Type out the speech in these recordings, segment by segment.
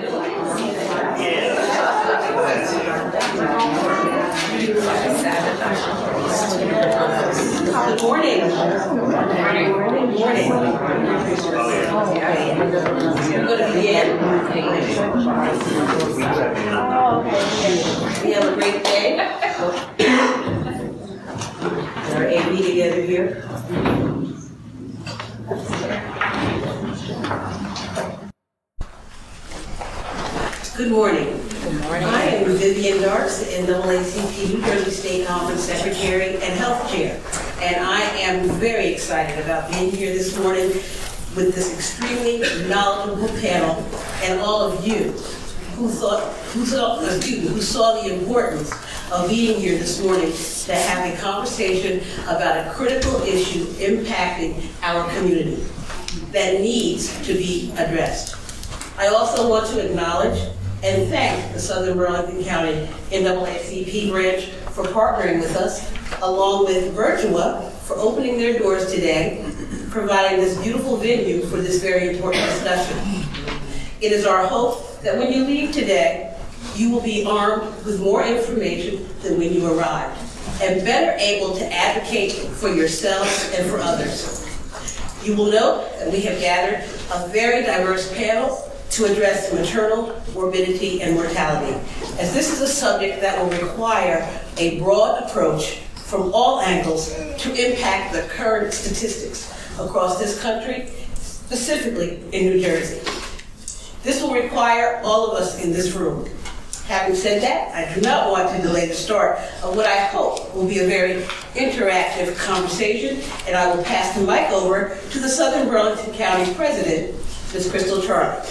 Good morning. Morning. Morning. We're going to begin. We have a great day. Our AV together here. Good morning. Good morning. I am Vivian Darks, NAACP New Jersey State Conference Secretary and Health Chair. And I am very excited about being here this morning with this extremely knowledgeable panel and all of you who thought, who saw, excuse me, who saw the importance of being here this morning to have a conversation about a critical issue impacting our community that needs to be addressed. I also want to acknowledge and thank the Southern Burlington County NAACP branch for partnering with us, along with Virtua for opening their doors today, providing this beautiful venue for this very important discussion. It is our hope that when you leave today, you will be armed with more information than when you arrived, and better able to advocate for yourselves and for others. You will note that we have gathered a very diverse panel to address maternal morbidity and mortality, as this is a subject that will require a broad approach from all angles to impact the current statistics across this country, specifically in New Jersey. This will require all of us in this room. Having said that, I do not want to delay the start of what I hope will be a very interactive conversation, and I will pass the mic over to the Southern Burlington County President, Ms. Crystal Charlie.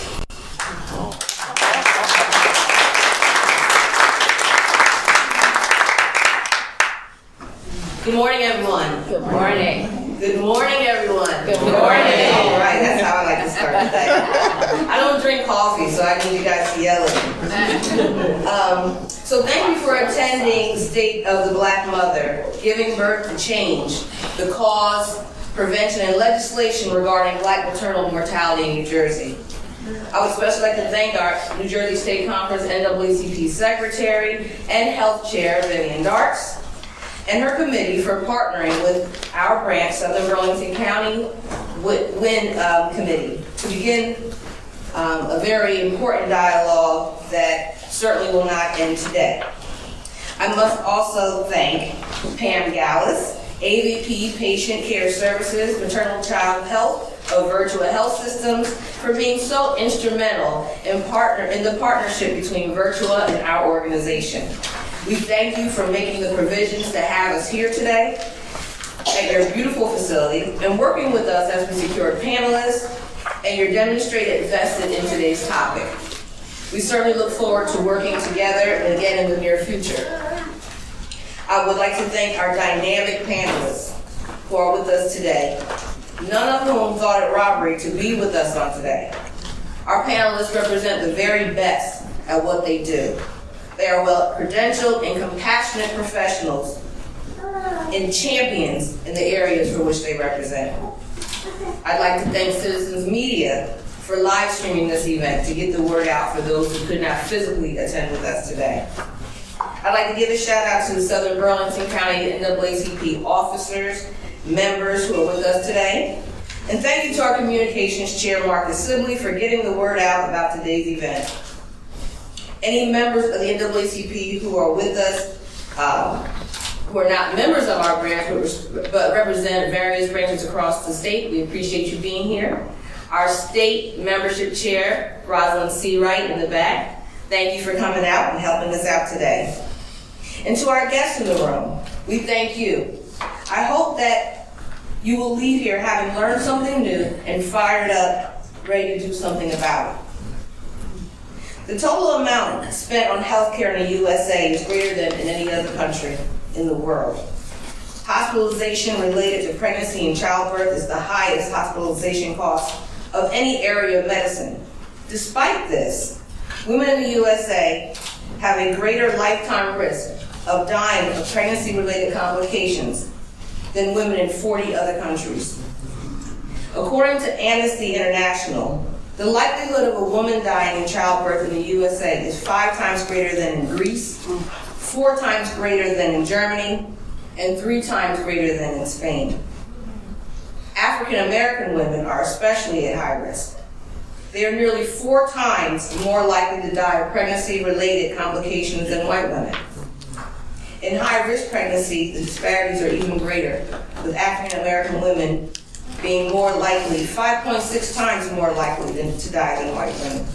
Good morning, everyone. Good morning. Good morning, everyone. Good morning. All right, that's how I like to start the day. I don't drink coffee, so I need you guys to yell at me. Um, so thank you for attending State of the Black Mother, Giving Birth to Change, the cause, prevention, and legislation regarding black maternal mortality in New Jersey. I would especially like to thank our New Jersey State Conference NAACP Secretary and Health Chair Vivian Darks and her committee for partnering with our branch, Southern Burlington County Wi- WIN um, Committee, to begin um, a very important dialogue that certainly will not end today. I must also thank Pam Gallus, AVP Patient Care Services, Maternal Child Health of Virtua Health Systems, for being so instrumental in partner in the partnership between Virtua and our organization. We thank you for making the provisions to have us here today at your beautiful facility and working with us as we secured panelists and your demonstrated vested in today's topic. We certainly look forward to working together again in the near future. I would like to thank our dynamic panelists who are with us today, none of whom thought it robbery to be with us on today. Our panelists represent the very best at what they do. They are well credentialed and compassionate professionals and champions in the areas for which they represent. I'd like to thank Citizens Media for live streaming this event to get the word out for those who could not physically attend with us today. I'd like to give a shout out to the Southern Burlington County NAACP officers, members who are with us today. And thank you to our communications chair, Marcus Sibley, for getting the word out about today's event. Any members of the NAACP who are with us, um, who are not members of our branch, but but represent various branches across the state, we appreciate you being here. Our state membership chair, Rosalind Seawright in the back, thank you for coming out and helping us out today. And to our guests in the room, we thank you. I hope that you will leave here having learned something new and fired up, ready to do something about it. The total amount spent on healthcare in the USA is greater than in any other country in the world. Hospitalization related to pregnancy and childbirth is the highest hospitalization cost of any area of medicine. Despite this, women in the USA have a greater lifetime risk of dying of pregnancy related complications than women in 40 other countries. According to Amnesty International, The likelihood of a woman dying in childbirth in the USA is five times greater than in Greece, four times greater than in Germany, and three times greater than in Spain. African American women are especially at high risk. They are nearly four times more likely to die of pregnancy related complications than white women. In high risk pregnancy, the disparities are even greater, with African American women being more likely, 5.6 times more likely than to die than white women.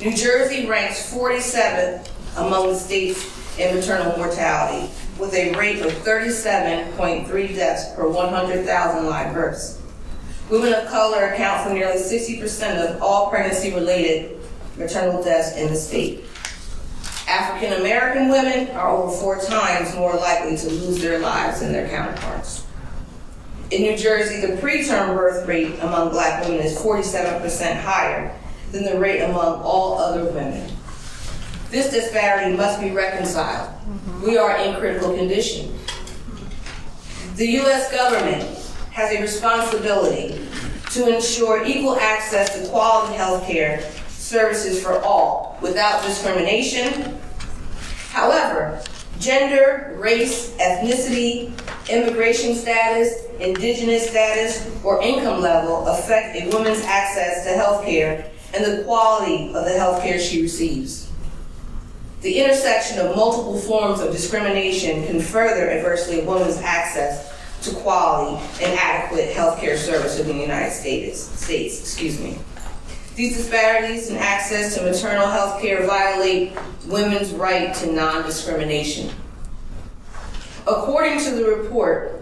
New Jersey ranks 47th among the states in maternal mortality, with a rate of 37.3 deaths per 100,000 live births. Women of color account for nearly 60% of all pregnancy related maternal deaths in the state. African American women are over four times more likely to lose their lives than their counterparts. In New Jersey, the preterm birth rate among black women is 47% higher than the rate among all other women. This disparity must be reconciled. We are in critical condition. The U.S. government has a responsibility to ensure equal access to quality health care services for all without discrimination. However, gender, race, ethnicity, immigration status, indigenous status, or income level affect a woman's access to health care and the quality of the health care she receives. The intersection of multiple forms of discrimination can further adversely a woman's access to quality and adequate health care service in the United States. States, excuse me. These disparities in access to maternal health care violate women's right to non-discrimination. According to the report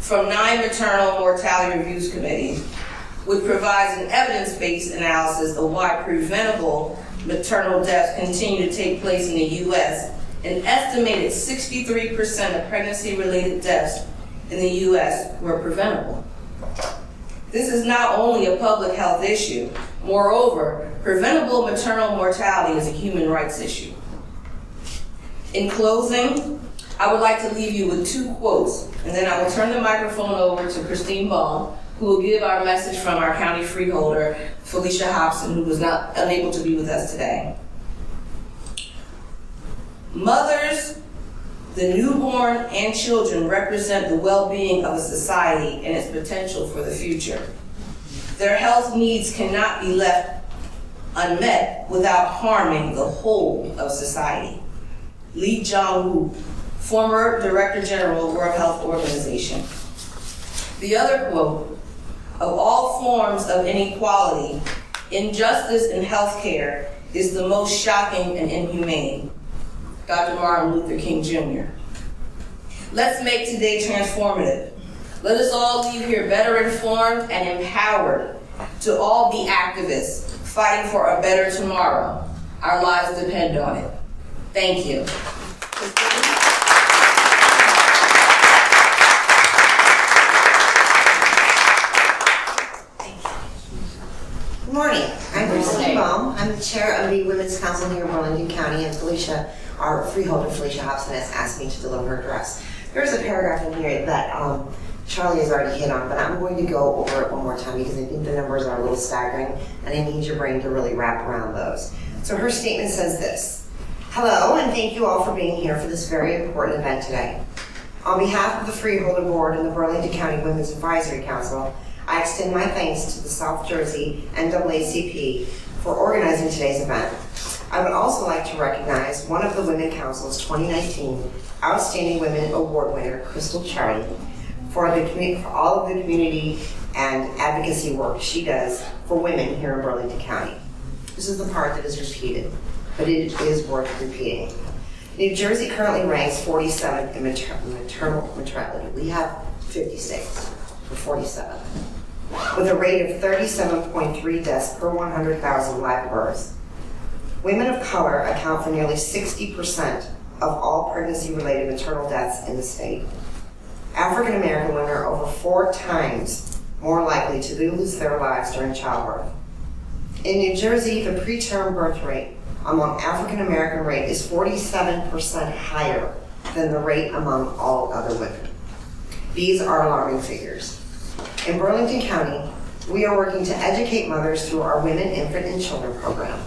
from nine maternal mortality reviews committees, which provides an evidence-based analysis of why preventable maternal deaths continue to take place in the U.S., an estimated 63% of pregnancy-related deaths in the U.S. were preventable. This is not only a public health issue. Moreover, preventable maternal mortality is a human rights issue. In closing, I would like to leave you with two quotes, and then I will turn the microphone over to Christine Baum, who will give our message from our county freeholder, Felicia Hobson, who was not unable to be with us today. Mothers, the newborn, and children represent the well-being of a society and its potential for the future. Their health needs cannot be left unmet without harming the whole of society. Lee Jong-wook, former Director General of World Health Organization. The other quote, of all forms of inequality, injustice in healthcare is the most shocking and inhumane. Dr. Martin Luther King Jr. Let's make today transformative. Let us all leave here better informed and empowered to all be activists fighting for a better tomorrow. Our lives depend on it. Thank you. Morning. I'm Christine Baum. I'm the chair of the Women's Council here in Burlington County, and Felicia, our freeholder Felicia Hobson, has asked me to deliver her address. There's a paragraph in here that um, Charlie has already hit on, but I'm going to go over it one more time because I think the numbers are a little staggering, and I need your brain to really wrap around those. So her statement says this Hello, and thank you all for being here for this very important event today. On behalf of the Freeholder Board and the Burlington County Women's Advisory Council, I extend my thanks to the South Jersey NAACP for organizing today's event. I would also like to recognize one of the Women Council's 2019 Outstanding Women Award winner, Crystal Charlie, for, the, for all of the community and advocacy work she does for women here in Burlington County. This is the part that is repeated, but it is worth repeating. New Jersey currently ranks 47th in mater- maternal mortality. We have 50 states, we're 47th with a rate of 37.3 deaths per 100,000 live births. Women of color account for nearly 60% of all pregnancy related maternal deaths in the state. African American women are over four times more likely to lose their lives during childbirth. In New Jersey, the preterm birth rate among African American rate is 47% higher than the rate among all other women. These are alarming figures. In Burlington County, We are working to educate mothers through our Women, Infant, and Children program.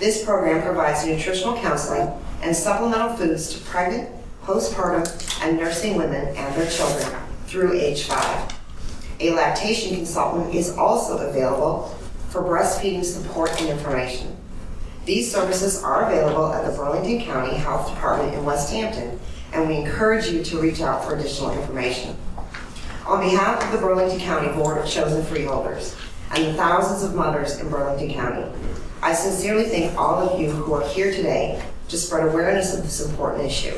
This program provides nutritional counseling and supplemental foods to pregnant, postpartum, and nursing women and their children through age five. A lactation consultant is also available for breastfeeding support and information. These services are available at the Burlington County Health Department in Westampton, and we encourage you to reach out for additional information. On behalf of the Burlington County Board of Chosen Freeholders and the thousands of mothers in Burlington County, I sincerely thank all of you who are here today to spread awareness of this important issue.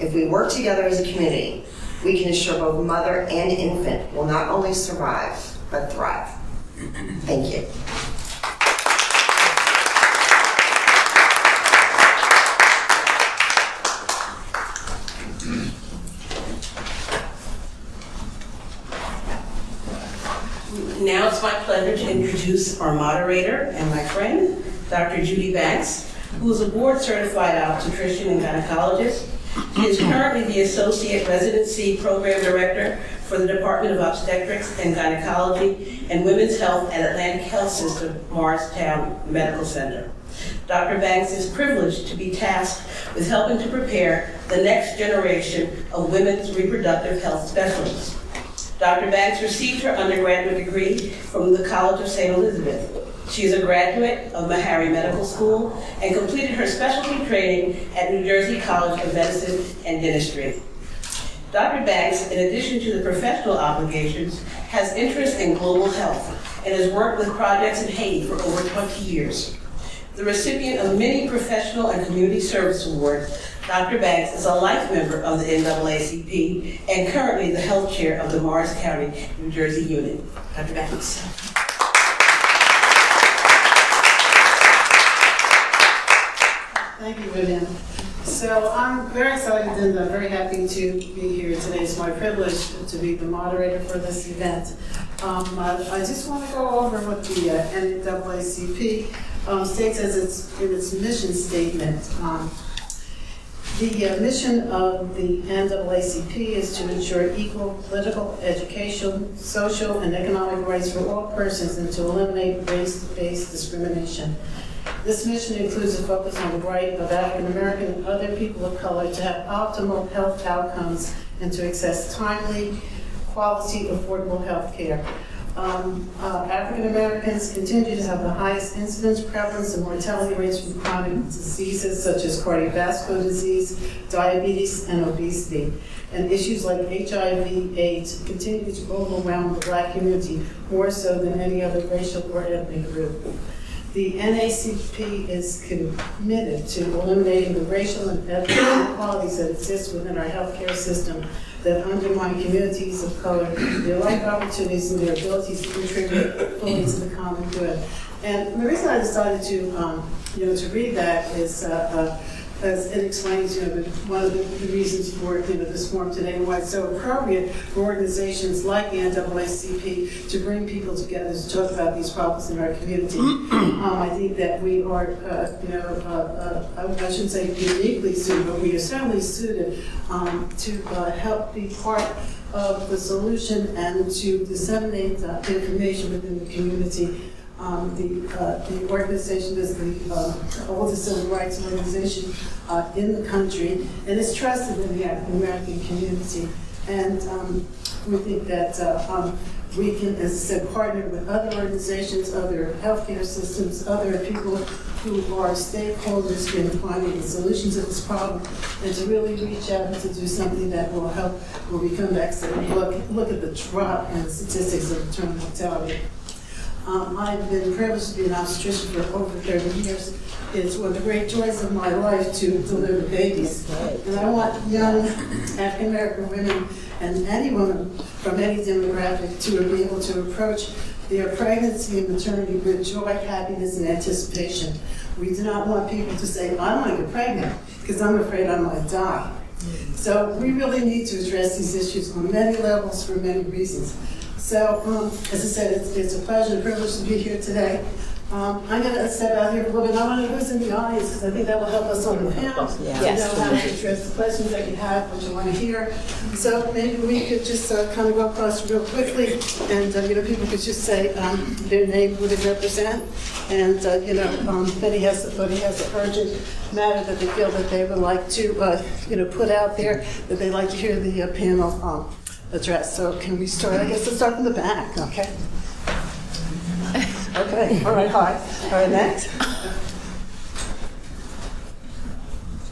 If we work together as a community, we can ensure both mother and infant will not only survive, but thrive. Thank you. Now it's my pleasure to introduce our moderator and my friend, Dr. Judy Banks, who is a board-certified obstetrician and gynecologist. She is currently the Associate Residency Program Director for the Department of Obstetrics and Gynecology and Women's Health at Atlantic Health System, Morristown Medical Center. Dr. Banks is privileged to be tasked with helping to prepare the next generation of women's reproductive health specialists. Dr. Banks received her undergraduate degree from the College of St. Elizabeth. She is a graduate of Meharry Medical School and completed her specialty training at New Jersey College of Medicine and Dentistry. Dr. Banks, in addition to the professional obligations, has interest in global health and has worked with projects in Haiti for over 20 years. The recipient of many professional and community service awards, Dr. Banks is a life member of the NAACP and currently the health chair of the Morris County, New Jersey unit. Dr. Banks. Thank you, Vivian. So I'm very excited and very happy to be here today. It's my privilege to be the moderator for this event. Um, I, I just want to go over what the uh, NAACP um, states as its in its mission statement. Um, the uh, mission of the NAACP is to ensure equal political, educational, social, and economic rights for all persons and to eliminate race-based discrimination. This mission includes a focus on the right of African American and other people of color to have optimal health outcomes and to access timely, quality, affordable health care. Um, uh, African Americans continue to have the highest incidence, prevalence, and mortality rates from chronic diseases such as cardiovascular disease, diabetes, and obesity. And issues like HIV, AIDS continue to overwhelm the black community more so than any other racial or ethnic group. The NAACP is committed to eliminating the racial and ethnic inequalities that exist within our healthcare system that undermine communities of color, their life opportunities, and their abilities to contribute fully to the common good. And the reason I decided to, um, you know, to read that is uh, uh, as it explains, you know, one of the, the, reasons for you know this forum today and why it's so appropriate for organizations like the NAACP to bring people together to talk about these problems in our community. um, I think that we are, uh, you know, uh, uh, I shouldn't say uniquely suited, but we are certainly suited um, to uh, help be part of the solution and to disseminate uh, information within the community um, the, uh, the organization is the uh, oldest civil rights organization uh, in the country, and it's trusted in the African American community. And um, we think that uh, um, we can, as I said, partner with other organizations, other healthcare systems, other people who are stakeholders in finding the solutions to this problem, and to really reach out and to do something that will help when we come back and look, look at the drop in statistics of maternal mortality. Um, I've been privileged to be an obstetrician for over 30 years. It's one of the great joys of my life to deliver babies. And I want young African American women and any woman from any demographic to be able to approach their pregnancy and maternity with joy, happiness, and anticipation. We do not want people to say, I don't want to get pregnant because I'm afraid I might die. So we really need to address these issues on many levels for many reasons. So, um, as I said, it's, it's, a pleasure and privilege to be here today. Um, I'm going to step out here for a little bit. I want to know who's in the audience because I think that will help us on the panel. To know how to address the questions that you have, what you want to hear. So maybe we could just uh, kind of go across real quickly and, uh, you know, people could just say um, their name, who they represent. And, uh, you know, um, if any has, if any has an urgent matter that they feel that they would like to, uh, you know, put out there, that they'd like to hear the uh, panel um, address. So can we start, I guess let's start from the back, okay? Okay, all right, hi. All right, next.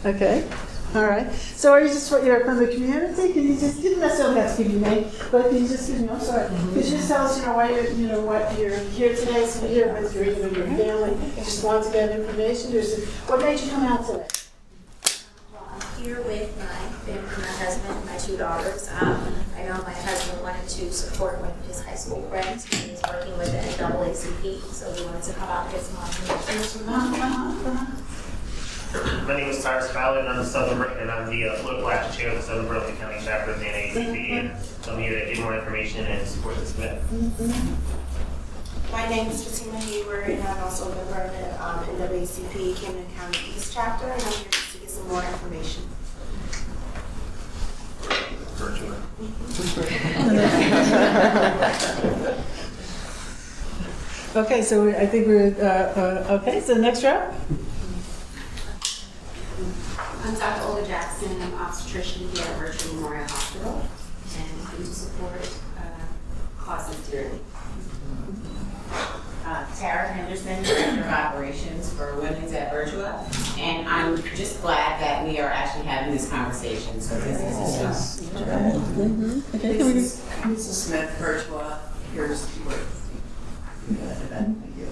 Okay, all right. So are you just, you're from the community? Can you just, you don't necessarily have to give your name, but can you just give me, I'm sorry, could you just tell us, you know, why you're, you know, what you're here today, so you're here with your, you know, your family, just want to get information, or what made you come out today? Well, I'm here with my family, my husband, my two daughters. Um, I know my husband wanted to support one of his high school friends who is working with the NAACP, so we wanted to come out and get some information. My name is Cyrus Fowler, and I'm the Southern, and I'm the uh, political action chair of the Southern Burlington County chapter of the NAACP. And so I'm here to give more information and support this event. My name is Fatima Hayward, and I've also been part of the um, NAACP Camden County East Chapter, and I'm here to get some more information. Okay, so we- I think we're, uh, uh, okay, so next row? I'm Dr. Olga Jackson, I'm obstetrician here at Virtua Memorial Hospital, and I'm to support uh, causes dearly. Uh, Tara Henderson, Director of Operations for Women's at Virtua. And I'm just glad that we are actually having this conversation, so this is a Okay, can we This is Mrs. Smith, Virtua, here's what. Thank you.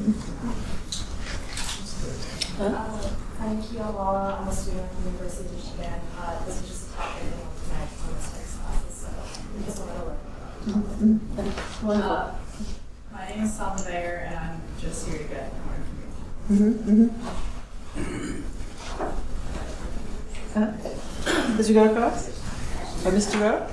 I'm Kia Lala, I'm a student at the University of Michigan. Uh, This is just a topic I want to connect on this first classes, so we just wanted to learn. Wonderful. Uh, My name is Salma Bayer, and I'm just here to get more information. Did you go across? Or Mr. Rowe?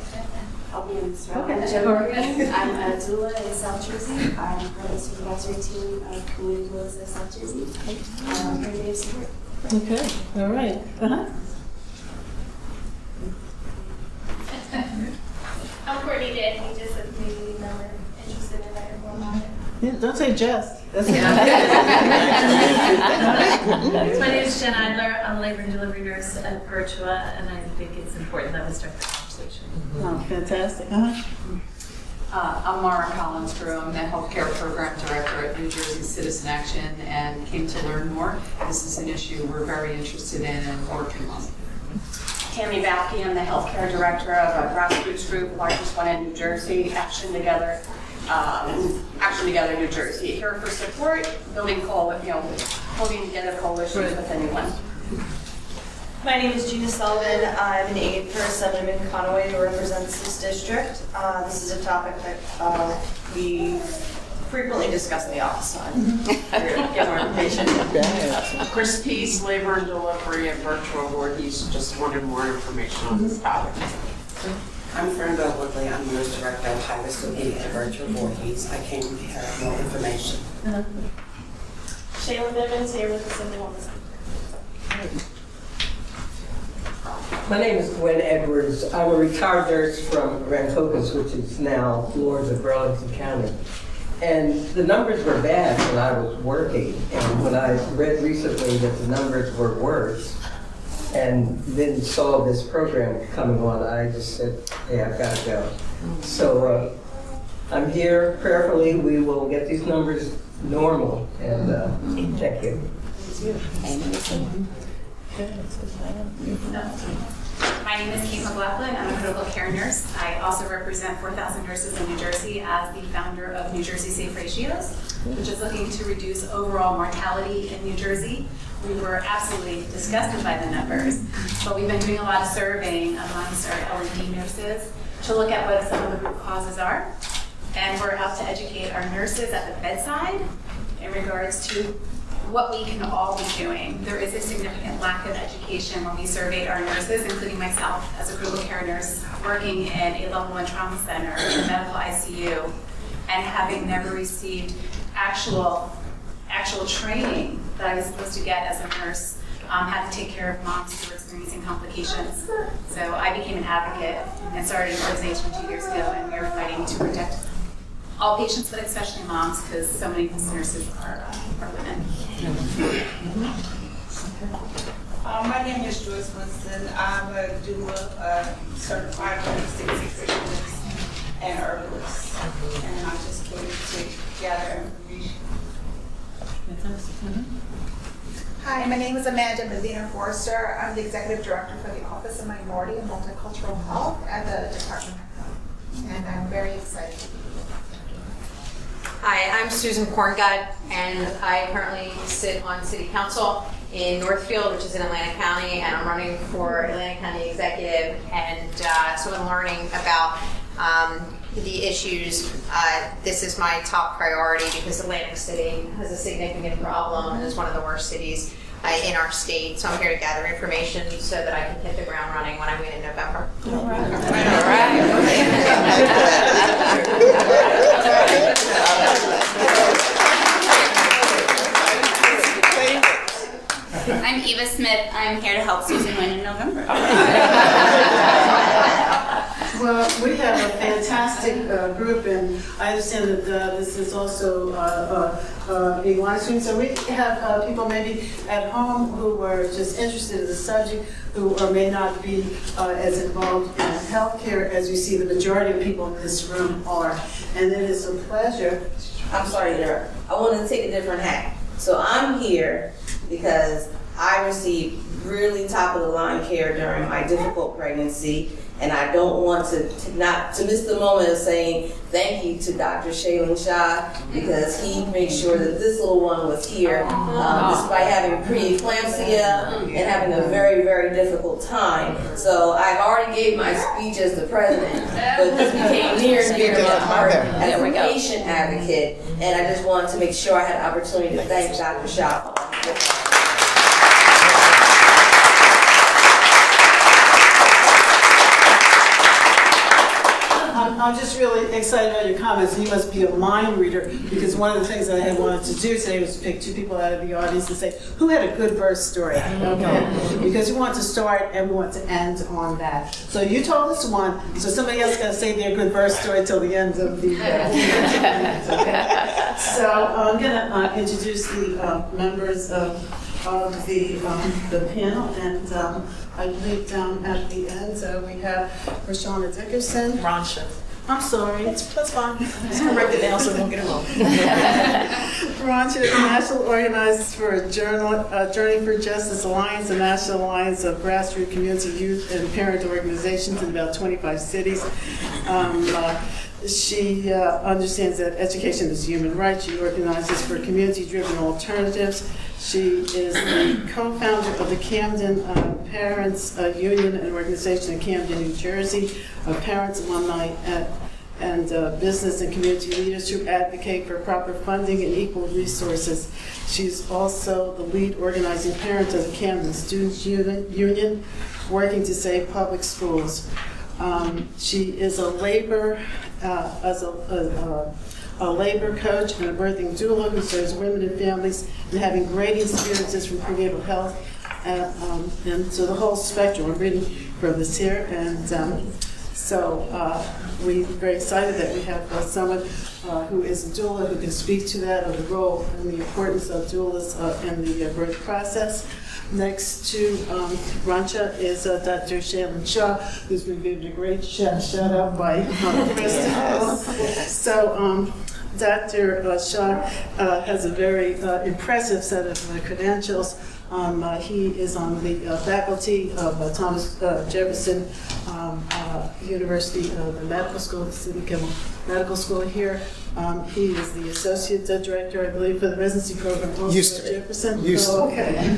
I'll be in this row. Okay. I'm Jen Morgan. I'm a doula in South Jersey. I'm part of the supervisory team of Community Doulas in South Jersey. Um, Here to support. Okay, all right. Uh-huh. I'm Courtney Danny, just a community member interested in learning more about it. Yeah, don't say just. That's My name is Jen Adler. I'm a labor and delivery nurse at Virtua, and I think it's important that we start the conversation. Oh, fantastic. Uh-huh. Uh, I'm Maura Collinsgru, I'm the Healthcare Program Director at New Jersey Citizen Action, and came to learn more. This is an issue we're very interested in and working on. Tammy Balke, I'm the healthcare director of a grassroots group, largest one in New Jersey, Action Together, um, Action Together New Jersey. Here for support, building coal, you know, putting together coalitions with anyone. My name is Gina Sullivan. I'm an aide for Assemblyman Conaway who represents this district. Uh, This is a topic that uh, we frequently discuss in the office on. Here to Get more information. Chris Peace, Labor and Delivery at Virtua he's just wanted more information on this topic. I'm Fernando Woodley, I'm nurse director of High Risk Community at Virtua Voorhees. I came to have more information. Shayla Bivens here with Assemblywoman. My name is Gwen Edwards. I'm a retired nurse from Rancocas, which is now Lourdes of Burlington County. And the numbers were bad when I was working, and when I read recently that the numbers were worse, and then saw this program coming on, I just said, hey, I've got to go. So uh, I'm here prayerfully, we will get these numbers normal, and uh, thank you. My name is Kate McLaughlin. I'm a critical care nurse. I also represent 4,000 nurses in New Jersey as the founder of New Jersey Safe Ratios, which is looking to reduce overall mortality in New Jersey. We were absolutely disgusted by the numbers, but we've been doing a lot of surveying amongst our L&D nurses to look at what some of the root causes are. And we're out to educate our nurses at the bedside in regards to what we can all be doing. There is a significant lack of education when we surveyed our nurses, including myself as a critical care nurse, working in a level one trauma center in a medical ICU and having never received actual, actual training that I was supposed to get as a nurse um, had to take care of moms who were experiencing complications. So I became an advocate and started an organization two years ago, and we are fighting to protect all patients, but especially moms, because so many of these nurses are, uh, are women. Uh, my name is Joyce Winston. I'm a doula, uh, certified holistic nutritionist and herbalist. And I just came to gather information. Hi, my name is Amanda Medina Forrester. I'm the Executive Director for the Office of Minority and Multicultural Health at the Department of Health. And I'm very excited to be here. Hi, I'm Susan Korngut, and I currently sit on City Council in Northfield, which is in Atlantic County, and I'm running for Atlantic County Executive, and uh, so I'm learning about um, the issues. Uh, this is my top priority because Atlantic City has a significant problem and is one of the worst cities uh, in our state. So I'm here to gather information so that I can hit the ground running when I win in November. All right. I'm Eva Smith. I'm here to help Susan win in November. Well, we have a fantastic uh, group, and I understand that uh, this is also uh, uh, uh, a live stream. So we have uh, people maybe at home who are just interested in the subject, who or may not be uh, as involved in healthcare as we see the majority of people in this room are. And it is a pleasure. I'm sorry. I want to take a different hat. So I'm here because I received really top of the line care during my difficult pregnancy, and I don't want to, to not to miss the moment of saying thank you to Dr. Shailen Shah because he made sure that this little one was here um, despite having preeclampsia and having a very very difficult time. So I already gave my speech as the president, but this became near and dear to my heart as a patient advocate, and I just wanted to make sure I had an opportunity to thank Dr. Shah. I'm, I'm just really excited about your comments. You must be a mind reader because one of the things that I had wanted to do today was pick two people out of the audience and say, who had a good birth story? Okay? Because we want to start and we want to end on that. So you told us one, so somebody else got to say their good birth story till the end of the. Uh, so I'm going to uh, introduce the uh, members of, of the, um, the panel and um, I believe down at the end uh, we have Rashana Dickerson. Ronsha. I'm sorry. That's, that's fine. Just correct it down so we won't get it wrong. Ron the National Organizers for a Journal, uh, Journey for Justice Alliance, the national alliance of grassroots community youth and parent organizations in about 25 cities. Um, uh, she uh, understands that education is human right. She organizes for community-driven alternatives. She is the co-founder of the Camden uh, Parents uh, Union, an organization in Camden, New Jersey, of parents, alumni, and, and uh, business and community leaders who advocate for proper funding and equal resources. She's also the lead organizing parent of the Camden Students Union, working to save public schools. Um, she is a labor uh, as a, a, a, labor coach and a birthing doula who serves women and families and having great experiences from prenatal health and, um, and so the whole spectrum. We're reading from this here, and um, so uh, we're very excited that we have uh, someone uh, who is a doula who can speak to that of the role and the importance of doulas uh, in the uh, birth process. Next to um, Ronsha is uh, Dr. Shailen Shah, who's been given a great shout, shout out by uh, Kristen. So, um, Dr. Uh, Shah uh, has a very uh, impressive set of uh, credentials. Um, uh, he is on the uh, faculty of uh, Thomas uh, Jefferson um, uh, University, the medical school, the Sidney Kimmel Medical School here. Um, he is the associate director, I believe, for the residency program also Used at to be. Jefferson. Used to Oh, be. okay.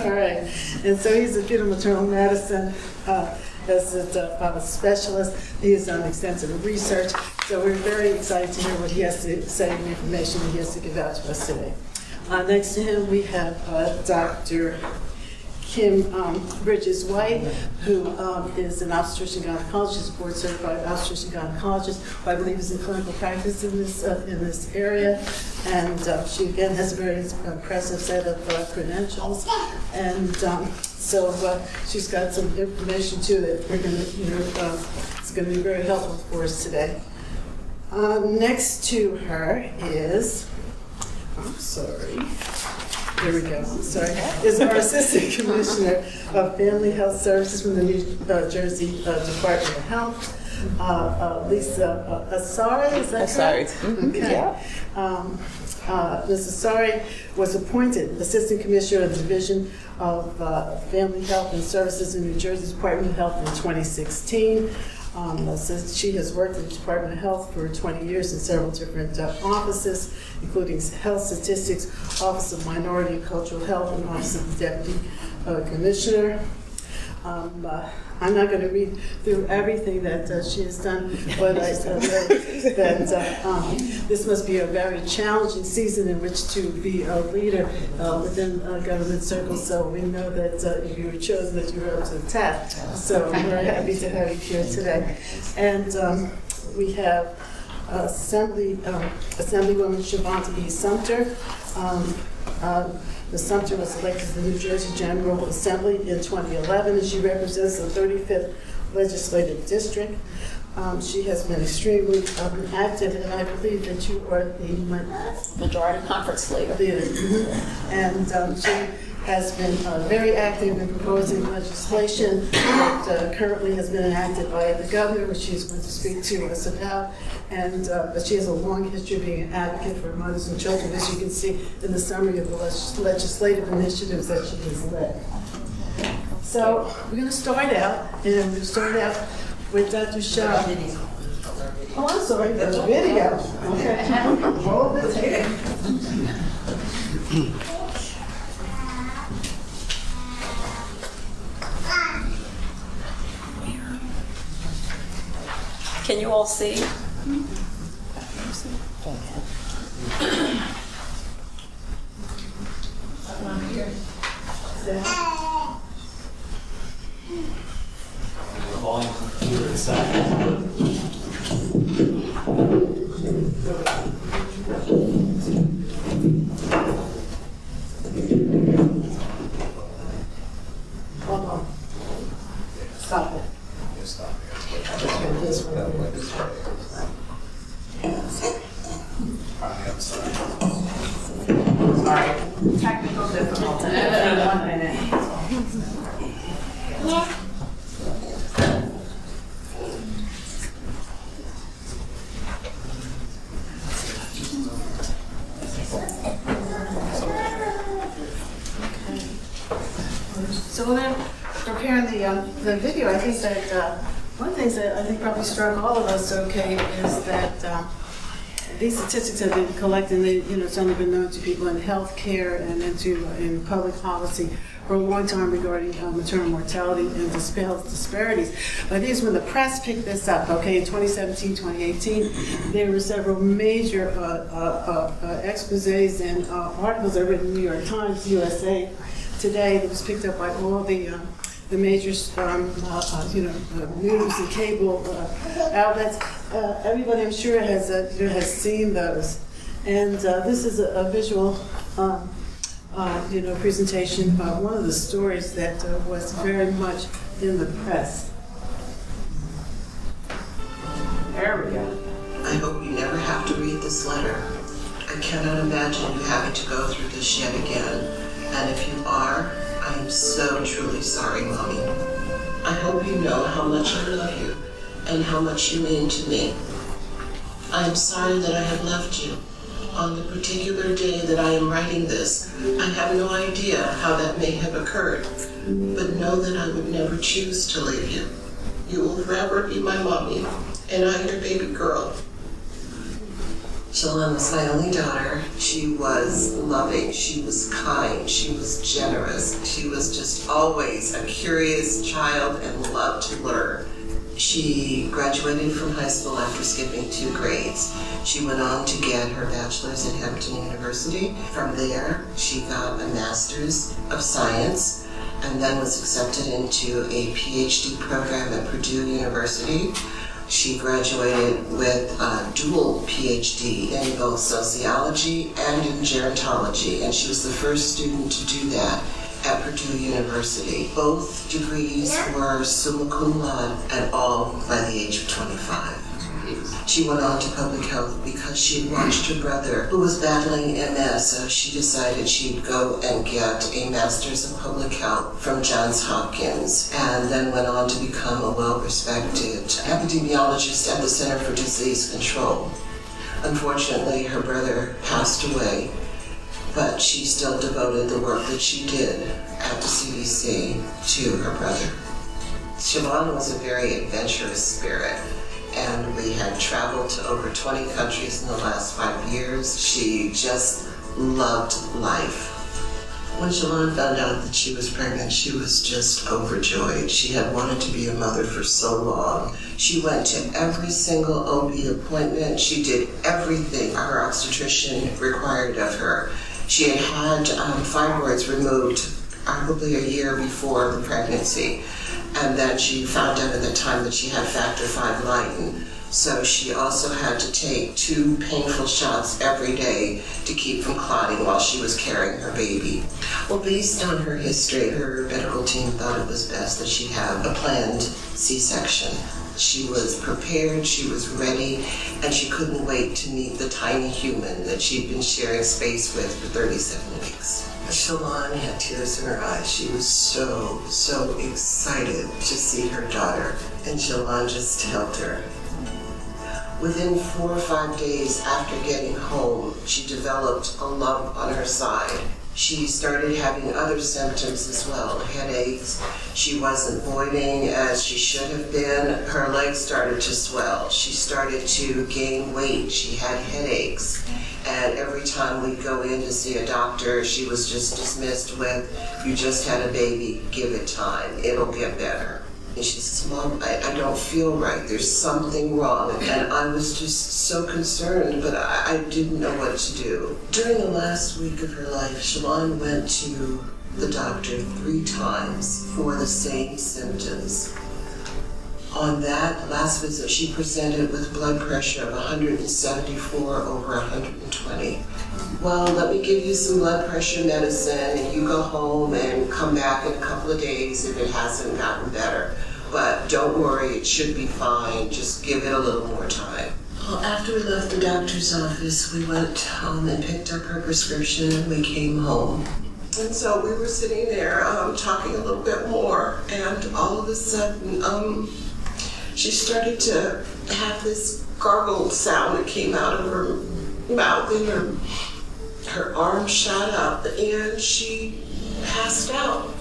All right. And so he's a fetal maternal medicine uh, as a uh, specialist. He has done extensive research. So we're very excited to hear what he has to say, and the information that he has to give out to us today. Uh, next to him, we have uh, Dr. Kim um, Bridges White, who um, is an obstetrician gynecologist, board certified obstetrician gynecologist, who I believe is in clinical practice in this uh, in this area, and uh, she again has a very impressive set of uh, credentials, and um, so uh, she's got some information too that we're going to, you know, uh, it's going to be very helpful for us today. Uh, next to her is, I'm sorry. There we go, sorry, is our Assistant Commissioner of Family Health Services from the New uh, Jersey uh, Department of Health, uh, uh, Lisa uh, Asare, is that Asare. correct? Mhm, Okay. yeah. Um, uh, Ms. Asare was appointed Assistant Commissioner of the Division of Family Health and Services in New Jersey Department of Health in 2016. Um, she has worked in the Department of Health for 20 years in several different uh, offices, including Health Statistics, Office of Minority and Cultural Health, and Office of the Deputy uh, Commissioner. Um, uh, I'm not going to read through everything that uh, she has done, but I uh, know that uh, um, this must be a very challenging season in which to be a leader uh, within uh, government circles. So we know that uh, if you were chosen, that you were up to the task. So we're happy to have you here today. And um, we have Assembly um, Assemblywoman Shavonda E. Sumter. Um, Ms. Sumter was elected to the New Jersey General Assembly in 2011, and she represents the 35th Legislative District. Um, She has been extremely um, active, and I believe that you are the Majority conference leader. leader. And um, she has been uh, very active in proposing legislation that uh, currently has been enacted by the governor, which she's going to speak to us about. And, uh, but she has a long history of being an advocate for mothers and children, as you can see in the summary of the legis- legislative initiatives that she has led. So we're going to start out, and we're going to start out with Dr. Shah. Oh, I'm sorry, a video. Okay. Roll the tape. Can you all see? Hold on. Stop it. Okay, this one. Sorry, technical difficulty. One minute. So when I'm preparing the, um, the video, I think that, uh, one things that I think probably struck all of us, okay, is that, um, these statistics have been collected, they, you know, it's only been known to people in healthcare and into, uh, in public policy for a long time regarding uh, maternal mortality and dis- health disparities. But these, when the press picked this up, okay, in 2017, 2018, there were several major uh, uh, uh, uh, exposés and articles that were written in the New York Times, USA Today, that was picked up by all the, the major, um, you know, news and cable outlets. Uh, Everybody, I'm sure, has, uh, you know, has seen those. And uh, this is a a visual, um, uh, you know, presentation of one of the stories that uh, was very much in the press. There we go. I hope you never have to read this letter. I cannot imagine you having to go through this yet again. And if you are, I am so truly sorry, Mommy. I hope you know how much I love you and how much you mean to me. I am sorry that I have left you. On the particular day that I am writing this, I have no idea how that may have occurred, but know that I would never choose to leave you. You will forever be my mommy, and I'm your baby girl. Shalon was my only daughter. She was loving, she was kind, she was generous. She was just always a curious child and loved to learn. She graduated from high school after skipping two grades. She went on to get her bachelor's at Hampton University. From there, she got a master's of science and then was accepted into a PhD program at Purdue University. She graduated with a dual PhD in both sociology and in gerontology, and she was the first student to do that at Purdue University. Both degrees were summa cum laude and all by the age of 25. She went on to public health because she had watched her brother, who was battling MS, so she decided she'd go and get a master's in public health from Johns Hopkins, and then went on to become a well respected epidemiologist at the Center for Disease Control. Unfortunately, her brother passed away, but she still devoted the work that she did at the CDC to her brother. Shalon was a very adventurous spirit and we had traveled to over 20 countries in the last five years. She just loved life. When Shalon found out that she was pregnant, she was just overjoyed. She had wanted to be a mother for so long. She went to every single OB appointment. She did everything her obstetrician required of her. She had had um, fibroids removed probably a year before the pregnancy. And then she found out at the time that she had factor V Leiden. So she also had to take two painful shots every day to keep from clotting while she was carrying her baby. Well, based on her history, her medical team thought it was best that she have a planned C-section. She was prepared, she was ready, and she couldn't wait to meet the tiny human that she'd been sharing space with for 37 weeks. Shalon had tears in her eyes. She was so, so excited to see her daughter, and Shalon just held her. Within four or five days after getting home, she developed a lump on her side. She started having other symptoms as well headaches. She wasn't voiding as she should have been. Her legs started to swell. She started to gain weight. She had headaches. And every time we'd go in to see a doctor, she was just dismissed with, You just had a baby, give it time, it'll get better. And she says, Mom, I, I don't feel right. There's something wrong. And I was just so concerned, but I, I didn't know what to do. During the last week of her life, Shalon went to the doctor three times for the same symptoms. On that last visit, she presented with blood pressure of 174 over 120. Well, let me give you some blood pressure medicine, and you go home and come back in a couple of days if it hasn't gotten better. But don't worry, it should be fine. Just give it a little more time. Well, after we left the doctor's office, we went home and picked up her prescription, and we came home. And so we were sitting there um, talking a little bit more, and all of a sudden, um, she started to have this gargled sound that came out of her mouth, and her her arm shot up, and she passed out.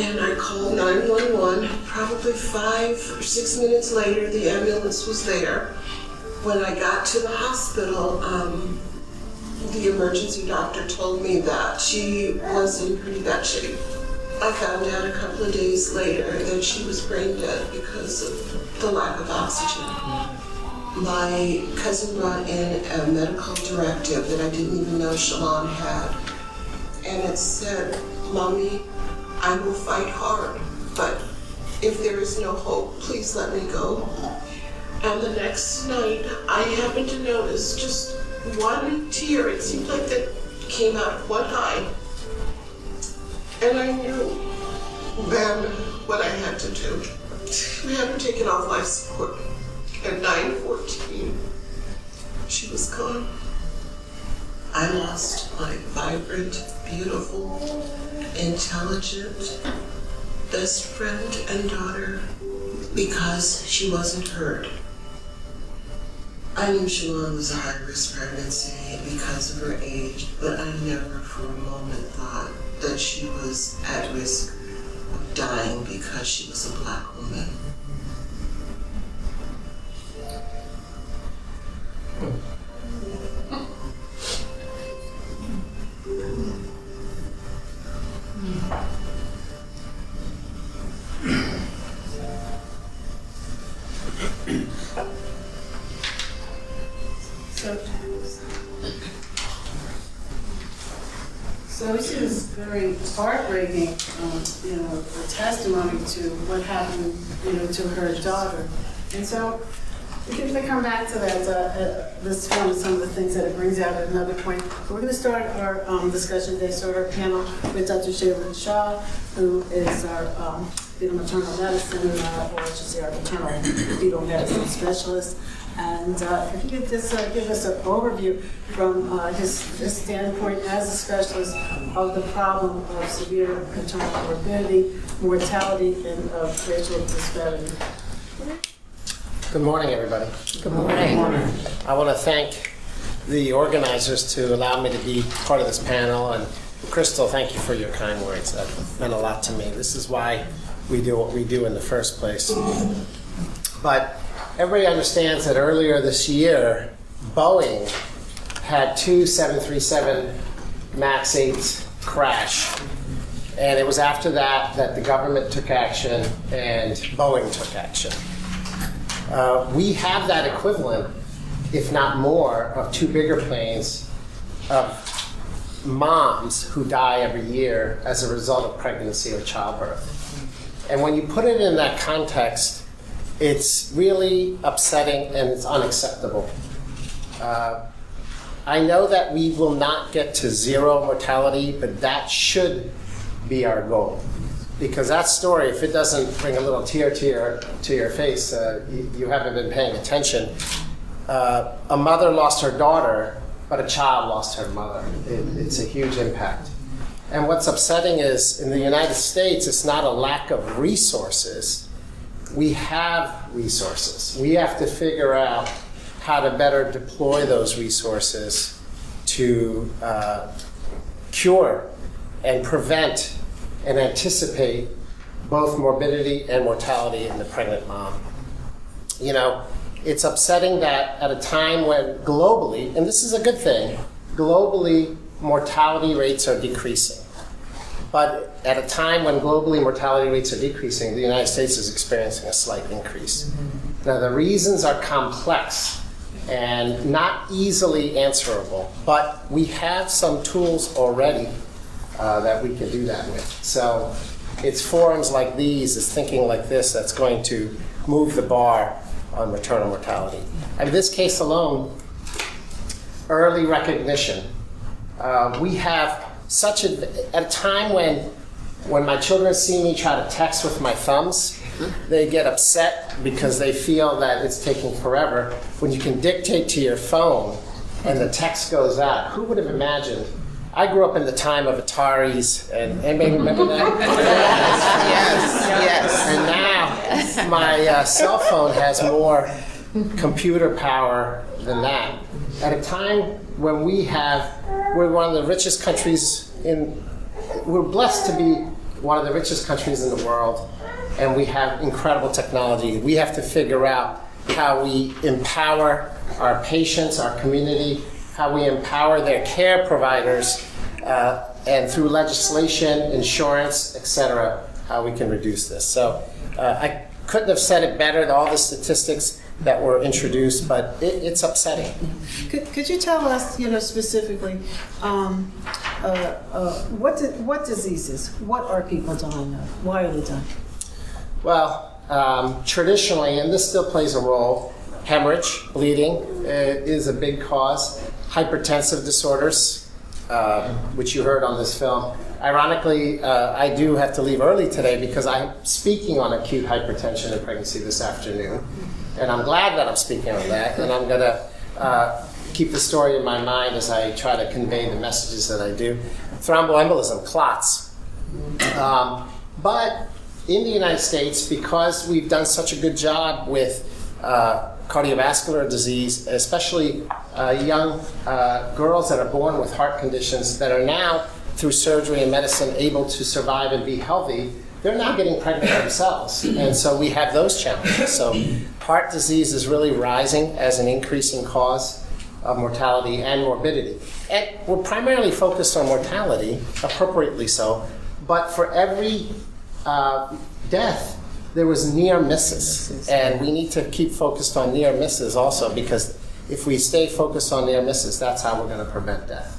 And I called 911. Probably five or six minutes later, the ambulance was there. When I got to the hospital, um, the emergency doctor told me that she was in pretty bad shape. I found out a couple of days later that she was brain dead because of the lack of oxygen. My cousin brought in a medical directive that I didn't even know Shalon had. And it said, Mommy, I will fight hard, but if there is no hope, please let me go. And the next night, I happened to notice just one tear, it seemed like that came out of one eye. And I knew then what I had to do. We had her taken off life support at 9.14. She was gone. I lost my vibrant, beautiful, intelligent best friend and daughter because she wasn't heard. I knew Shalon was a high risk pregnancy because of her age, but I never for a moment thought that she was at risk of dying because she was a black woman. Hmm. So, this is very heartbreaking, um, you know, a testimony to what happened, you know, to her daughter. And so can we come back to that, uh, uh, this film, some of the things that it brings out at another point. But we're going to start our um, discussion today, start our panel with Dr. Shailen Shah, who is our um, fetal maternal medicine, uh, or I should say our maternal fetal medicine specialist. And uh, if you could just uh, give us an overview from uh, his, his standpoint as a specialist of the problem of severe maternal morbidity, mortality, and of racial disparity. Good morning, everybody. Good morning. Good morning. I want to thank the organizers to allow me to be part of this panel. And Crystal, thank you for your kind words. That meant a lot to me. This is why we do what we do in the first place. But everybody understands that earlier this year, Boeing had two 737 MAX 8s crash. And it was after that that the government took action and Boeing took action. Uh, we have that equivalent, if not more, of two bigger planes of moms who die every year as a result of pregnancy or childbirth. And when you put it in that context, it's really upsetting and it's unacceptable. Uh, I know that we will not get to zero mortality, but that should be our goal. Because that story, if it doesn't bring a little tear to your, to your face, uh, you, you haven't been paying attention. Uh, a mother lost her daughter, but a child lost her mother. It, it's a huge impact. And what's upsetting is in the United States, it's not a lack of resources. We have resources. We have to figure out how to better deploy those resources to uh, cure and prevent and anticipate both morbidity and mortality in the pregnant mom. You know, it's upsetting that at a time when globally, and this is a good thing, globally mortality rates are decreasing. But at a time when globally mortality rates are decreasing, the United States is experiencing a slight increase. Now, the reasons are complex and not easily answerable, but we have some tools already uh, that we can do that with. So it's forums like these, it's thinking like this that's going to move the bar on maternal mortality. In this case alone, early recognition. Uh, we have such a, at a time when, when my children see me try to text with my thumbs, they get upset because they feel that it's taking forever. When you can dictate to your phone and the text goes out, who would have imagined I grew up in the time of Ataris, and anybody remember that? Yes, yes. And now my uh, cell phone has more computer power than that. At a time when we have, we're one of the richest countries in, we're blessed to be one of the richest countries in the world, and we have incredible technology. We have to figure out how we empower our patients, our community, how we empower their care providers, uh, and through legislation, insurance, etc., how we can reduce this. So uh, I couldn't have said it better, all the statistics that were introduced, but it, it's upsetting. Could, could you tell us, you know, specifically, um, uh, uh, what, di- what diseases, what are people dying of? Why are they dying? Well, um, traditionally, and this still plays a role, hemorrhage, bleeding uh, is a big cause. Hypertensive disorders, uh, which you heard on this film. Ironically, uh, I do have to leave early today because I'm speaking on acute hypertension in pregnancy this afternoon. And I'm glad that I'm speaking on that. And I'm going to uh, keep the story in my mind as I try to convey the messages that I do. Thromboembolism, clots. Um, but in the United States, because we've done such a good job with uh, cardiovascular disease, especially uh, young uh, girls that are born with heart conditions that are now, through surgery and medicine, able to survive and be healthy, they're now getting pregnant themselves. And so we have those challenges. So heart disease is really rising as an increasing cause of mortality and morbidity. And we're primarily focused on mortality, appropriately so, but for every uh, death, there was near misses. And we need to keep focused on near misses also because if we stay focused on near misses, that's how we're going to prevent death.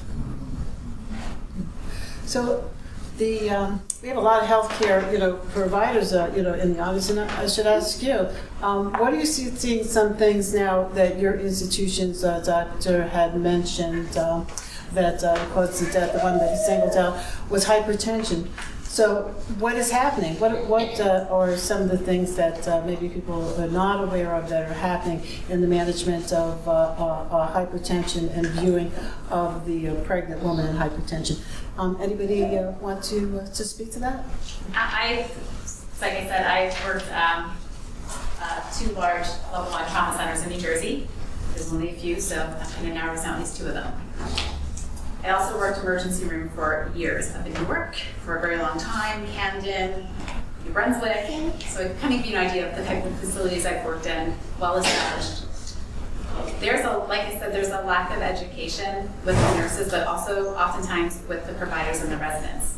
So the, um, we have a lot of healthcare, you know, providers, uh, you know, in the audience, and I should ask you, um, what do you see, seeing some things now that your institution's uh, doctor had mentioned, um, that uh, caused the death, the one that he singled out, was hypertension. So what is happening? What, what uh, are some of the things that uh, maybe people are not aware of that are happening in the management of uh, uh, uh, hypertension and viewing of the uh, pregnant woman in hypertension? Um, anybody want to, to speak to that? I, like I said, I've worked um, two large level one trauma centers in New Jersey. There's only a few, so that kind of narrows down these two of them. I also worked in emergency room for years up in Newark for a very long time, Camden, New Brunswick. So it kind of give you an idea of the type of facilities I've worked in, well established. There's a, like I said, there's a lack of education with the nurses, but also oftentimes with the providers and the residents.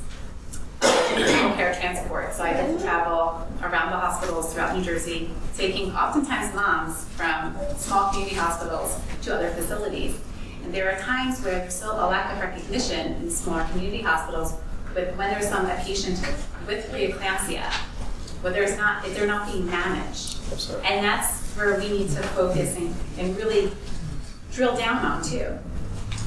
Care transport. So I get to travel around the hospitals throughout New Jersey, taking oftentimes moms from small community hospitals to other facilities. And there are times where there's still a lack of recognition in smaller community hospitals with when there's some a patient with preeclampsia, whether there's not, if they're not being managed. And that's where we need to focus and, and really drill down on too.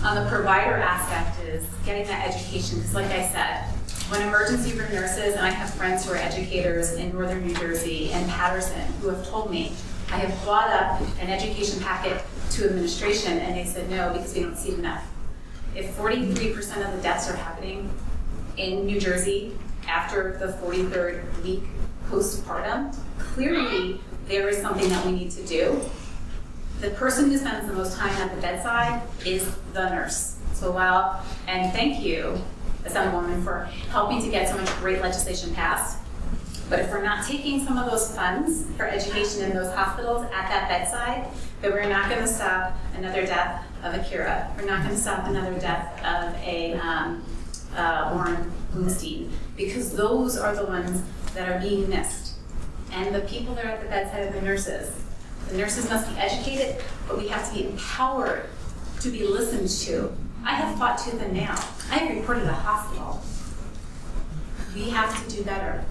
On the provider aspect is getting that education, because like I said, when emergency room nurses, and I have friends who are educators in northern New Jersey and Paterson who have told me, I have brought up an education packet to administration and they said no because we don't see enough. If 43% of the deaths are happening in New Jersey after the 43rd week postpartum, clearly there is something that we need to do. The person who spends the most time at the bedside is the nurse. So while, and thank you, Assemblywoman, for helping to get so much great legislation passed. But if we're not taking some of those funds for education in those hospitals at that bedside, then we're not going to stop another death of Akira. We're not going to stop another death of a um, uh, Lauren Bloomstein, because those are the ones that are being missed. And the people that are at the bedside of the nurses. The nurses must be educated, but we have to be empowered to be listened to. I have fought tooth and nail. I have reported a hospital. We have to do better.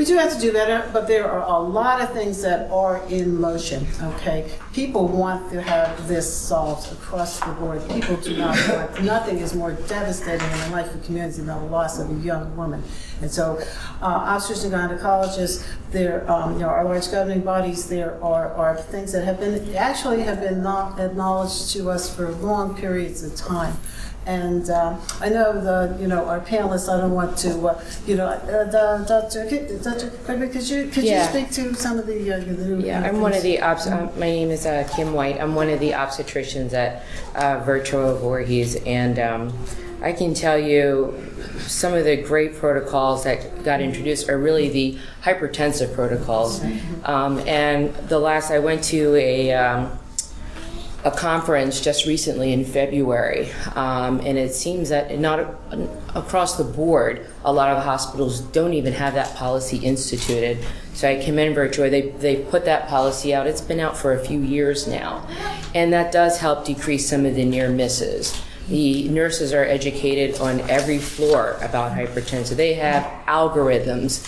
We do have to do better, but there are a lot of things that are in motion, okay? People want to have this solved across the board. People do not want, nothing is more devastating in the life of community than the loss of a young woman. And so, uh, obstetricians and gynecologists, there, um, you know, our large governing bodies, there are, are things that have been, actually have been not acknowledged to us for long periods of time. And uh, I know the, you know, our panelists, I don't want to, uh, you know, uh, the- Dr. Ki- Dr. Gregory, could you, could you speak to some of the, uh, the new? Yeah, I'm one of the obs. Uh, my name is uh, Kim White. I'm one of the obstetricians at uh, Virtua Voorhees, and um, I can tell you some of the great protocols that got introduced are really the hypertensive protocols. Um, and the last I went to a. Um, a conference just recently in February, um, and it seems that not across the board, a lot of hospitals don't even have that policy instituted. So I commend Virtua. They they put that policy out. It's been out for a few years now, and that does help decrease some of the near misses. The nurses are educated on every floor about hypertension. They have algorithms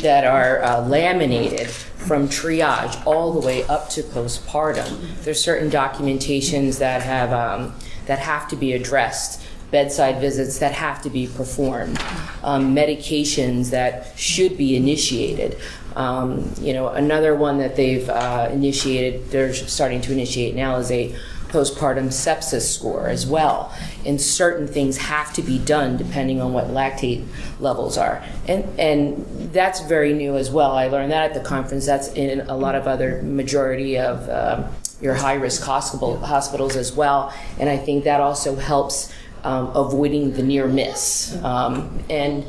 that are uh, laminated from triage all the way up to postpartum. There's certain documentations that have um, that have to be addressed. Bedside visits that have to be performed, um, medications that should be initiated. Um, you know, another one that they've uh, initiated, they're starting to initiate now, is a postpartum sepsis score as well. And certain things have to be done depending on what lactate levels are. And, and that's very new as well. I learned that at the conference. That's in a lot of other majority of um, your high risk hospital, hospitals as well. And I think that also helps um, avoiding the near miss. Um, and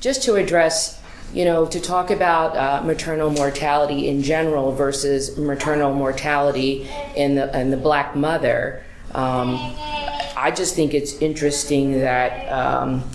just to address you know, to talk about uh, maternal mortality in general versus maternal mortality in the in the black mother, um, I just think it's interesting that um,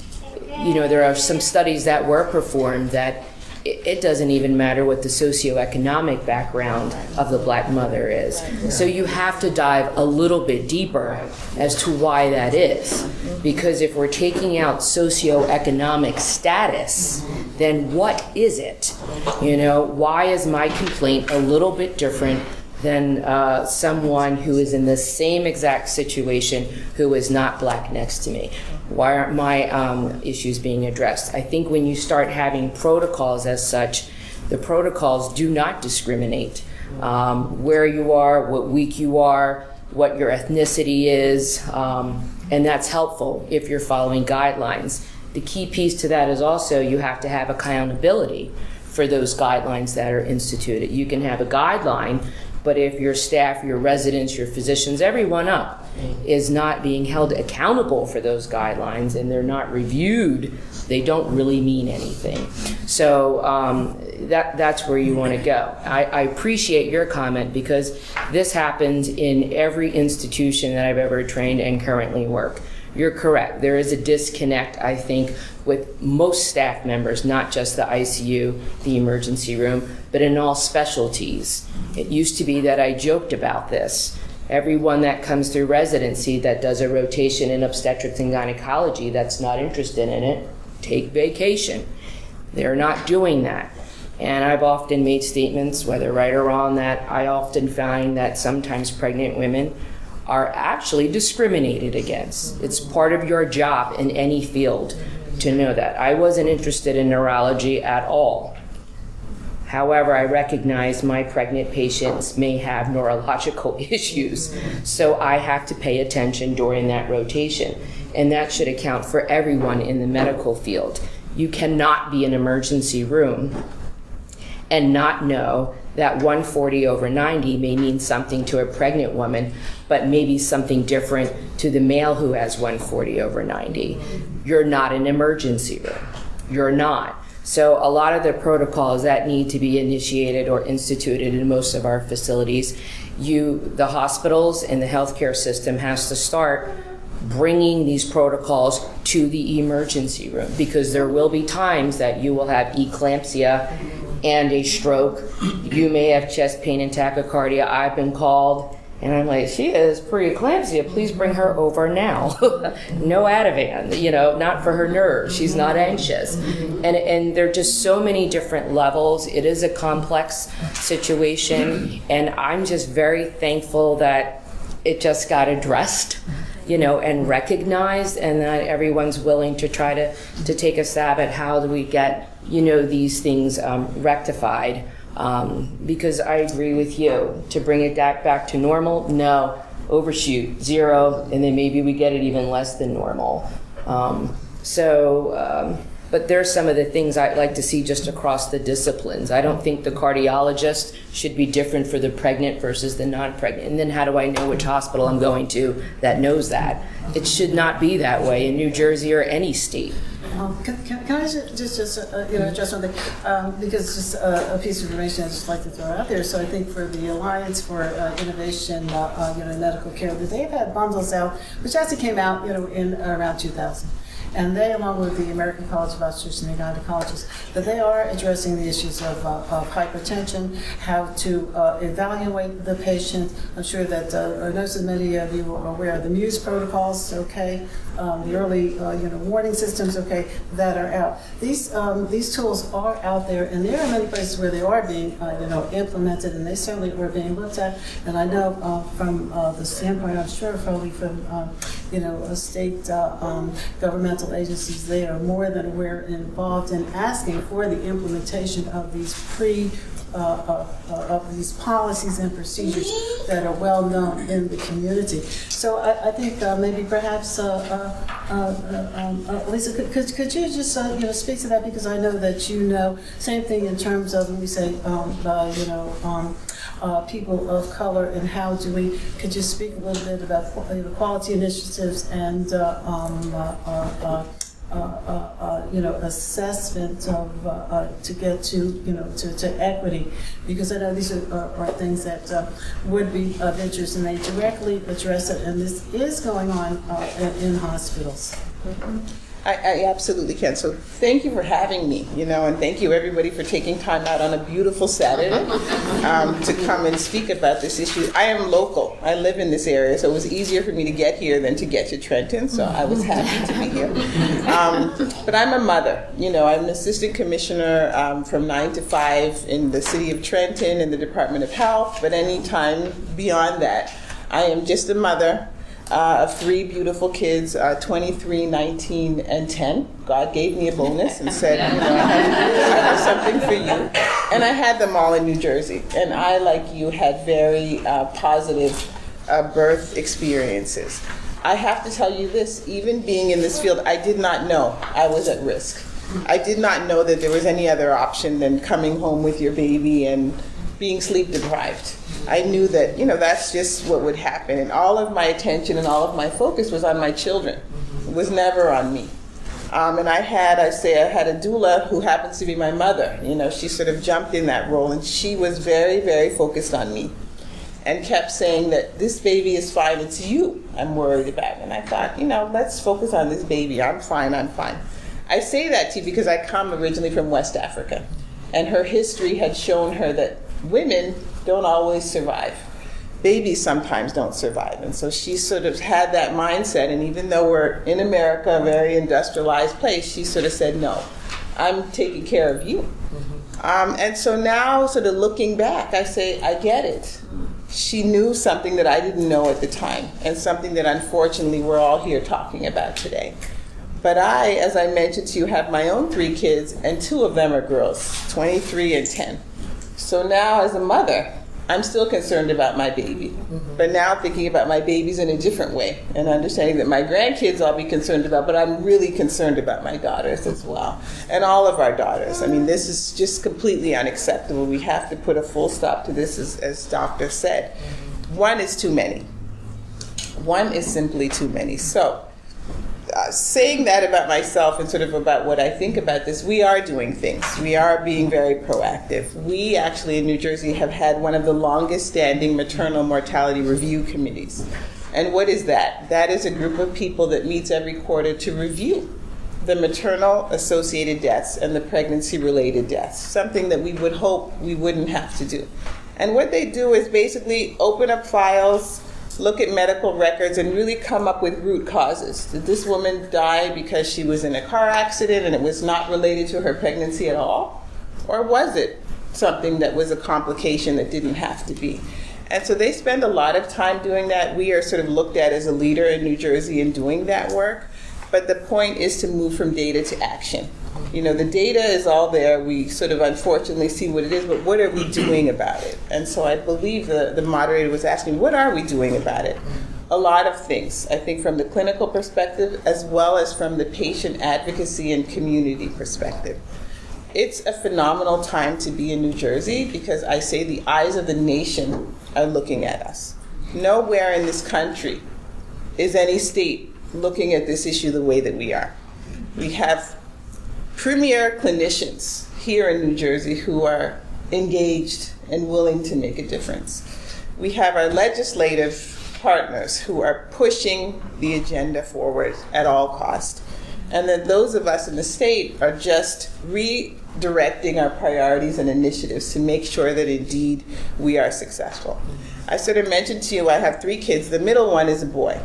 you know there are some studies that were performed that it, doesn't even matter what the socioeconomic background of the black mother is. So you have to dive a little bit deeper as to why that is. Because if we're taking out socioeconomic status, then what is it? You know, why is my complaint a little bit different than uh, someone who is in the same exact situation who is not black next to me? Why aren't my um, issues being addressed? I think when you start having protocols as such, the protocols do not discriminate. Um, where you are, what week you are, what your ethnicity is, um, and that's helpful if you're following guidelines. The key piece to that is also you have to have accountability for those guidelines that are instituted. You can have a guideline, but if your staff, your residents, your physicians, everyone up is not being held accountable for those guidelines and they're not reviewed, they don't really mean anything. So um, that, that's where you want to go. I, I appreciate your comment because this happens in every institution that I've ever trained and currently work. You're correct. There is a disconnect, I think, with most staff members, not just the ICU, the emergency room, but in all specialties. It used to be that I joked about this. Everyone that comes through residency that does a rotation in obstetrics and gynecology that's not interested in it, take vacation. They're not doing that. And I've often made statements, whether right or wrong, that I often find that sometimes pregnant women are actually discriminated against. It's part of your job in any field to know that. I wasn't interested in neurology at all. However, I recognize my pregnant patients may have neurological issues, so I have to pay attention during that rotation. And that should account for everyone in the medical field. You cannot be in an emergency room and not know that 140 over 90 may mean something to a pregnant woman, but maybe something different to the male who has 140 over 90. You're not an emergency room. You're not. So, a lot of the protocols that need to be initiated or instituted in most of our facilities, you, the hospitals and the healthcare system has to start bringing these protocols to the emergency room because there will be times that you will have eclampsia and a stroke. You may have chest pain and tachycardia. I've been called and I'm like, she is preeclampsia. Please bring her over now. no Ativan, you know, not for her nerves. She's not anxious. And, and there are just so many different levels. It is a complex situation. And I'm just very thankful that it just got addressed you know, and recognized, and that everyone's willing to try to, to take a stab at how do we get, you know, these things um, rectified. Um, because I agree with you. To bring it back, back to normal, no. Overshoot, zero, and then maybe we get it even less than normal. Um, so, um, but there's some of the things I'd like to see just across the disciplines. I don't think the cardiologist should be different for the pregnant versus the non pregnant. And then how do I know which hospital I'm going to that knows that? It should not be that way in New Jersey or any state. Um, can, can, I just, just, uh, you know, address one thing? Um, because just uh, a piece of information I'd just like to throw out there. So I think for the Alliance for uh, Innovation, uh, uh, you know, in medical care, that they've had bundles out, which actually came out, you know, in around 2000 and they, along with the American College of Obstetricians and Gynecologists, that they are addressing the issues of, uh, of hypertension, how to uh, evaluate the patient. I'm sure that uh, nurses, many of you are aware of the MEWS protocols, okay, um, the early uh, you know warning systems, okay, that are out. These um, these tools are out there, and there are many places where they are being uh, you know implemented, and they certainly are being looked at. And I know uh, from the standpoint, I'm sure probably from um, you know state um, governmental agencies, they are more than aware and involved in asking for the implementation of these pre uh, uh, of these policies and procedures that are well known in the community. So I, I think uh, maybe perhaps um, Lisa, could, could, could, you just you know speak to that because I know that you know same thing in terms of when we say um, you know. Um, uh, people of color and how do we could you speak a little bit about know, quality initiatives and uh, um, uh, uh, uh, uh, you know, assessment of uh, uh, to get to you know to, to equity, because I know these are, uh, are things that would be of interest, and they directly address it. And this is going on in, in, hospitals. Mm-hmm. I, I absolutely can. So thank you for having me, you know, and thank you everybody for taking time out on a beautiful Saturday um, to come and speak about this issue. I am local. I live in this area, so it was easier for me to get here than to get to Trenton. So I was happy to be here. Um, but I'm a mother. You know, I'm an assistant commissioner um, from nine to five in the city of Trenton in the Department of Health. But any time beyond that, I am just a mother uh, of three beautiful kids, uh, 23, 19, and 10. God gave me a bonus and said, you know, I have, something for you. And I had them all in New Jersey. And I, like you, had very uh, positive uh, birth experiences. I have to tell you this even being in this field, I did not know I was at risk. I did not know that there was any other option than coming home with your baby and being sleep deprived. I knew that, you know, that's just what would happen. And all of my attention and all of my focus was on my children. It was never on me. Um, and I had, I say, I had a doula who happens to be my mother. You know, she sort of jumped in that role, and she was very, very focused on me, and kept saying that this baby is fine. It's you I'm worried about. And I thought, you know, let's focus on this baby. I'm fine. I'm fine. I say that to you because I come originally from West Africa, and her history had shown her that women don't always survive. Babies sometimes don't survive. And so she sort of had that mindset. And even though we're in America, a very industrialized place, she sort of said, no, I'm taking care of you. Um, and so now, sort of looking back, I say, I get it. She knew something that I didn't know at the time, and something that unfortunately we're all here talking about today. But I, as I mentioned to you, have my own three kids, and two of them are girls 23 and 10. So now, as a mother, I'm still concerned about my baby. Mm-hmm. But now thinking about my babies in a different way and understanding that my grandkids I'll be concerned about, but I'm really concerned about my daughters as well. And all of our daughters. I mean, this is just completely unacceptable. We have to put a full stop to this, as, as Doctor said. One is too many. One is simply too many. So, uh, saying that about myself and sort of about what I think about this, we are doing things. We are being very proactive. We actually in New Jersey have had one of the longest standing maternal mortality review committees. And what is that? That is a group of people that meets every quarter to review the maternal associated deaths and the pregnancy related deaths, something that we would hope we wouldn't have to do. And what they do is basically open up files look at medical records and really come up with root causes. Did this woman die because she was in a car accident and it was not related to her pregnancy at all? Or was it something that was a complication that didn't have to be? And so they spend a lot of time doing that. We are sort of looked at as a leader in New Jersey in doing that work. But the point is to move from data to action. You know, the data is all there. We sort of unfortunately see what it is, but what are we doing about it? And so I believe the, the moderator was asking, what are we doing about it? A lot of things, I think, from the clinical perspective as well as from the patient advocacy and community perspective. It's a phenomenal time to be in New Jersey because I say the eyes of the nation are looking at us. Nowhere in this country is any state looking at this issue the way that we are. We have premier clinicians here in New Jersey who are engaged and willing to make a difference. We have our legislative partners who are pushing the agenda forward at all cost. And then those of us in the state are just redirecting our priorities and initiatives to make sure that indeed we are successful. I sort of mentioned to you I have three kids. The middle one is a boy.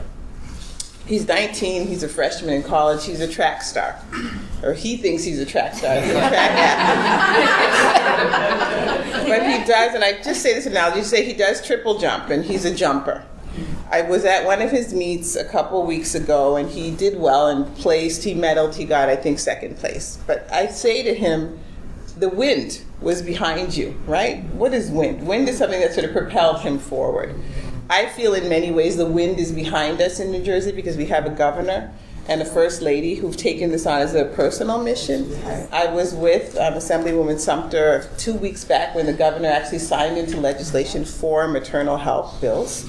He's 19, he's a freshman in college, he's a track star. Or he thinks he's a track star, he's a track but he does, and I just say this analogy, say he does triple jump, and he's a jumper. I was at one of his meets a couple weeks ago, and he did well and placed. He medaled. He got, I think, second place. But I say to him, the wind was behind you, right? What is wind? Wind is something that sort of propelled him forward. I feel in many ways the wind is behind us in New Jersey because we have a governor and a first lady who've taken this on as a personal mission. I was with um, Assemblywoman Sumter two weeks back when the governor actually signed into legislation four maternal health bills.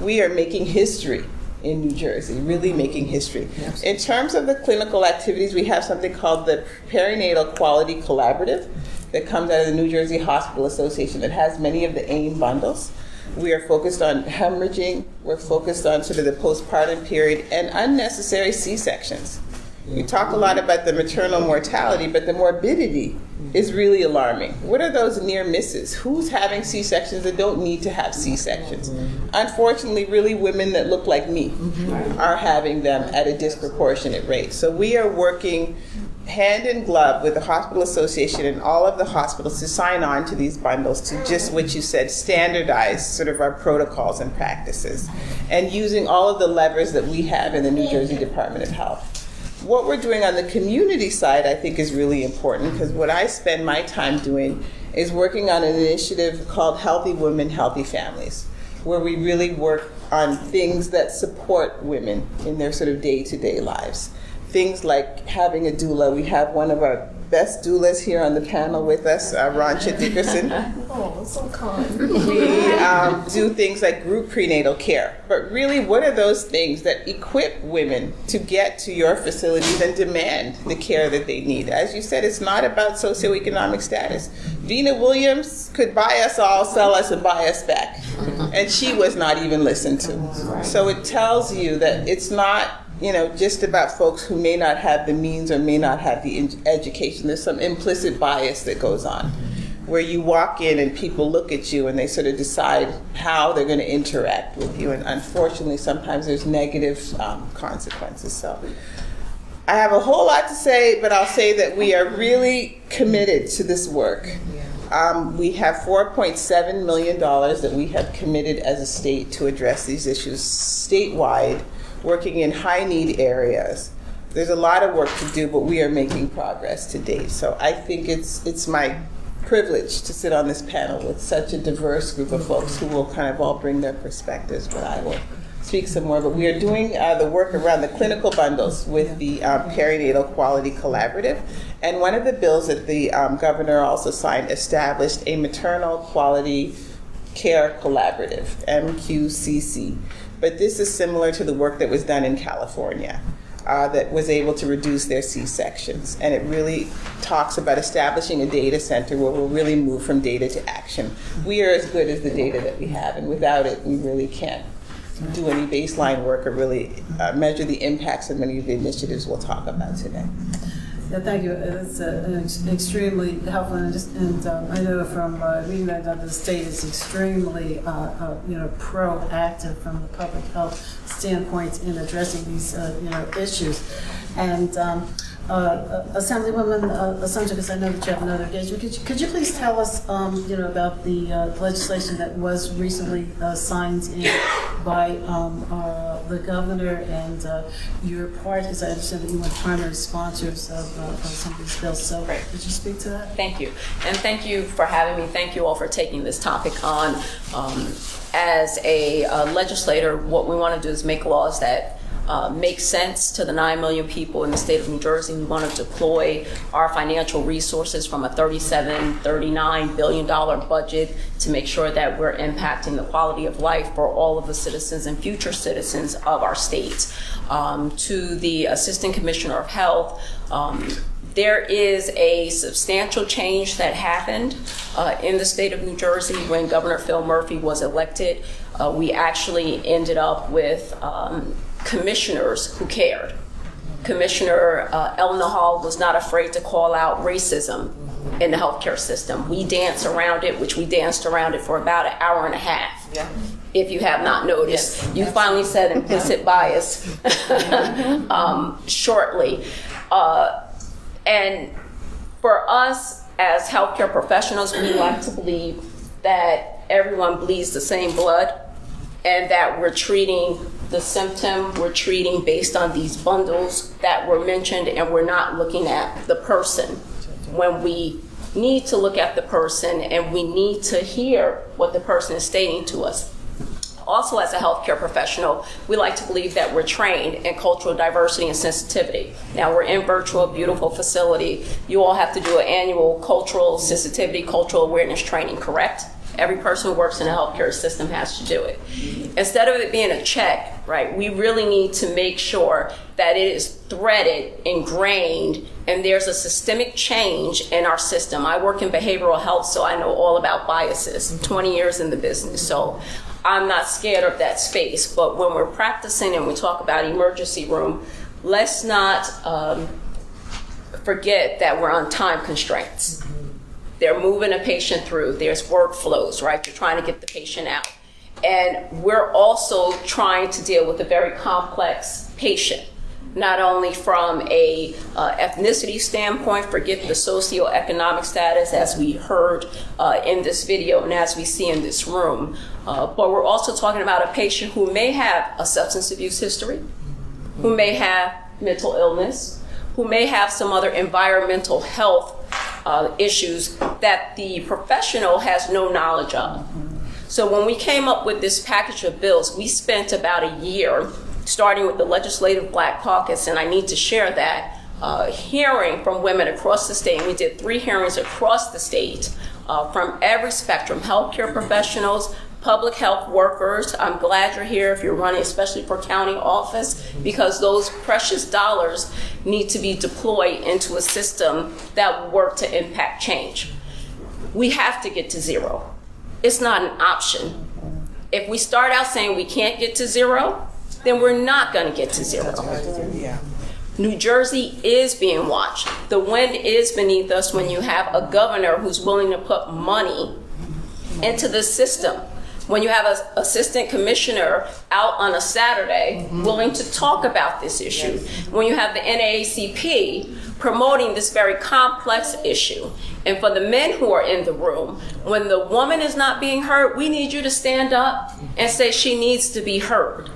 We are making history in New Jersey, really making history. In terms of the clinical activities, we have something called the Perinatal Quality Collaborative that comes out of the New Jersey Hospital Association that has many of the AIM bundles. We are focused on hemorrhaging. We're focused on sort of the postpartum period and unnecessary C sections. We talk a lot about the maternal mortality, but the morbidity is really alarming. What are those near misses? Who's having C sections that don't need to have C sections? Unfortunately, really women that look like me mm-hmm. are having them at a disproportionate rate. So we are working hand in glove with the Hospital Association and all of the hospitals to sign on to these bundles to just what you said, standardize sort of our protocols and practices, and using all of the levers that we have in the New Jersey Department of Health. What we're doing on the community side, I think, is really important because what I spend my time doing is working on an initiative called Healthy Women, Healthy Families, where we really work on things that support women in their sort of day to day lives things like having a doula. We have one of our best doulas here on the panel with us, uh, Ronsha Dickerson. Oh, so kind. We um, do things like group prenatal care. But really, what are those things that equip women to get to your facilities and demand the care that they need? As you said, it's not about socioeconomic status. Vina Williams could buy us all, sell us, and buy us back. And she was not even listened to. So it tells you that it's not you know, just about folks who may not have the means or may not have the education. There's some implicit bias that goes on where you walk in and people look at you and they sort of decide how they're going to interact with you. And unfortunately, sometimes there's negative um, consequences. So I have a whole lot to say, but I'll say that we are really committed to this work. Um, we have $4.7 million that we have committed as a state to address these issues statewide working in high need areas. There's a lot of work to do, but we are making progress to date. So I think it's it's my privilege to sit on this panel with such a diverse group of folks who will kind of all bring their perspectives, but I will speak some more. But we are doing uh, the work around the clinical bundles with the um, Perinatal Quality Collaborative. And one of the bills that the um, governor also signed established a maternal quality care collaborative, MQCC. But this is similar to the work that was done in California. Uh, that was able to reduce their C sections. And it really talks about establishing a data center where we'll really move from data to action. We are as good as the data that we have, and without it, we really can't do any baseline work or really uh, measure the impacts of many of the initiatives we'll talk about today. Yeah, thank you. It's uh, extremely helpful, and, just, and um, I know from uh, reading that, that the state is extremely, uh, uh, you know, proactive from the public health standpoint in addressing these, uh, you know, issues. And um, uh, Assemblywoman uh, because I know that you have another engagement, could you, could you please tell us, um, you know, about the uh, legislation that was recently uh, signed in by um, uh, the governor and uh, your part, because I understand that you were primary sponsors of, uh, of some of these bills. So, Right. could you speak to that? Thank you. And thank you for having me. Thank you all for taking this topic on. Um, as a uh, legislator, what we want to do is make laws that uh, make sense to the 9 million people in the state of New Jersey. We want to deploy our financial resources from a 37, 39 billion dollar budget to make sure that we're impacting the quality of life for all of the citizens and future citizens of our state. Um, to the Assistant Commissioner of Health, um, there is a substantial change that happened uh, in the state of New Jersey when Governor Phil Murphy was elected. Uh, we actually ended up with um, commissioners who cared. Commissioner uh, Elnahal was not afraid to call out racism in the healthcare system. We danced around it, which we danced around it for about an hour and a half. Yeah. If you have not noticed, you finally said implicit bias um, shortly. Uh, and for us as healthcare professionals, we like to believe that everyone bleeds the same blood and that we're treating the symptom, we're treating based on these bundles that were mentioned, and we're not looking at the person when we need to look at the person and we need to hear what the person is stating to us. Also, as a healthcare professional, we like to believe that we're trained in cultural diversity and sensitivity. Now, we're in Virtua, beautiful facility. You all have to do an annual cultural sensitivity, cultural awareness training, correct? Every person who works in the healthcare system has to do it. Instead of it being a check, right, we really need to make sure that it is threaded, ingrained, and there's a systemic change in our system. I work in behavioral health, so I know all about biases. 20 years in the business, so I'm not scared of that space. But when we're practicing and we talk about emergency room, let's not um, forget that we're on time constraints. They're moving a patient through, there's workflows, right? You're trying to get the patient out. And we're also trying to deal with a very complex patient, not only from a uh, ethnicity standpoint, forget the socioeconomic status as we heard uh, in this video and as we see in this room, uh, but we're also talking about a patient who may have a substance abuse history, who may have mental illness, who may have some other environmental health uh, issues that the professional has no knowledge of. So when we came up with this package of bills, we spent about a year, starting with the Legislative Black Caucus, and I need to share that, uh, hearing from women across the state. We did three hearings across the state uh, from every spectrum healthcare professionals, public health workers. I'm glad you're here if you're running, especially for county office, because those precious dollars need to be deployed into a system that will work to impact change. We have to get to zero. It's not an option. If we start out saying we can't get to zero, then we're not going to get to zero. New Jersey is being watched. The wind is beneath us when you have a governor who's willing to put money into the system. When you have an assistant commissioner out on a Saturday mm-hmm. willing to talk about this issue. When you have the NAACP promoting this very complex issue. And for the men who are in the room, when the woman is not being heard, we need you to stand up and say she needs to be heard.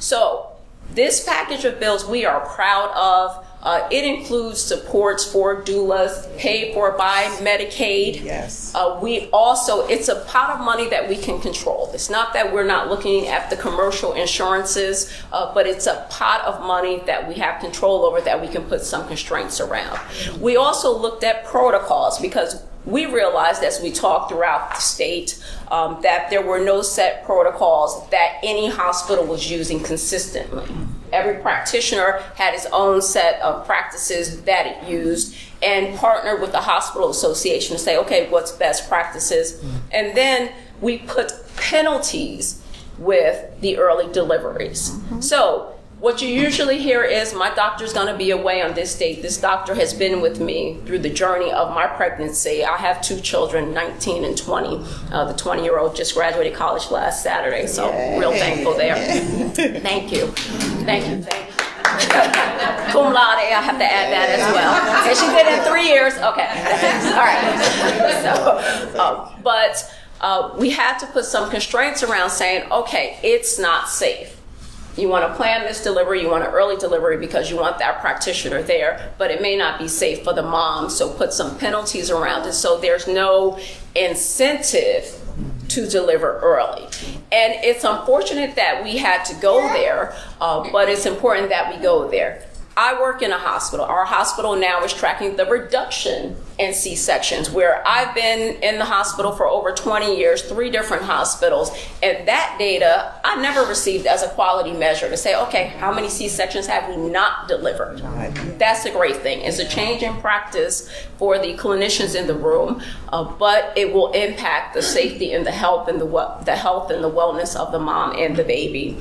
So, this package of bills we are proud of. Uh, it includes supports for doulas paid for by Medicaid. Yes. Uh, we also, it's a pot of money that we can control. It's not that we're not looking at the commercial insurances, uh, but it's a pot of money that we have control over that we can put some constraints around. We also looked at protocols because we realized as we talked throughout the state um, that there were no set protocols that any hospital was using consistently. Every practitioner had his own set of practices that it used and partnered with the hospital association to say, okay, what's best practices? And then we put penalties with the early deliveries. So what you usually hear is my doctor's going to be away on this date. This doctor has been with me through the journey of my pregnancy. I have two children, 19 and 20. Uh, the 20 year old just graduated college last Saturday, so real thankful there. Thank you. Thank you. Thank you. Cum laude, I have to add that as well. And she did it in three years. Okay. All right. So, um, but uh, we had to put some constraints around saying, okay, it's not safe. You want to plan this delivery, you want an early delivery because you want that practitioner there, but it may not be safe for the mom, so put some penalties around it so there's no incentive to deliver early. And it's unfortunate that we had to go there, uh, but it's important that we go there. I work in a hospital. Our hospital now is tracking the reduction in C sections, where I've been in the hospital for over 20 years, three different hospitals, and that data I never received as a quality measure to say, okay, how many C sections have we not delivered? That's a great thing. It's a change in practice for the clinicians in the room, uh, but it will impact the safety and the health and the, the health and the wellness of the mom and the baby.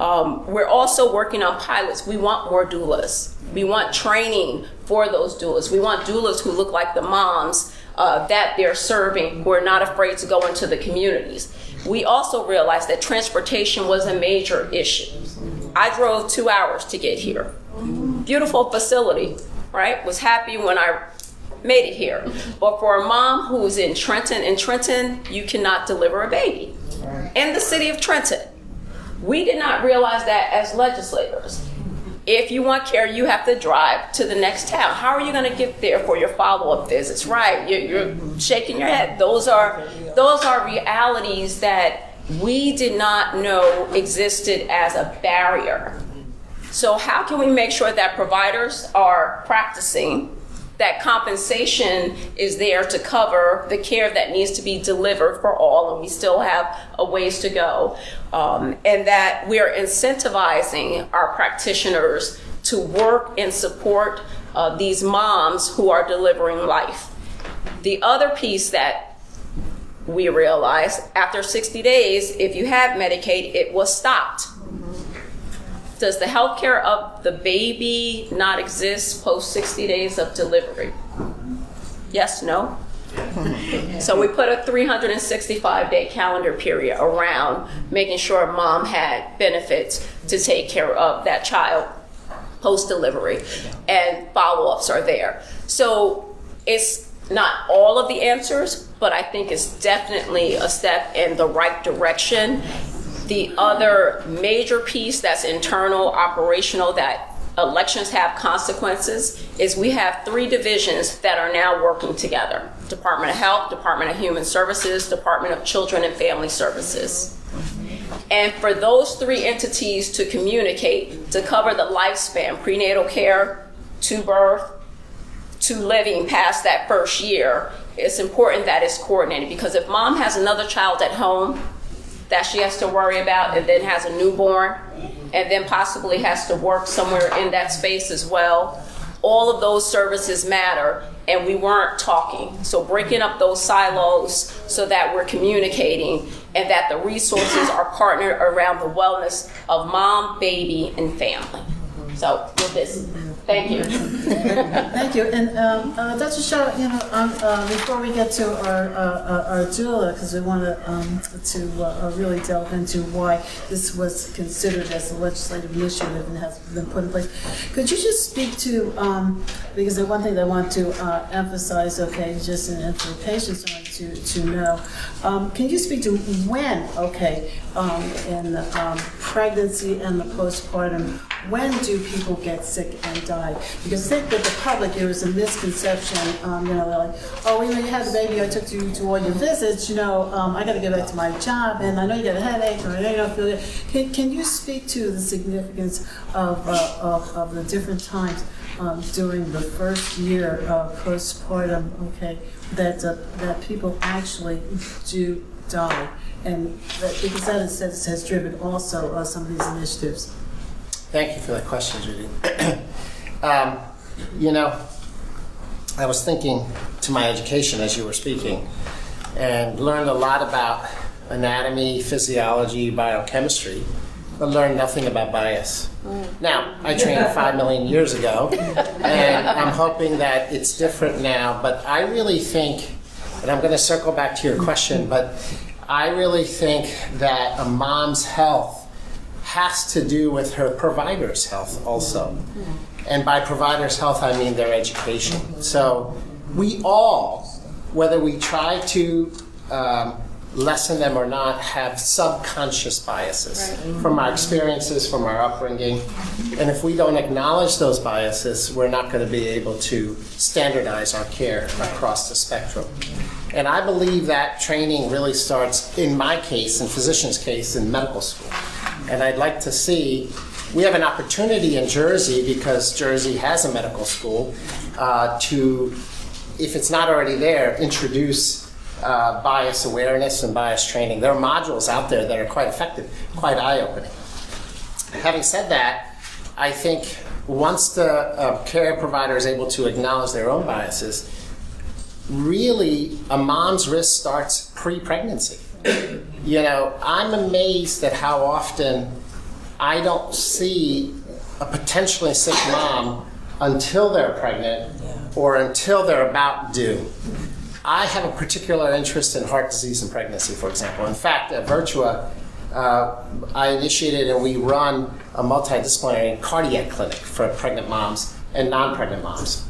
Um, we're also working on pilots. We want more doulas. We want training for those doulas. We want doulas who look like the moms uh, that they're serving, who are not afraid to go into the communities. We also realized that transportation was a major issue. I drove two hours to get here. Beautiful facility, right? Was happy when I made it here. But for a mom who's in Trenton, in Trenton, you cannot deliver a baby. In the city of Trenton, we did not realize that as legislators. If you want care, you have to drive to the next town. How are you going to get there for your follow-up visits? Right? You're, you're shaking your head. Those are those are realities that we did not know existed as a barrier. So how can we make sure that providers are practicing that compensation is there to cover the care that needs to be delivered for all, and we still have a ways to go. Um, and that we're incentivizing our practitioners to work and support uh, these moms who are delivering life. The other piece that we realized after 60 days, if you have Medicaid, it was stopped. Does the health care of the baby not exist post 60 days of delivery? Yes, no? So we put a 365 day calendar period around making sure mom had benefits to take care of that child post delivery, and follow ups are there. So it's not all of the answers, but I think it's definitely a step in the right direction. The other major piece that's internal, operational, that elections have consequences is we have three divisions that are now working together Department of Health, Department of Human Services, Department of Children and Family Services. And for those three entities to communicate to cover the lifespan, prenatal care to birth to living past that first year, it's important that it's coordinated because if mom has another child at home that she has to worry about and then has a newborn and then possibly has to work somewhere in that space as well, all of those services matter and we weren't talking. So breaking up those silos so that we're communicating and that the resources are partnered around the wellness of mom, baby, and family. So with this, thank you. Thank you. And um, uh, Dr. Shah, you know, um, uh, before we get to our uh, uh, our doula, because we want to um, to uh, really delve into why this was considered as a legislative initiative and has been put in place, could you just speak to um, because the one thing that I want to uh, emphasize, okay, just in, and for patients to to know, um, can you speak to when, okay, um, in pregnancy and the postpartum, when do people get sick and die? Because I think that the public, there is a misconception, um, you know, they're like, oh, when you had the baby, I took you to all your visits, you know, um, I got to go back to my job, and I know you got a headache, or I know you don't feel good. Can, can you speak to the significance of, uh, of, of the different times um, during the first year of postpartum, okay, that, uh, that people actually do die? And because that has, has driven also uh, some of these initiatives. Thank you for that question, Judy. um, you know, I was thinking to my education as you were speaking and learned a lot about anatomy, physiology, biochemistry, but learned nothing about bias. Now, I trained five million years ago, and I'm hoping that it's different now, but I really think, and I'm going to circle back to your question, but I really think that a mom's health has to do with her provider's health also. And by provider's health, I mean their education. So we all, whether we try to um, lessen them or not, have subconscious biases from our experiences, from our upbringing. And if we don't acknowledge those biases, we're not going to be able to standardize our care across the spectrum. And I believe that training really starts, in my case, in physician's case, in medical school. And I'd like to see, we have an opportunity in Jersey, because Jersey has a medical school, uh, to, if it's not already there, introduce uh, bias awareness and bias training. There are modules out there that are quite effective, quite eye opening. Having said that, I think once the uh, care provider is able to acknowledge their own biases, really a mom's risk starts pre pregnancy. You know, I'm amazed at how often I don't see a potentially sick mom until they're pregnant or until they're about due. I have a particular interest in heart disease and pregnancy, for example. In fact, at Virtua, uh, I initiated and we run a multidisciplinary cardiac clinic for pregnant moms and non pregnant moms.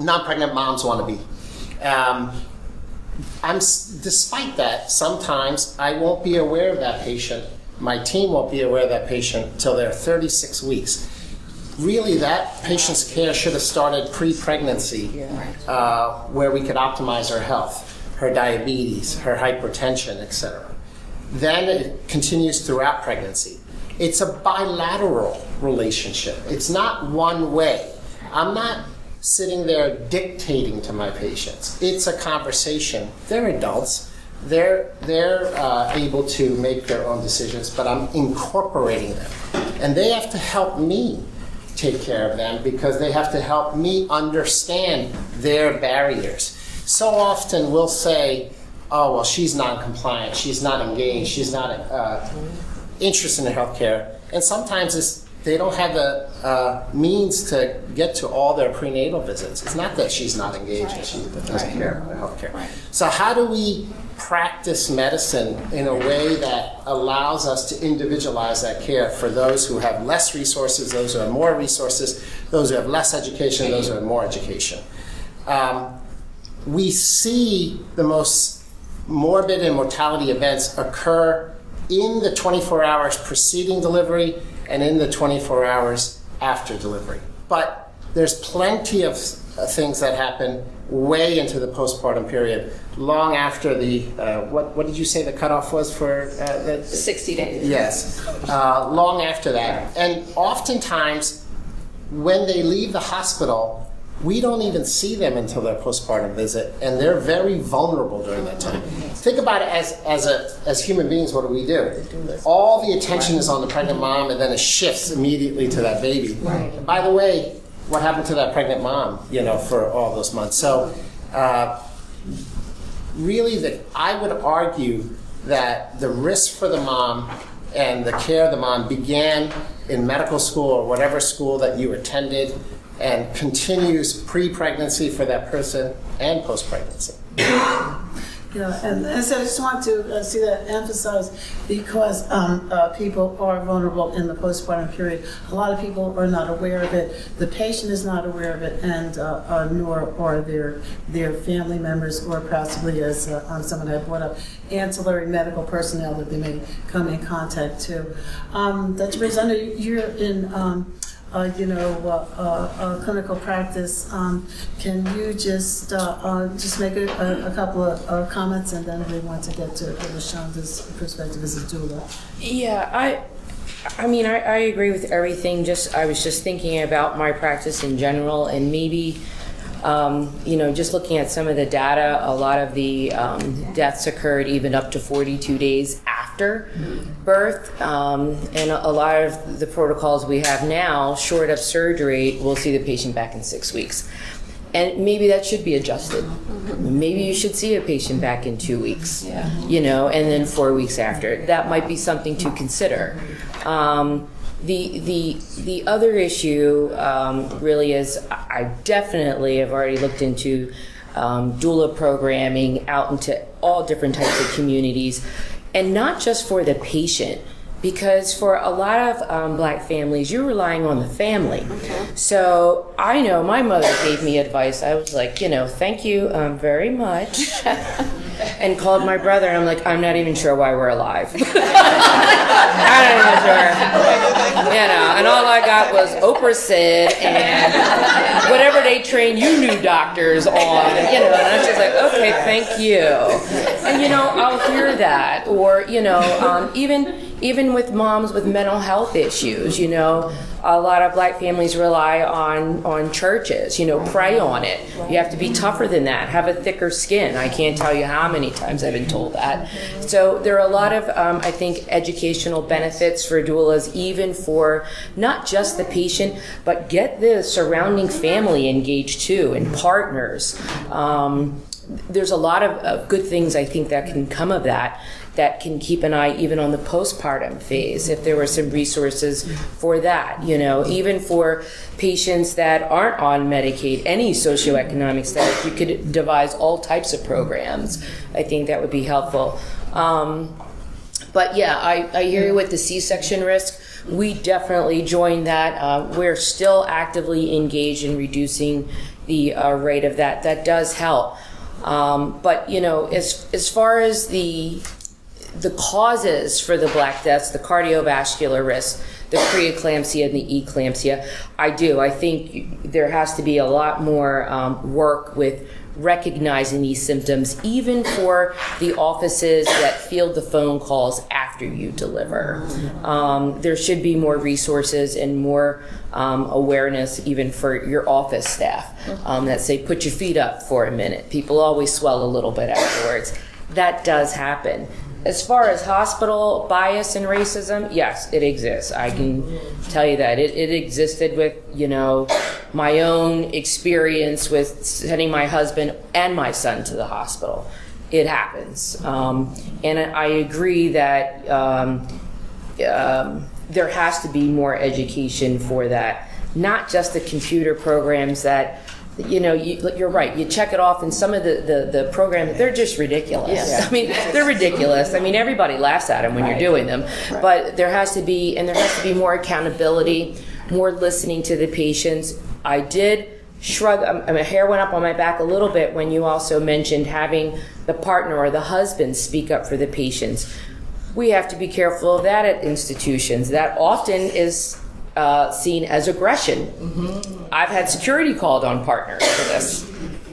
Non pregnant moms want to be um, I'm, despite that, sometimes I won't be aware of that patient. My team won't be aware of that patient until they're 36 weeks. Really, that patient's care should have started pre pregnancy, uh, where we could optimize her health, her diabetes, her hypertension, etc. Then it continues throughout pregnancy. It's a bilateral relationship, it's not one way. I'm not sitting there dictating to my patients. It's a conversation. They're adults. They're they're uh, able to make their own decisions, but I'm incorporating them, and they have to help me take care of them because they have to help me understand their barriers. So often we'll say, "Oh, well, she's non-compliant. She's not engaged. She's not uh, interested in healthcare," and sometimes it's they don't have the uh, means to get to all their prenatal visits. It's not that she's not engaged and she doesn't care about health care. So, how do we practice medicine in a way that allows us to individualize that care for those who have less resources, those who have more resources, those who have less education, those who have more education? Um, we see the most morbid and mortality events occur in the 24 hours preceding delivery and in the 24 hours after delivery. But there's plenty of uh, things that happen way into the postpartum period, long after the uh, what what did you say the cutoff was for uh, the 60 days. Yes, uh, long after that, and oftentimes when they leave the hospital. We don't even see them until their postpartum visit, and they're very vulnerable during that time. Think about it as, as, a, as human beings, what do we do? All the attention is on the pregnant mom, and then it shifts immediately to that baby. By the way, what happened to that pregnant mom, you know, for all those months? So, uh, really, the, I would argue that the risk for the mom and the care of the mom began in medical school or whatever school that you attended and continues pre pregnancy for that person and post pregnancy. Yeah, and, and so I just want to uh, see that emphasized because um, uh, people are vulnerable in the postpartum period. A lot of people are not aware of it. The patient is not aware of it, and uh, uh, nor are their their family members, or possibly, as um, someone had brought up, ancillary medical personnel that they may come in contact to. Um, Dr. Briggs, I know you're in. Um, uh, you know, uh, uh, clinical practice. Um, can you just uh, uh, just make a, a, a couple of comments, and then we want to get to Lashonda's perspective as a doula. Yeah, I, I mean, I, I agree with everything. Just I was just thinking about my practice in general, and maybe, um, you know, just looking at some of the data. A lot of the um, deaths occurred even up to 42 days after birth, um, and a, a lot of the protocols we have now, short of surgery, we'll see the patient back in six weeks. And maybe that should be adjusted. Maybe you should see a patient back in two weeks, you know, and then four weeks after. That might be something to consider. Um, the the the other issue um, really is I definitely have already looked into um, doula programming out into all different types of communities, and not just for the patient. Because for a lot of um, black families, you're relying on the family. So I know my mother gave me advice. I was like, you know, thank you um, very much. and called my brother, and I'm like, I'm not even sure why we're alive. I'm not even sure. You know, and all I got was Oprah said and whatever they train you new doctors on, you know, and I'm just like, okay, thank you. And you know, I'll hear that, or you know, um, even even with moms with mental health issues, you know, a lot of black families rely on on churches, you know, pray on it. You have to be tougher than that, have a thicker skin. I can't tell you how many times I've been told that. So there are a lot of, um, I think, educational benefits for doulas, even for not just the patient, but get the surrounding family engaged too and partners. Um, there's a lot of, of good things I think that can come of that that can keep an eye even on the postpartum phase if there were some resources for that you know even for patients that aren't on medicaid any socioeconomic status you could devise all types of programs. I think that would be helpful. Um, but yeah I, I hear you with the c-section risk. We definitely join that. Uh, we're still actively engaged in reducing the uh, rate of that. That does help. Um, but you know, as as far as the the causes for the black deaths, the cardiovascular risk, the preeclampsia and the eclampsia, I do. I think there has to be a lot more um, work with recognizing these symptoms, even for the offices that field the phone calls after you deliver. Um, there should be more resources and more um, awareness, even for your office staff, um, that say, put your feet up for a minute. People always swell a little bit afterwards. That does happen. As far as hospital bias and racism, yes, it exists. I can tell you that. It, it existed with, you know, my own experience with sending my husband and my son to the hospital. It happens. Um, and I agree that um, um, there has to be more education for that. Not just the computer programs that, you know, you, you're right. You check it off, and some of the the, the programs they're just ridiculous. Yes. I mean, they're ridiculous. I mean, everybody laughs at them when you're doing them, Right. but there has to be, and there has to be more accountability, more listening to the patients. I did shrug, um, my hair went up on my back a little bit when you also mentioned having the partner or the husband speak up for the patients. We have to be careful of that at institutions. That often is uh, seen as aggression. I've had security called on partners for this.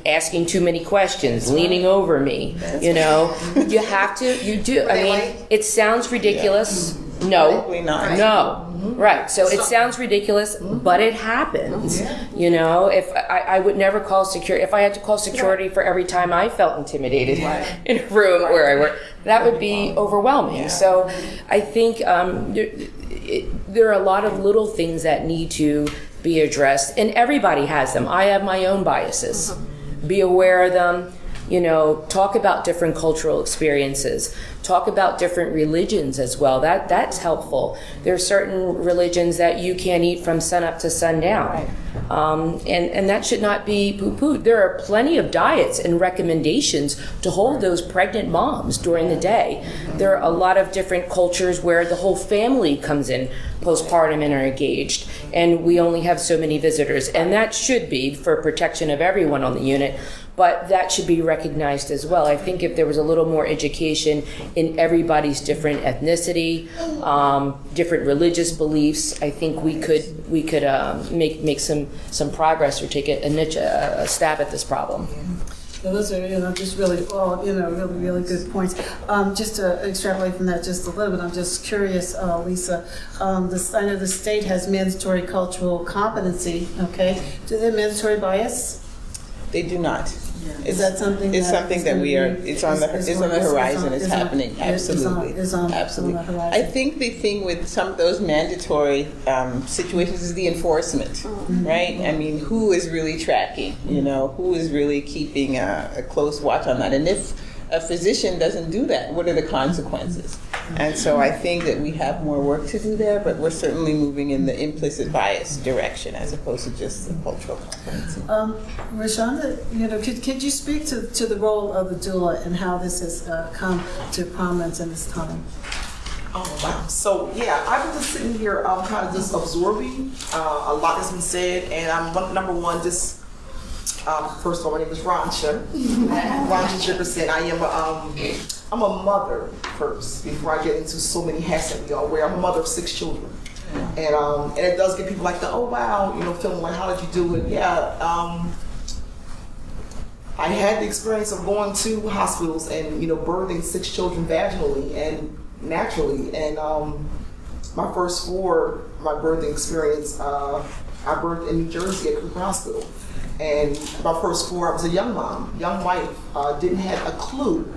Asking too many questions, leaning over me. You know, you have to, you do. I mean, it sounds ridiculous. No, not. no, Mm-hmm. right. So it sounds ridiculous, mm-hmm. but it happens. You know, if I, I would never call security, if I had to call security for every time I felt intimidated in a room where I work, that would be overwhelming. So I think um, there, it, there are a lot of little things that need to be addressed, and everybody has them. I have my own biases. Mm-hmm. Be aware of them. You know, talk about different cultural experiences. Talk about different religions as well. That that's helpful. There are certain religions that you can't eat from sunup to sundown, um, and and that should not be poo-pooed. There are plenty of diets and recommendations to hold those pregnant moms during the day. There are a lot of different cultures where the whole family comes in postpartum and are engaged, and we only have so many visitors, and that should be for protection of everyone on the unit but that should be recognized as well. I think if there was a little more education in everybody's different ethnicity, um, different religious beliefs, I think we could we could um, make make some some progress or take a, niche, a, a stab at this problem. So those are, you know, just really, all, you know, really, really good points. Um, just to extrapolate from that just a little bit, I'm just curious, uh, Lisa, um, this, I know the state has mandatory cultural competency, okay? Do they have mandatory bias? They do not. Is that something It's that something is that we are, be- it's on the, is- it's on the is- is horizon, on- it's happening, is- is on- absolutely. Is on, on Absolutely. I think the thing with some of those mandatory um, situations is the enforcement, Mm-hmm. right? I mean, who is really tracking? You know, who is really keeping a, a close watch on that? And if a physician doesn't do that, what are the consequences? And so I think that we have more work to do there, but we're certainly moving in the implicit bias direction as opposed to just the cultural competency. Um, Rashonda, you know, could, could you speak to, to the role of the doula and how this has uh, come to prominence in this time? Oh wow! So yeah, I've been just sitting here, um, kind of just absorbing. Uh, a lot that's been said, and I'm number one. Just um, first of all, my name is Ronsha. Ronsha Jefferson. I am a, um, I'm a mother first before I get into so many hats that we all wear. I'm a mother of six children, and um, and it does get people like the oh wow, you know, feeling like how did you do it? Yeah. Um, I had the experience of going to hospitals and you know birthing six children vaginally and naturally, and um, my first four, my birthing experience, uh, I birthed in New Jersey at Cooper Hospital, and my first four, I was a young mom, young wife, uh, didn't have a clue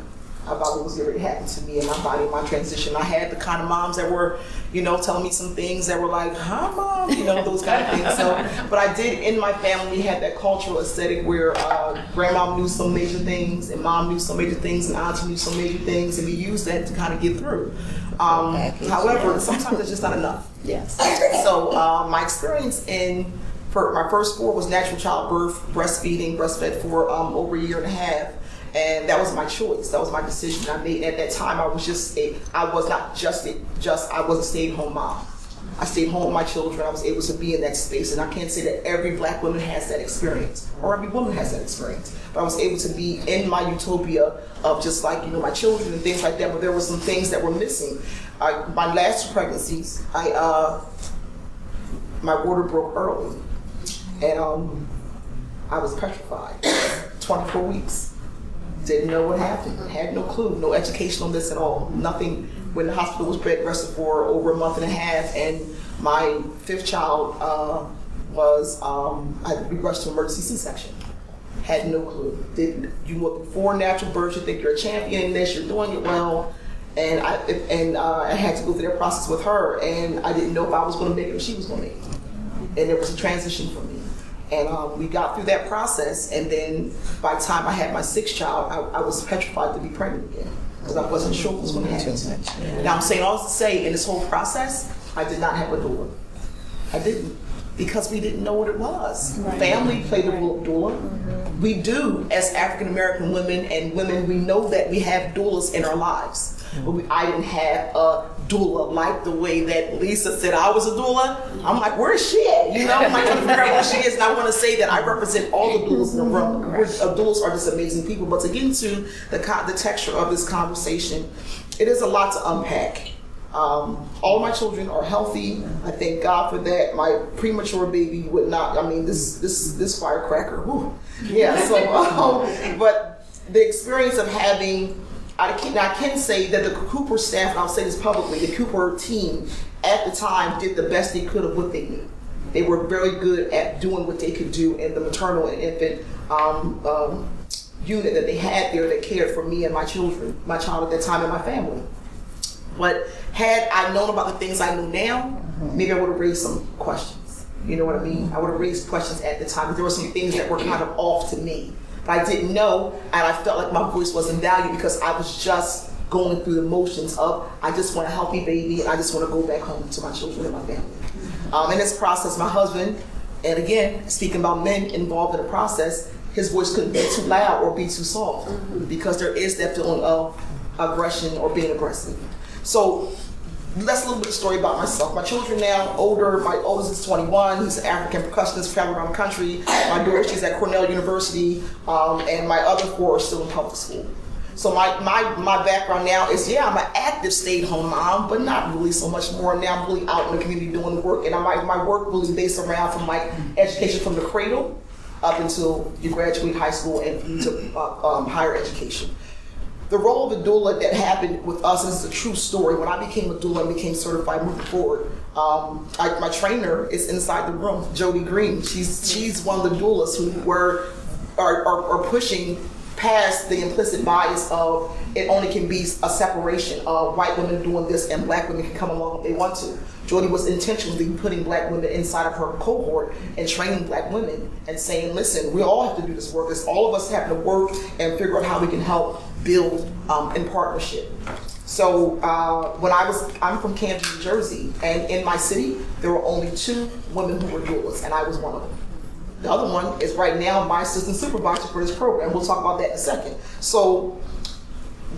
about what was going to happen to me and my body, my transition. I had the kind of moms that were, you know, telling me some things that were like, "Huh, mom," you know, those kind of things. So, but I did in my family had that cultural aesthetic where uh, grandma knew some major things and mom knew some major things and auntie knew some major things, and we used that to kind of get through. Um, however, sometimes it's just not enough. Yes. So uh, my experience in for my first four was natural childbirth, breastfeeding, breastfed for um, over a year and a half. And that was my choice. That was my decision I made. At that time, I was just a, I was not just a, just I was a stay-at-home mom. I stayed home with my children. I was able to be in that space, and I can't say that every black woman has that experience, or every woman has that experience. But I was able to be in my utopia of just like you know my children and things like that. But there were some things that were missing. I, my last pregnancies, I uh, my water broke early, and um, I was petrified. 24 weeks. Didn't know what happened. Had no clue. No education on this at all. Nothing. When the hospital was bed rested for over a month and a half, and my fifth child uh, was um, I we rushed to emergency C-section. Had no clue. Didn't you know before natural birth? You think you're a champion in this. You're doing it well. And I and uh, I had to go through that process with her, and I didn't know if I was going to make it or she was going to make it. And it was a transition for me. And um, we got through that process, and then by the time I had my sixth child, I, I was petrified to be pregnant again because I wasn't sure what was going to happen. Now I'm saying all this to say, in this whole process, I did not have a doula. I didn't because we didn't know what it was. Right. Family played a role of doula. We do, as African American women and women, we know that we have doulas in our lives. But we, I didn't have a doula like the way that Lisa said I was a doula. I'm like, where is she at? You know, I'm like, trying to figure out where she is. And I want to say that I represent all the doulas in the room. We're, uh, doulas are just amazing people. But to get into the, the texture of this conversation, it is a lot to unpack. Um, all my children are healthy. I thank God for that. My premature baby would not. I mean, this this is this firecracker. Whew. Yeah. So, um, but the experience of having, I can I can say that the Cooper staff, and I'll say this publicly, the Cooper team at the time did the best they could of what they knew. They were very good at doing what they could do in the maternal and infant um, um, unit that they had there that cared for me and my children, my child at that time, and my family. But had I known about the things I know now, maybe I would have raised some questions. You know what I mean? I would have raised questions at the time. There were some things that were kind of off to me. I didn't know, and I felt like my voice wasn't valued because I was just going through the motions of I just want a healthy baby and I just want to go back home to my children and my family. Um, in this process, my husband, and again, speaking about men involved in the process, his voice couldn't be too loud or be too soft because there is that feeling of aggression or being aggressive. So that's a little bit of story about myself. My children now older. My oldest is 21. He's an African percussionist, traveling around the country. My daughter, she's at Cornell University, um, and my other four are still in public school. So my, my, my background now is, yeah, I'm an active stay-at-home mom, but not really so much more. Now I'm really out in the community doing work, and I, my, my work really based around from like education from the cradle up until you graduate high school and into uh, um, higher education. The role of the doula that happened with us is a true story. When I became a doula and became certified moving forward, um, I, my trainer is inside the room, Jody Green. She's she's one of the doulas who were are, are, are pushing past the implicit bias of it only can be a separation of white women doing this and black women can come along if they want to. Jody was intentionally putting black women inside of her cohort and training black women and saying, listen, we all have to do this work. It's all of us having to work and figure out how we can help build um, in partnership. So uh, when I was, I'm from Camden, New Jersey, and in my city, there were only two women who were doulas, and I was one of them. The other one is right now my assistant supervisor for this program. We'll talk about that in a second. So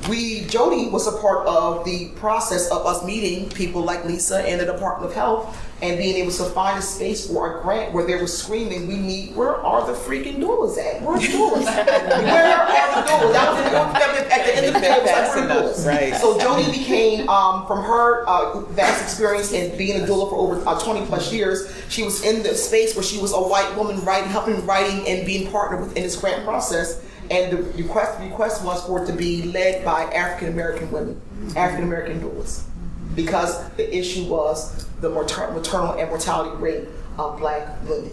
we, Jody was a part of the process of us meeting people like Lisa and the Department of Health and being able to find a space for a grant where they were screaming, we need, where are the freaking doulas at? Where's doulas? where are the doulas? That was the, at the end of the day, it was like, where are the doulas? Right. So Jody became, um, from her uh, vast experience in being a doula for over uh, 20 plus years, she was in the space where she was a white woman writing, helping writing and being partnered within this grant process. And the request, request was for it to be led by African American women, African American doulas, because the issue was the mater- maternal and mortality rate of black women.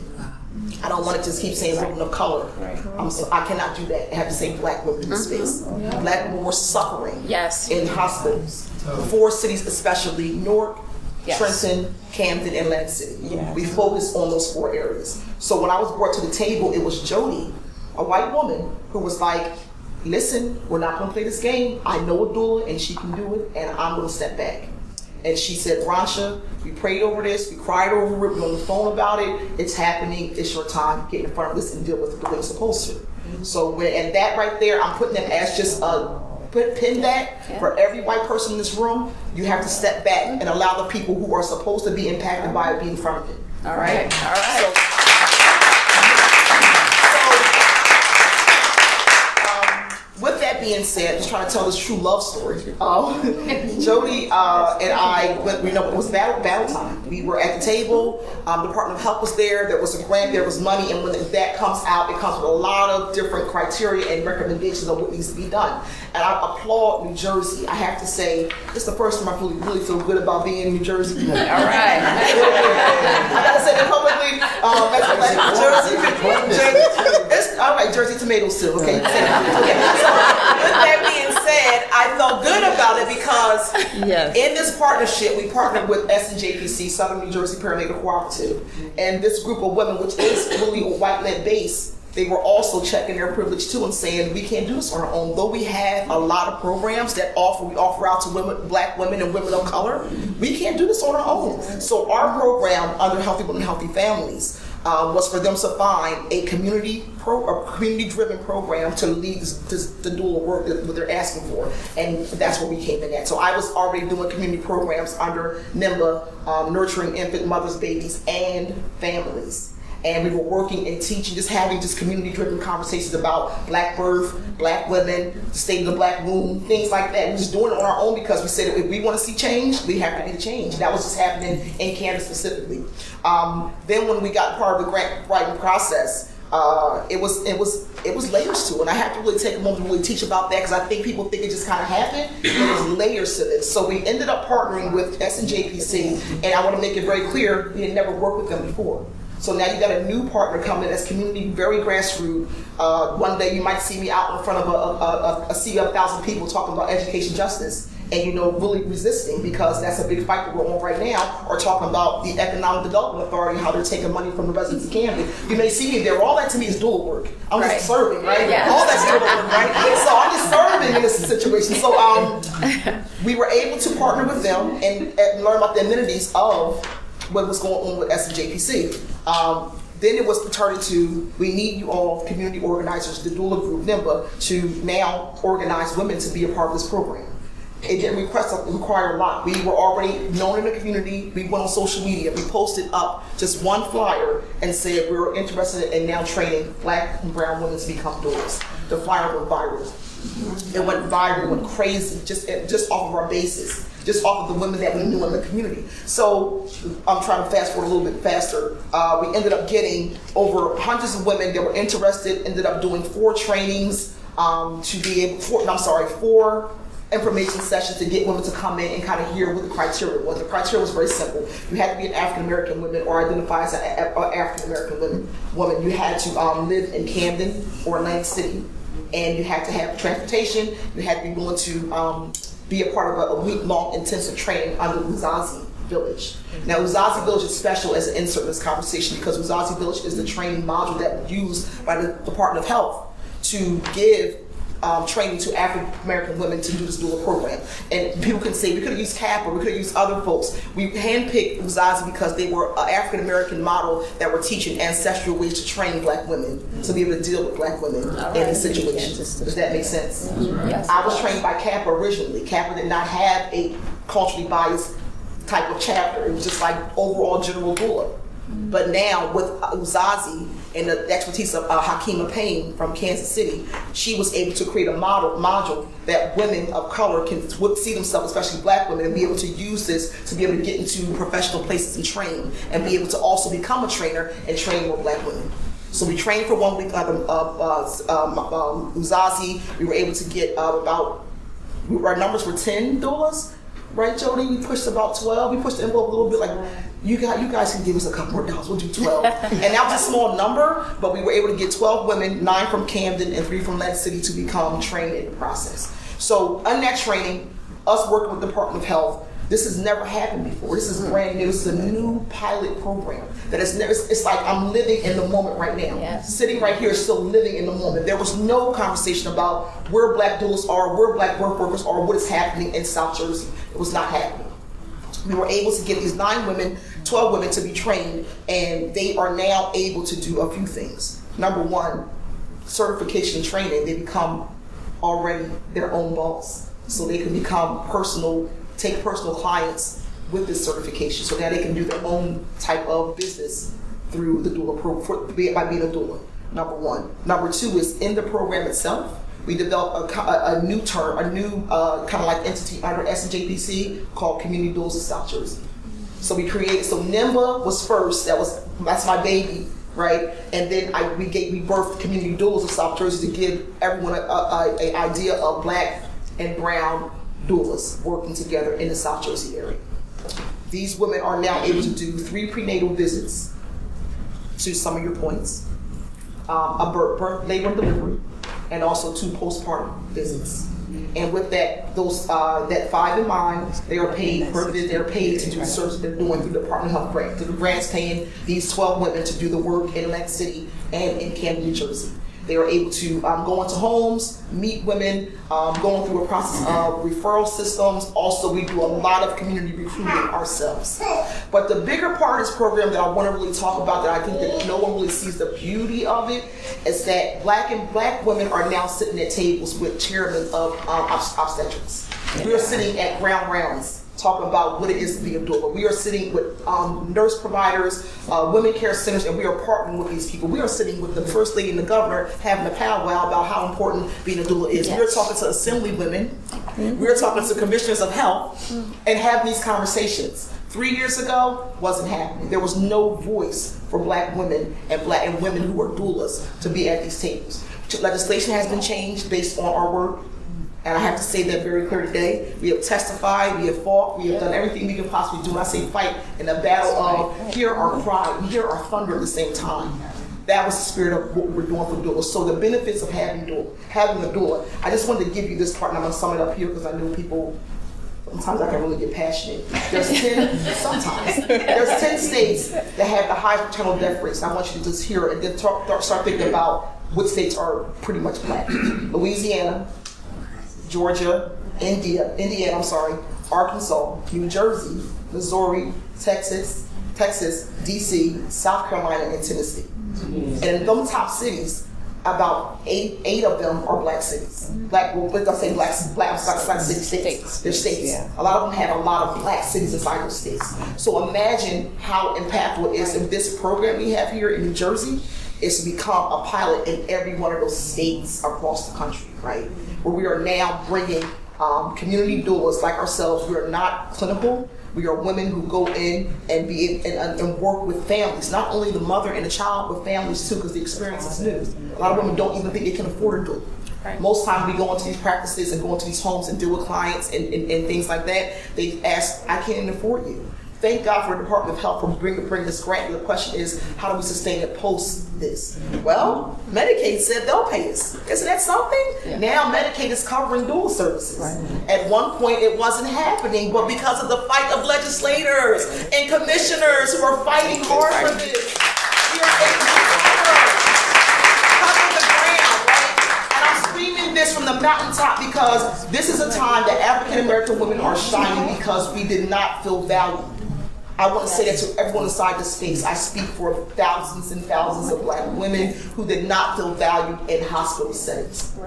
I don't want to just keep saying women of color. I'm so, I cannot do that. I have to say black women in this mm-hmm. space. Oh, black women were suffering Yes. in hospitals. Four cities, especially Newark, Yes. Trenton, Camden, and Atlantic City. Yes. We focused on those four areas. So when I was brought to the table, it was Jody, a white woman, who was like, listen, we're not gonna play this game. I know a doula and she can do it, and I'm gonna step back. And she said, Ronsha, we prayed over this, we cried over it, we're on the phone about it, it's happening, it's your time, get in front of this and deal with it the way you're supposed to. So when, and that right there, I'm putting it as just a, put, pin that for every white person in this room, you have to step back and allow the people who are supposed to be impacted by it be in front of it. All right. All right. So, with that being said, just trying to tell this true love story. Um, Jody uh, and I, went, you know, it was battle, battle time. We were at the table. Um, the Department of Health was there. There was a grant. There was money. And when that comes out, it comes with a lot of different criteria and recommendations of what needs to be done. And I applaud New Jersey. I have to say, it's the first time I really, really feel good about being in New Jersey. All right. I gotta say that publicly. Um, like Jersey. Jersey. It's, all right, Jersey tomatoes too. Okay. okay. That being said, I felt good about it because Yes. in this partnership, we partnered with SNJPC, Southern New Jersey Perinatal Cooperative, and this group of women, which is really a white-led base, they were also checking their privilege too and saying we can't do this on our own. Though we have a lot of programs that offer we offer out to women, black women and women of color, we can't do this on our own. So our program under Healthy Women, Healthy Families uh, was for them to find a community pro, a community driven program to lead this, the doula work that what they're asking for, and that's where we came in at. So I was already doing community programs under NIMBA, um, nurturing infant mothers, babies, and families. And we were working and teaching, just having just community driven conversations about black birth, black women, the state of the black womb, things like that. We were just doing it on our own because we said if we want to see change, we have to be the change. That was just happening in Camden specifically. Um, then when we got part of the grant writing process, uh, it was it was it was layers to it. And I have to really take a moment to really teach about that because I think people think it just kind of happened. There's layers to this. So we ended up partnering with SNJPC, and I want to make it very clear we had never worked with them before. So now you've got a new partner coming that's community, very grassroots. Uh, one day you might see me out in front of a, a, a, a sea of thousand people talking about education justice. And you know really resisting because that's a big fight that we're on right now or talking about the economic development authority how they're taking money from the residents of camden. You may see me there. All that to me is doula work. I'm Right. just serving right? Yeah. all that's doula work right? So i'm just serving in this situation. So um we were able to partner with them and, and learn about the amenities of what was going on with SNJPC. Um, then it was turned to we need you all, community organizers, the doula group, NIMBA, to now organize women to be a part of this program. It didn't request require a lot. We were already known in the community. We went on social media. We posted up just one flyer and said we were interested in now training black and brown women to become doulas. The flyer went viral. It went viral, went crazy, just just off of our basis, just off of the women that we knew in the community. So I'm trying to fast forward a little bit faster. Uh, we ended up getting over hundreds of women that were interested. Ended up doing four trainings um, to be able. Four, I'm sorry, four information sessions to get women to come in and kind of hear what the criteria was. The criteria was very simple. You had to be an African American woman or identify as an African American woman. Woman, you had to um, live in Camden or Atlantic City, and you had to have transportation. You had to be willing to um, be a part of a, a week-long intensive training under Uzazi Village. Now, Uzazi Village is special as an insert in this conversation because Uzazi Village is the training module that was used by the Department of Health to give um, training to African American women to do this doula program. And people can say we could have used CAP or we could have used other folks. We handpicked Uzazi because they were an African American model that were teaching ancestral ways to train black women to be able to deal with black women in these situations. Does that make sense? Yes. I was trained by CAPPA originally. CAPPA did not have a culturally biased type of chapter. It was just like overall general doula. But now with Uzazi and the expertise of uh, Hakima Payne from Kansas City, she was able to create a model module that women of color can see themselves, especially black women, and be able to use this to be able to get into professional places and train, and be able to also become a trainer and train more black women. So we trained for one week of uh, uh, um, um, Uzazi. We were able to get uh, about our numbers were 10 doulas, right, Jody? We pushed about 12. We pushed the envelope a little bit like, you guys, you guys can give us a couple more dollars. We'll do 12. and that was a small number, but we were able to get 12 women, nine from Camden and three from Atlantic City to become trained in the process. So on that training, us working with the Department of Health, this has never happened before. This is mm-hmm. brand new. This is a new pilot program that is never. It's, it's like I'm living in the moment right now. Yes. Sitting right here, still living in the moment. There was no conversation about where black doulas are, where black birth workers are, what is happening in South Jersey. It was not happening. We were able to get these nine women, 12 women to be trained, and they are now able to do a few things. Number one, certification training. They become already their own boss. So they can become personal, take personal clients with this certification so that they can do their own type of business through the doula pro for, by being a doula. Number one. Number two is in the program itself. We developed a, a, a new term, a new uh, kind of like entity under SNJPC called Community Doulas of South Jersey. So we created. So NIMBA was first. That was that's my baby, right? And then I we gave we birthed Community Doulas of South Jersey to give everyone a, a, a idea of black and brown doulas working together in the South Jersey area. These women are now able to do three prenatal visits to some of your points, um, a birth, birth, labor and delivery, and also two postpartum visits. And with that, those uh, that five in mind, they are paid per. They're paid to do the service they're doing through the Department of Health grant. Through the grants paying these 12 women to do the work in Atlantic City and in Camden, New Jersey. They are able to um, go into homes, meet women, um, going through a process of referral systems. Also, we do a lot of community recruiting ourselves. But the bigger part of this program that I want to really talk about, that I think that no one really sees the beauty of it, is that black and black women are now sitting at tables with chairmen of um, obst- obstetrics. We are sitting at grand rounds talking about what it is to be a doula. We are sitting with um, nurse providers, uh, women care centers, and we are partnering with these people. We are sitting with the first lady and the governor having a powwow about how important being a doula is. We are talking to assembly women. We are talking to commissioners of health and having these conversations. Three years ago, wasn't happening. There was no voice for black women and black and women who are doulas to be at these tables. Legislation has been changed based on our work. And I have to say that very clear today. We have testified, we have fought, we have done everything we can possibly do. I say fight, in the battle of hear our cry, hear our thunder at the same time. That was the spirit of what we're doing for doula. So the benefits of having doula, having a doula. I just wanted to give you this part, and I'm gonna sum it up here because I know people. Sometimes I can really get passionate. There's ten. sometimes there's ten states that have the highest maternal death rates. I want you to just hear it and then talk, start thinking about what states are pretty much black. Louisiana, Georgia, India, Indiana, I'm sorry, Arkansas, New Jersey, Missouri, Texas, Texas, DC, South Carolina, and Tennessee. And in those top cities, about eight, eight of them are black cities. Black, well, let's say black, black, black, black city states. They're states. A lot of them have a lot of black cities inside those states. So imagine how impactful it is if this program we have here in New Jersey is to become a pilot in every one of those states across the country, right? Where we are now bringing um, community doulas like ourselves. We are not clinical. We are women who go in and be in, and, and work with families, not only the mother and the child, but families too, because the experience is new. A lot of women don't even think they can afford a doula. Most times we go into these practices and go into these homes and deal with clients and, and, and things like that. They ask, I can't afford you. Thank God for the Department of Health for bringing bring this grant. The question is, how do we sustain it post this? Well, Medicaid said they'll pay us. Isn't that something? Now Medicaid is covering doula services. At one point, it wasn't happening, but because of the fight of legislators and commissioners who are fighting hard for this, we are able to cover the ground, right? And I'm screaming this from the mountaintop because this is a time that African American women are shining because we did not feel valued. I want to say that to everyone inside this space. I speak for thousands and thousands of black women who did not feel valued in hospital settings.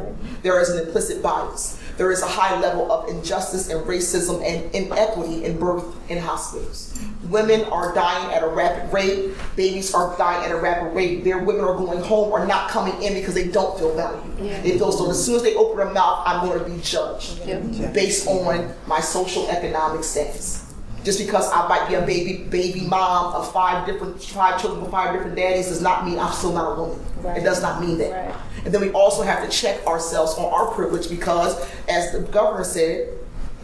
There is an implicit bias. There is a high level of injustice and racism and inequity in birth in hospitals. Women are dying at a rapid rate. Babies are dying at a rapid rate. Their women are going home or not coming in because they don't feel valued. They feel so as soon as they open their mouth, I'm going to be judged based on my social economic status. Just because I might be a baby baby mom of five different five children with five different daddies does not mean I'm still not a woman. It does not mean that. And then we also have to check ourselves on our privilege because, as the governor said,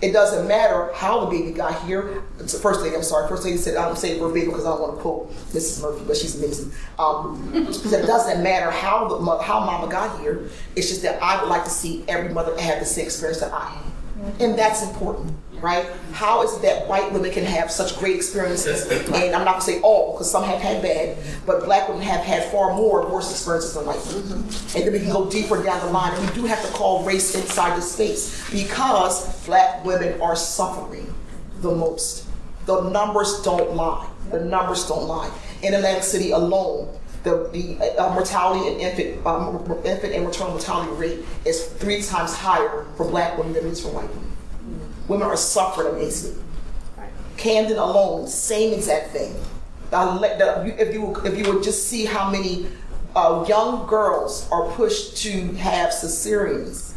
it doesn't matter how the baby got here. First lady, I'm sorry, first lady said, I don't say verbatim because I don't want to quote Mrs. Murphy, but she's amazing. Um, she said it doesn't matter how the how mama got here. It's just that I would like to see every mother have the same experience that I had. And that's important, right? How is it that white women can have such great experiences? And I'm not gonna say all, because some have had bad, but black women have had far more worse experiences than white women. And then we can go deeper down the line. And we do have to call race inside the space because black women are suffering the most. The numbers don't lie. The numbers don't lie. In Atlantic City alone, the, the uh, mortality and infant, um, infant and maternal mortality rate is three times higher for black women than it is for white women. Women are suffering amazingly. Camden alone, same exact thing. The- If you if you would just see how many uh, young girls are pushed to have cesareans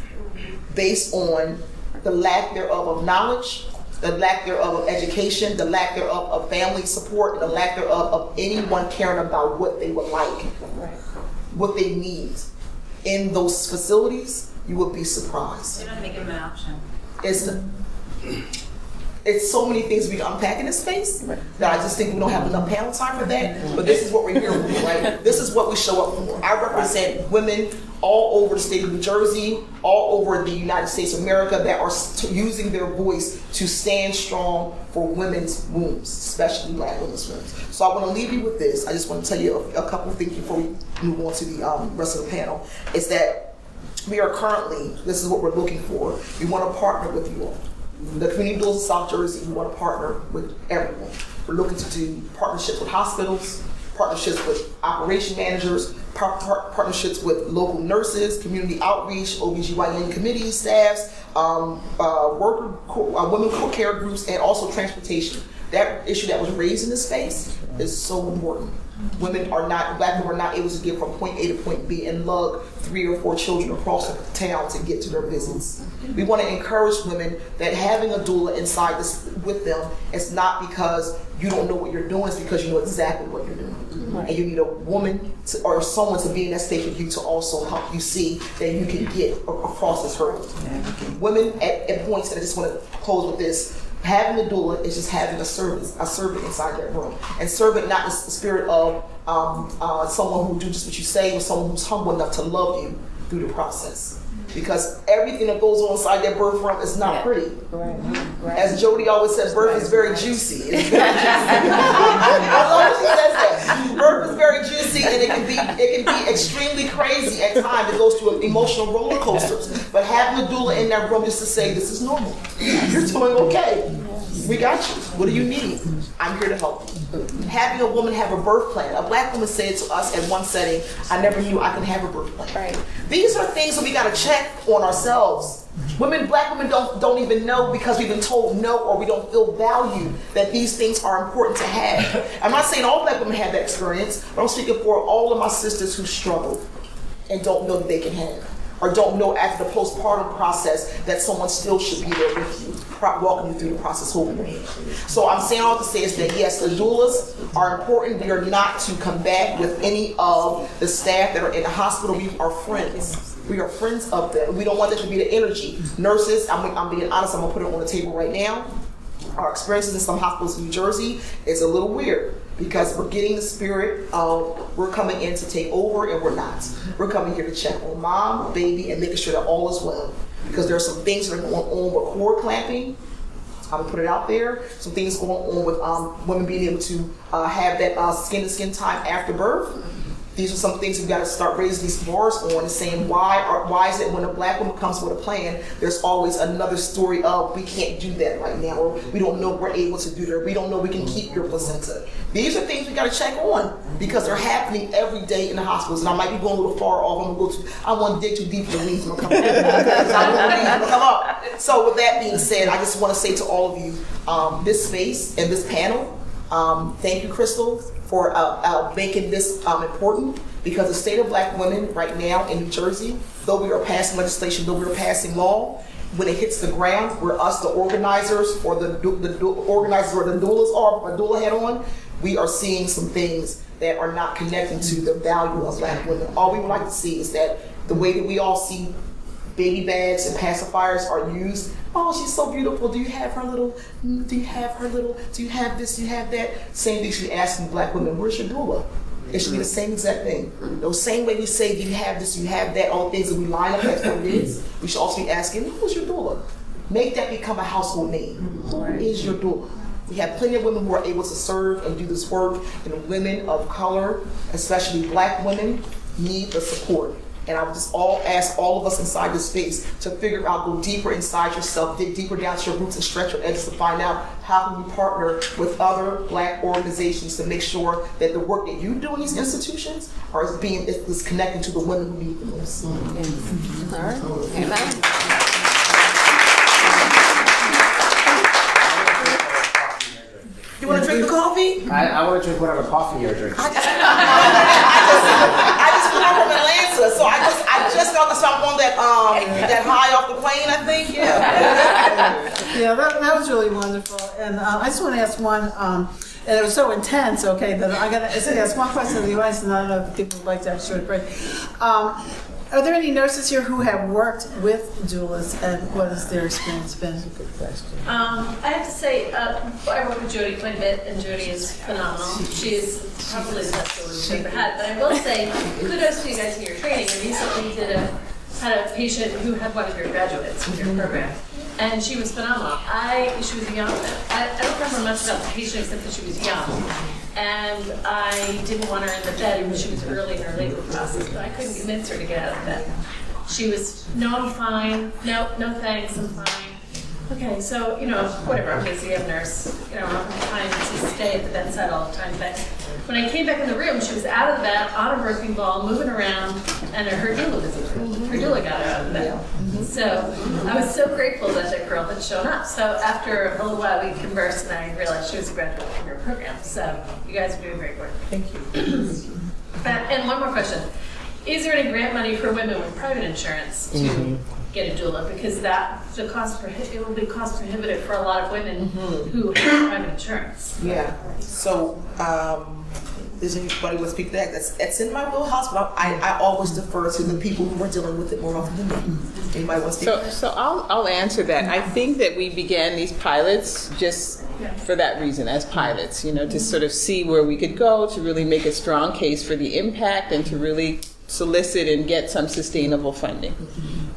based on the lack thereof of knowledge, the lack thereof of education, the lack thereof of family support, the lack thereof of anyone caring about what they would like, what they need in those facilities, you would be surprised. They don't make it an option. It's it's so many things we can unpack in this space that I just think we don't have enough panel time for that. But this is what we're here for, right? This is what we show up for. I represent women all over the state of New Jersey, all over the United States of America that are st- using their voice to stand strong for women's wombs, especially black women's wombs. So I want to leave you with this. I just want to tell you a, a couple things before we move on to the um, rest of the panel. Is that we are currently, this is what we're looking for. We want to partner with you all. The community doulas of South Jersey, we want to partner with everyone. We're looking to do partnerships with hospitals, partnerships with operation managers, par- par- partnerships with local nurses, community outreach, OBGYN committee staffs, um, uh, worker, co- uh, women co- care groups, and also transportation. That issue that was raised in this space is so important. Women are not, black women are not able to get from point A to point B and lug three or four children across the town to get to their visits. We want to encourage women that having a doula inside this with them is not because you don't know what you're doing, it's because you know exactly what you're doing. And you need a woman to, or someone to be in that state with you to also help you see that you can get across this hurdle. Women at, at points, and I just want to close with this, having a doula is just having a servant, a servant inside that room. And servant not the spirit of um, uh, someone who do just what you say, but someone who's humble enough to love you through the process. Because everything that goes on inside that birth room is not pretty. Right. Right. As Jodi always says, birth is very juicy. It's very juicy. I love she says that. Birth is very juicy and it can be it can be extremely crazy at times. It goes through emotional roller coasters. But having a doula in that room just to say this is normal. You're doing okay. We got you. What do you need? I'm here to help you. Having a woman have a birth plan. A black woman said to us at one setting, I never knew I could have a birth plan. Right. These are things that we gotta check on ourselves. Women, black women don't don't even know because we've been told no or we don't feel valued that these things are important to have. I'm not saying all black women have that experience, but I'm speaking for all of my sisters who struggle and don't know that they can have or don't know after the postpartum process that someone still should be there with you, pro- walking you through the process, holding hand. So I'm saying all to say is that yes, the doulas are important. We are not to combat with any of the staff that are in the hospital. We are friends. We are friends of them. We don't want that to be the energy. Nurses, I'm, I'm being honest, I'm gonna put it on the table right now. Our experiences in some hospitals in New Jersey is a little weird because we're getting the spirit of we're coming in to take over and we're not. We're coming here to check on mom, baby, and making sure that all is well. Because there are some things that are going on with cord clamping. I'm gonna put it out there. Some things going on with um, women being able to uh, have that skin to skin time after birth. These are some things we've got to start raising these bars on and saying why are, why is it when a black woman comes with a plan, there's always another story of we can't do that right now, or we don't know we're able to do that, we don't know we can keep your placenta. These are things we got to check on because they're happening every day in the hospitals. And I might be going a little far off. I'm gonna go to. I want to dig too deep in the. So with that being said, I just want to say to all of you, um, this space and this panel. Um, thank you, Crystal, for uh, uh, making this um, important because the state of black women right now in New Jersey, though we are passing legislation, though we are passing law, when it hits the ground, where us, the organizers, or the, du- the organizers or the doulas are, a doula hat on, we are seeing some things that are not connecting to the value of black women. All we would like to see is that the way that we all see baby bags and pacifiers are used. Oh, she's so beautiful. Do you have her little? Do you have her little? Do you have this? Do you have that? Same thing be asking black women. Where's your doula? It should be the same exact thing. The same way we say, do you have this? Do you have that? All the things that we line up. That's what it is. We should also be asking, who's your doula? Make that become a household name. Who is your doula? We have plenty of women who are able to serve and do this work, and women of color, especially black women, need the support. And I would just all ask all of us inside this space to figure out, go deeper inside yourself, dig deeper down to your roots and stretch your edges to find out how can you partner with other black organizations to make sure that the work that you do in these institutions are is being is, connected to the women who need the most. All right. Amen. You want to drink the coffee? I, I want to drink whatever coffee you're drinking. I just flew out from Atlanta, so I just I just got so I'm on that um that high off the plane. I think yeah. Yeah, that, that was really wonderful. And uh, I just want to ask one, um, and it was so intense, okay, that I got to ask one question to the audience, and I don't know if people would like to have a short break. Um, Are there any nurses here who have worked with doulas and what has their experience been? a Good question. Um, I have to say, uh, I work with Jodi quite a bit, and Jodi is phenomenal. She is probably the best doula we've ever had. But I will say, kudos to you guys in your training. I recently did a had a patient who had one of your graduates with your program, and she was phenomenal. I she was young. I, I don't remember much about the patient except that she was young. And I didn't want her in the bed when she was early in her labor process, but I couldn't convince her to get out of bed. She was, no, I'm fine. No, no thanks, I'm fine. Okay, so, you know, whatever, I'm busy, I'm a nurse, you know, I don't have time to stay at the bedside all the time. But when I came back in the room, she was out of the bed, on a birthing ball, moving around, and her doula was, her doula got her out of the bed. So I was so grateful that that girl had shown up. So after a little while, we conversed, and I realized she was a graduate from your program. So you guys are doing great work. Thank you. and one more question. Is there any grant money for women with private insurance to Mhm. get a doula? Because that, the cost, prohi- it will be cost prohibitive for a lot of women who have private insurance. Yeah. So, um, does anybody want to speak to that? That's, that's in my wheelhouse, but I, I always defer to the people who are dealing with it more often than me. Anybody want to speak? So, so I'll, I'll answer that. I think that we began these pilots just for that reason, as pilots, you know, to sort of see where we could go, to really make a strong case for the impact, and to really solicit and get some sustainable funding.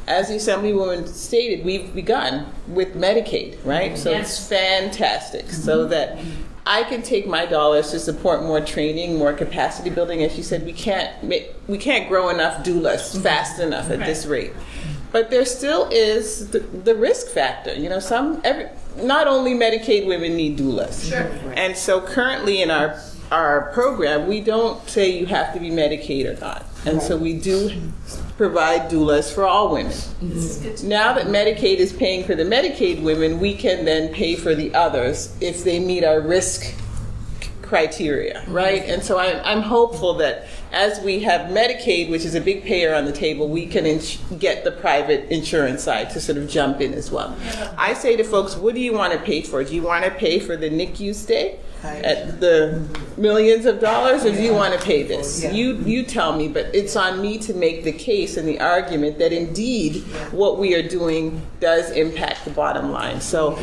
As the Assemblywoman stated, we've begun with Medicaid, right? So it's fantastic. So that I can take my dollars to support more training, more capacity building. As you said, we can't we can't grow enough doulas mm-hmm. fast enough at this rate. But there still is the, the risk factor. You know, some every not only Medicaid women need doulas. Sure. And so currently in our our program, we don't say you have to be Medicaid or not. And so we do provide doulas for all women. Now that Medicaid is paying for the Medicaid women, we can then pay for the others if they meet our risk criteria, right? And so I'm, I'm hopeful that as we have Medicaid, which is a big payer on the table, we can ins- get the private insurance side to sort of jump in as well. I say to folks, what do you want to pay for? Do you want to pay for the NICU stay at the millions of dollars, or do you want to pay this? You you tell me, but it's on me to make the case and the argument that indeed what we are doing does impact the bottom line. So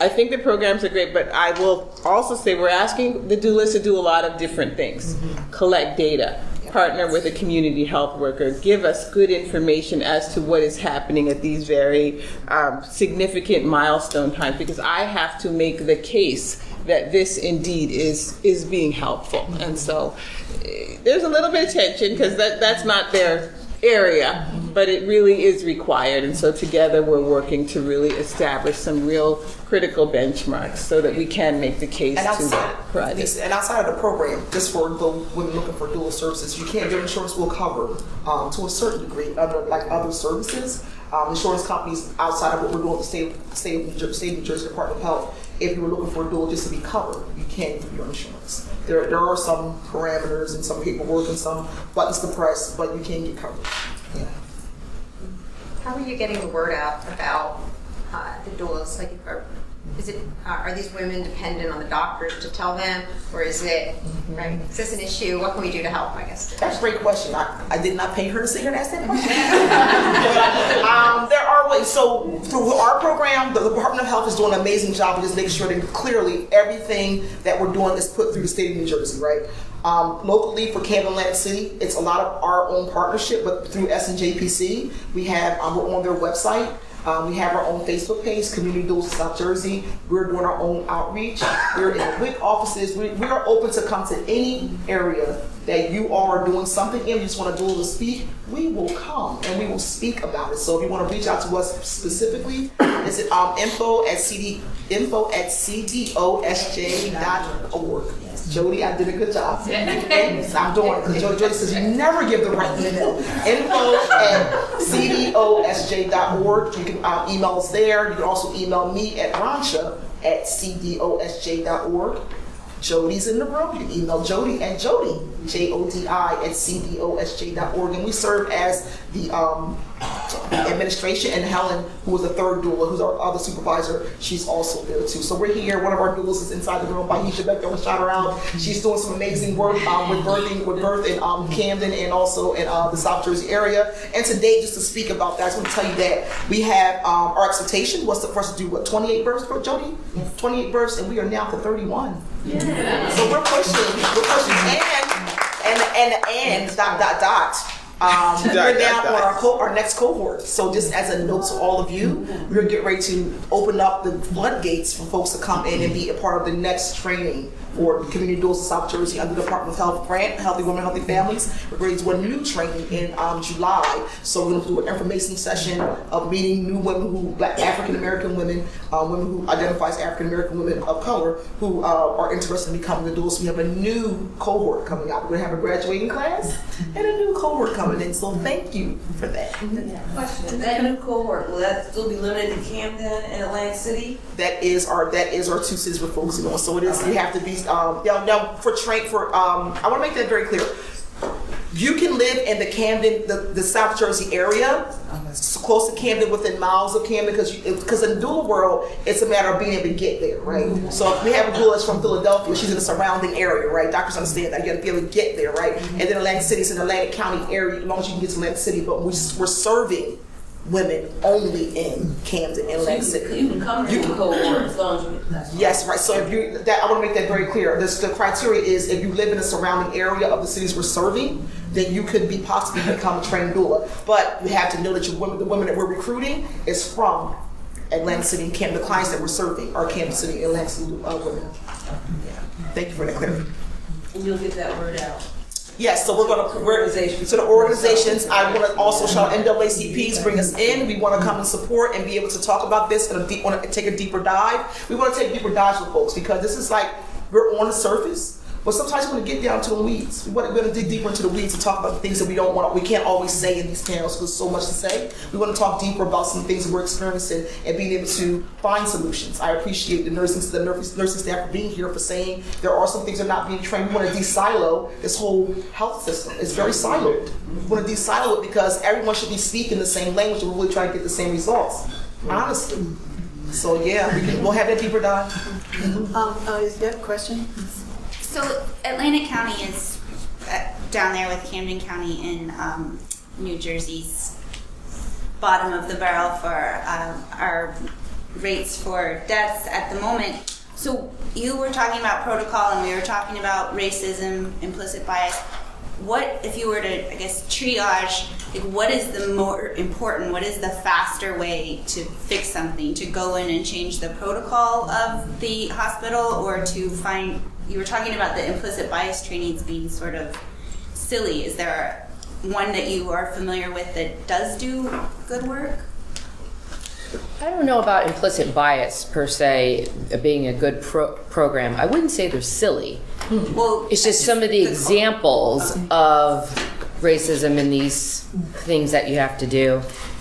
I think the programs are great, but I will also say we're asking the doulas to do a lot of different things. Collect data, partner with a community health worker, give us good information as to what is happening at these very um, significant milestone times because I have to make the case that this indeed is is being helpful. And so eh, there's a little bit of tension because that, that's not their area, but it really is required. And so together we're working to really establish some real critical benchmarks so that we can make the case And to outside, it. Lisa, and outside of the program, just for the women looking for doula services, you can't. your insurance will cover um, to a certain degree under like other services. Um, insurance companies outside of what we're doing with the state, state, of New Jersey, state of New Jersey Department of Health, if you were looking for a doula just to be covered, you can't through your insurance. There, there are some parameters and some paperwork and some buttons to press, but you can get covered. Yeah. How are you getting the word out about uh, the doulas? Like, are, is it uh, are these women dependent on the doctors to tell them, or is it right? Is this an issue? What can we do to help? I guess. That's a great question. I, I did not pay her to sit here and ask that question. um, there are ways. So through our program, the Department of Health is doing an amazing job of just making sure that clearly everything that we're doing is put through the state of New Jersey, right? Um, locally for Camden Atlantic City, it's a lot of our own partnership, but through SNJPC, we have um, we're on their website. Um, we have our own Facebook page, Community of South Jersey. We're doing our own outreach. We're in the WIC offices. We, we are open to come to any area that you are doing something in. You just want to do to speak. We will come and we will speak about it. So if you want to reach out to us specifically, is it um, info at cd info at cdosj.org. Jodi, I did a good job. I'm doing it because Jodi, Jodi says you never give the right email. Info at cdosj.org. You can um, email us there. You can also email me at Ronsha at cdosj.org. Jodi's in the room. You can email Jodi at Jodi, J O D I, at cdosj.org. And we serve as the um, administration, and Helen, who is the third doula, who's our other supervisor, she's also there too. So we're here. One of our doulas is inside the room. Bahisha Beck, don't shout her out. She's doing some amazing work um, with birthing, with birth in um, Camden and also in uh, the South Jersey area. And today, just to speak about that, I just want to tell you that we have um, our expectation was to, for us to do what 28 births, for Jodi, 28 births, and we are now to 31. So we're pushing, we're pushing, and and and and dot dot dot. Um, we're now on our co- our next cohort. So just as a note to all of you, we're getting ready to open up the floodgates for folks to come in and be a part of the next training for community doulas in South Jersey under the Department of Health grant, Healthy Women, Healthy Families. We're going to do a new training in um, July. So we're going to do an information session of meeting new women who, black African American women, uh, women who identify as African American women of color who uh, are interested in becoming the doulas. So we have a new cohort coming out. We're going to have a graduating class and a new cohort coming in. So thank you for that. Question, that new cohort, will that still be limited to Camden and Atlantic City? That is our that is our two cities we're focusing on. So it is you have to be um now, now for train for um I want to make that very clear. You can live in the Camden, the, the South Jersey area, close to Camden, within miles of Camden, because because in doula world, it's a matter of being able to get there, right? So if we have a doula that's from Philadelphia, she's in the surrounding area, right? Doctors understand that you got to be able to get there, right? And then Atlantic City's in Atlantic County area, as long as you can get to Atlantic City, but we, we're serving women only in Camden and Lexington. City. You can come to the cohort as long as you. Yes, right. So if you, that, I want to make that very clear. This, the criteria is if you live in the surrounding area of the cities we're serving, then you could be possibly become a trained doula. But you have to know that your women, the women that we're recruiting is from Atlantic City and Camden. The clients that we're serving are Camden City and Atlantic City uh, women. Thank you for that clarity. And you'll get that word out. Yes, so we're gonna, we're, so the organizations, I wanna also shout NAACP's bring us in. We wanna come and support and be able to talk about this and deep, wanna take a deeper dive. We wanna take deeper dives with folks because this is like, we're on the surface, but sometimes we wanna get down to the weeds. We wanna, dig deeper into the weeds and talk about the things that we don't want, we can't always say in these panels because there's so much to say. We wanna talk deeper about some things we're experiencing and being able to find solutions. I appreciate the nursing, the nursing, staff for being here, for saying there are some things that are not being trained. We wanna de-silo this whole health system. It's very siloed. We wanna de-silo it because everyone should be speaking the same language and we're really trying to get the same results, honestly. So yeah, we we'll have that deeper dive. Um, uh, is there a question? So Atlantic County is uh, down there with Camden County in um, New Jersey's bottom of the barrel for um, our rates for deaths at the moment. So you were talking about protocol and we were talking about racism, implicit bias. What if you were to, I guess, triage? Like, what is the more important? What is the faster way to fix something? To go in and change the protocol of the hospital, or to find? You were talking about the implicit bias trainings being sort of silly. Is there one that you are familiar with that does do good work? I don't know about implicit bias per se being a good pro- program. I wouldn't say they're silly. Well, it's just some of the examples of racism and these things that you have to do.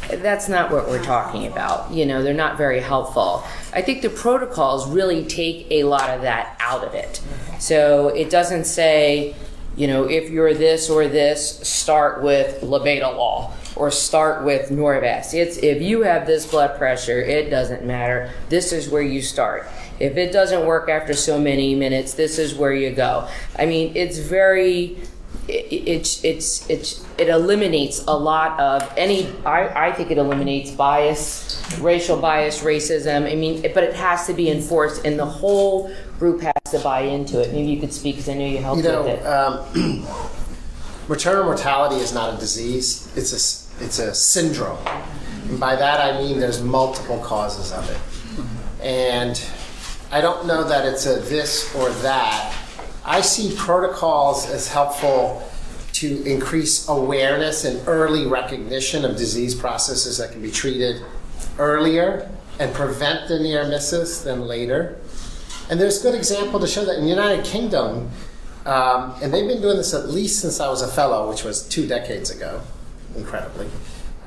That's not what we're talking about. You know, they're not very helpful. I think the protocols really take a lot of that out of it. So it doesn't say, you know, if you're this or this, start with labetalol or start with Norvasc. It's if you have this blood pressure, it doesn't matter. This is where you start. If it doesn't work after so many minutes, this is where you go. I mean, it's very it's it's it's it eliminates a lot of any I, I think it eliminates bias racial bias racism i mean but it has to be enforced and the whole group has to buy into it maybe you could speak because i know you helped You know, with it um, maternal mortality is not a disease; it's a it's a syndrome. And by that I mean there's multiple causes of it, and I don't know that it's a this or that. I see protocols as helpful to increase awareness and early recognition of disease processes that can be treated earlier and prevent the near misses than later. And there's good example to show that in the United Kingdom, um, and they've been doing this at least since I was a fellow, which was two decades ago, incredibly,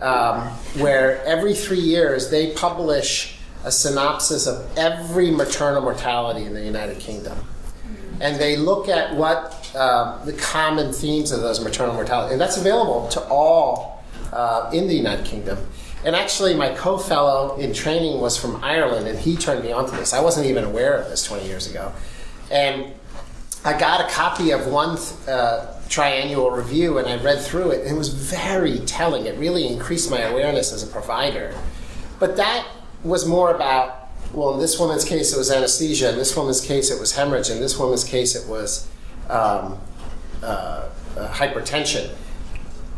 um, where every three years they publish a synopsis of every maternal mortality in the United Kingdom. And they look at what uh, the common themes of those maternal mortality, and that's available to all uh, in the United Kingdom. And actually, my co-fellow in training was from Ireland, and he turned me onto this. I wasn't even aware of this 20 years ago, and I got a copy of one uh, triannual review, and I read through it. And it was very telling. It really increased my awareness as a provider. But that was more about well, in this woman's case, it was anesthesia. In this woman's case, it was hemorrhage. In this woman's case, it was um, uh, uh, hypertension.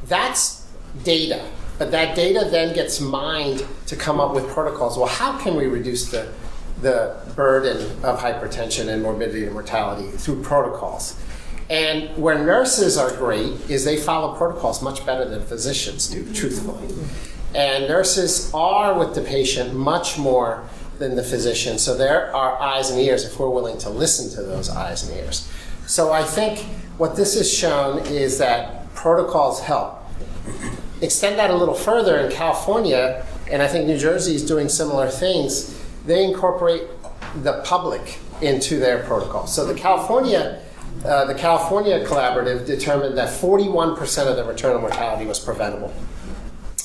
That's data. But that data then gets mined to come up with protocols. Well, how can we reduce the, the burden of hypertension and morbidity and mortality through protocols? And where nurses are great is they follow protocols much better than physicians do, truthfully. And nurses are with the patient much more than the physician. So there are eyes and ears if we're willing to listen to those eyes and ears. So I think what this has shown is that protocols help. Extend that a little further in California, and I think New Jersey is doing similar things. They incorporate the public into their protocol. So the California, uh, the California Collaborative determined that 41% of the maternal mortality was preventable,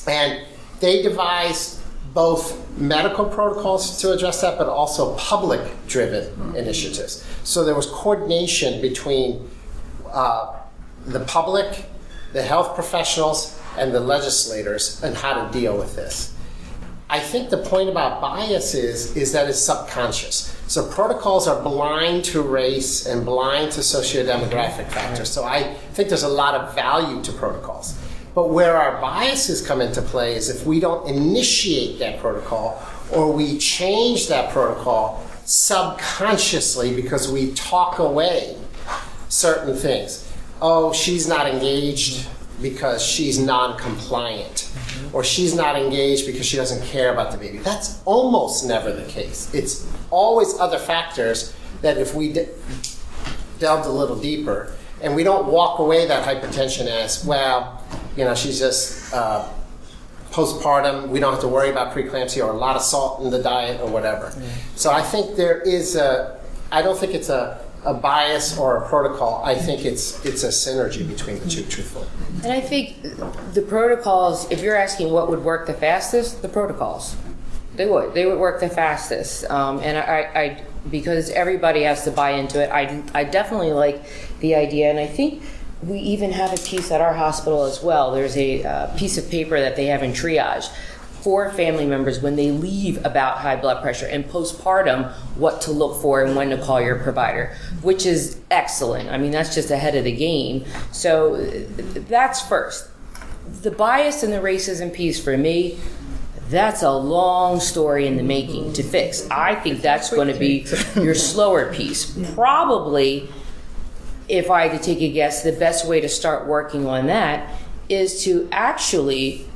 and they devised both medical protocols to address that, but also public driven initiatives. So there was coordination between uh, the public, the health professionals, and the legislators on how to deal with this. I think the point about bias is, is that it's subconscious. So protocols are blind to race and blind to socio-demographic factors. So I think there's a lot of value to protocols. But where our biases come into play is if we don't initiate that protocol or we change that protocol subconsciously because we talk away certain things. Oh, she's not engaged because she's non compliant, or she's not engaged because she doesn't care about the baby. That's almost never the case. It's always other factors that if we de- delved a little deeper and we don't walk away that hypertension as, well, you know, she's just uh, postpartum. We don't have to worry about preeclampsia or a lot of salt in the diet or whatever. So I think there is a. I don't think it's a, a bias or a protocol. I think it's it's a synergy between the two, truthfully. And I think the protocols, if you're asking what would work the fastest, the protocols. They would. They would work the fastest. Um, and I, I, because everybody has to buy into it, I, I definitely like the idea. And I think we even have a piece at our hospital as well. There's a uh, piece of paper that they have in triage for family members when they leave about high blood pressure and postpartum what to look for and when to call your provider, which is excellent. I mean, that's just ahead of the game. So that's first. The bias and the racism piece for me, that's a long story in the making to fix. I think that's going to be your slower piece. Probably, if I had to take a guess, the best way to start working on that is to actually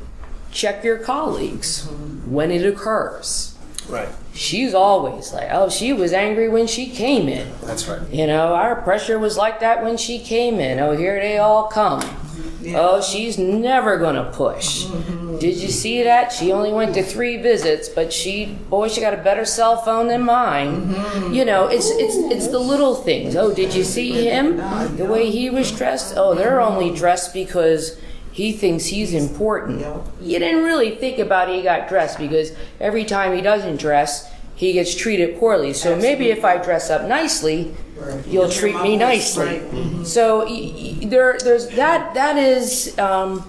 check your colleagues when it occurs. Right. She's always like, oh, she was angry when she came in. That's right. You know, our pressure was like that when she came in. Oh, here they all come. Oh, she's never gonna push. Mm-hmm. Did you see that? She only went to three visits, but she, boy, she got a better cell phone than mine. Mm-hmm. You know, it's it's it's the little things. Oh, did you see him? The way he was dressed. Oh, they're only dressed because he thinks he's important. You didn't really think about he got dressed because every time he doesn't dress, he gets treated poorly. So maybe if I dress up nicely, you'll treat me nicely. So y- y- there, there's that. That is. Um,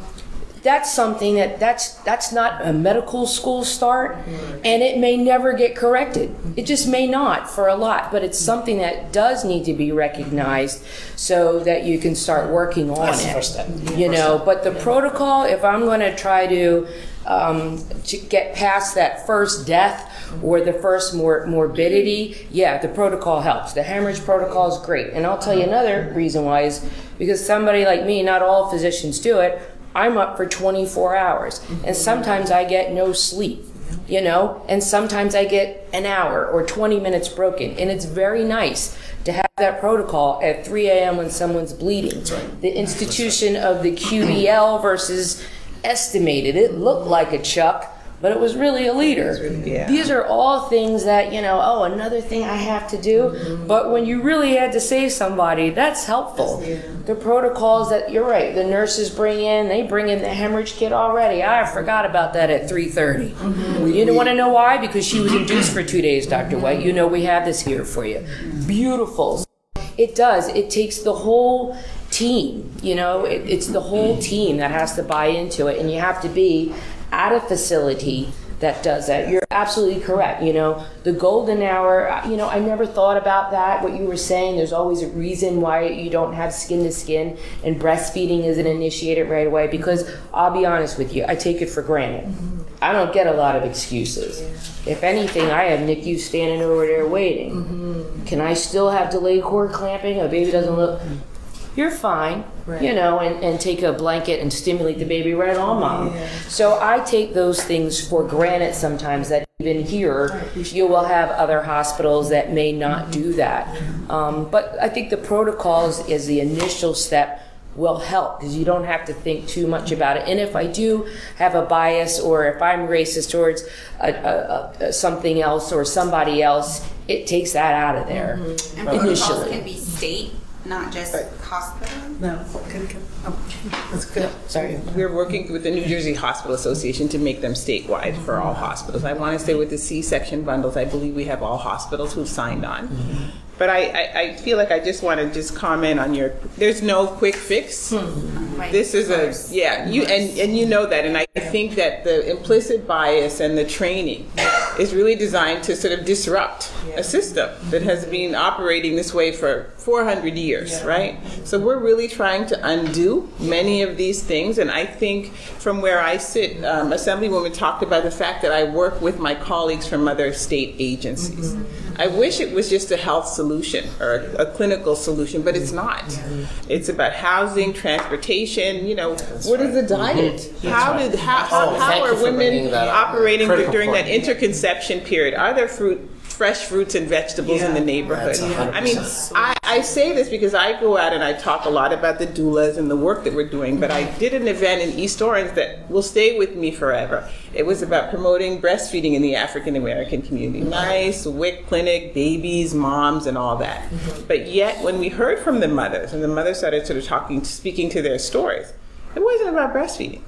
that's something that that's that's not a medical school start and it may never get corrected it just may not for a lot but it's something that does need to be recognized so that you can start working on That's the it first step. you know but the protocol if i'm going to try to um, to get past that first death Mm-hmm. or the first mor- morbidity yeah the protocol helps. The hemorrhage protocol is great. And i'll tell you mm-hmm. another reason why is because somebody like me not all physicians do it i'm up for 24 hours. Mm-hmm. And sometimes i get no sleep you know? And sometimes i get an hour or 20 minutes broken. And it's very nice to have that protocol at 3 a.m. when someone's bleeding. The institution of the QBL versus estimated. It looked like a chuck, but it was really a leader. yeah. These are all things that, you know, oh, another thing I have to do. Mm-hmm. But when you really had to save somebody, that's helpful. The protocols that you're right, the nurses bring in, they bring in the hemorrhage kit already. I forgot about that at 3:30. Mm-hmm. You didn't want to know why because she was induced for 2 days, Dr. White. You know we have this here for you. Beautiful. It does. It takes the whole team, you know, it, it's the whole team that has to buy into it, and you have to be at a facility that does that. You're absolutely correct. You know, the golden hour, uh, you know, I never thought about that, what you were saying. There's always a reason why you don't have skin to skin and breastfeeding isn't initiated right away because I'll be honest with you, I take it for granted. I don't get a lot of excuses. If anything, I have NICU standing over there waiting. Can I still have delayed cord clamping? A baby doesn't look. You're fine, you know, and, and take a blanket and stimulate the baby right on, mom. So I take those things for granted sometimes that even here, you will have other hospitals that may not do that. Um, but I think the protocols is the initial step will help because you don't have to think too much about it. And if I do have a bias or if I'm racist towards a, a, a, something else or somebody else, it takes that out of there And protocols initially. can be state, not just hospital. No, oh, That's good. Sorry. We're working with the New Jersey Hospital Association to make them statewide for all hospitals. I want to say with the C-section bundles, I believe we have all hospitals who've signed on. Mm-hmm. But I, I, I feel like I just want to just comment on your, there's no quick fix. This is a, yeah, you, and, and you know that, and I think that the implicit bias and the training is really designed to sort of disrupt a system that has been operating this way for 400 years, right? So we're really trying to undo many of these things, and I think from where I sit, um, Assemblywoman talked about the fact that I work with my colleagues from other state agencies. I wish it was just a health solution or a, clinical solution, but it's not. It's about housing, transportation. You know, what is the diet? Mhm. How did right. how, Oh, how, are women that operating Critical during that interconception period? Are there fruit? Fresh fruits and vegetables in the neighborhood. That's a hundred I mean. I, I say this because I go out and I talk a lot about the doulas and the work that we're doing, but I mm-hmm. did an event in East Orange that will stay with me forever. It was about promoting breastfeeding in the African American community. Mm-hmm. Nice, WIC clinic, babies, moms, and all that. Mm-hmm. But yet, when we heard from the mothers, and the mothers started sort of talking, speaking to their stories, it wasn't about breastfeeding.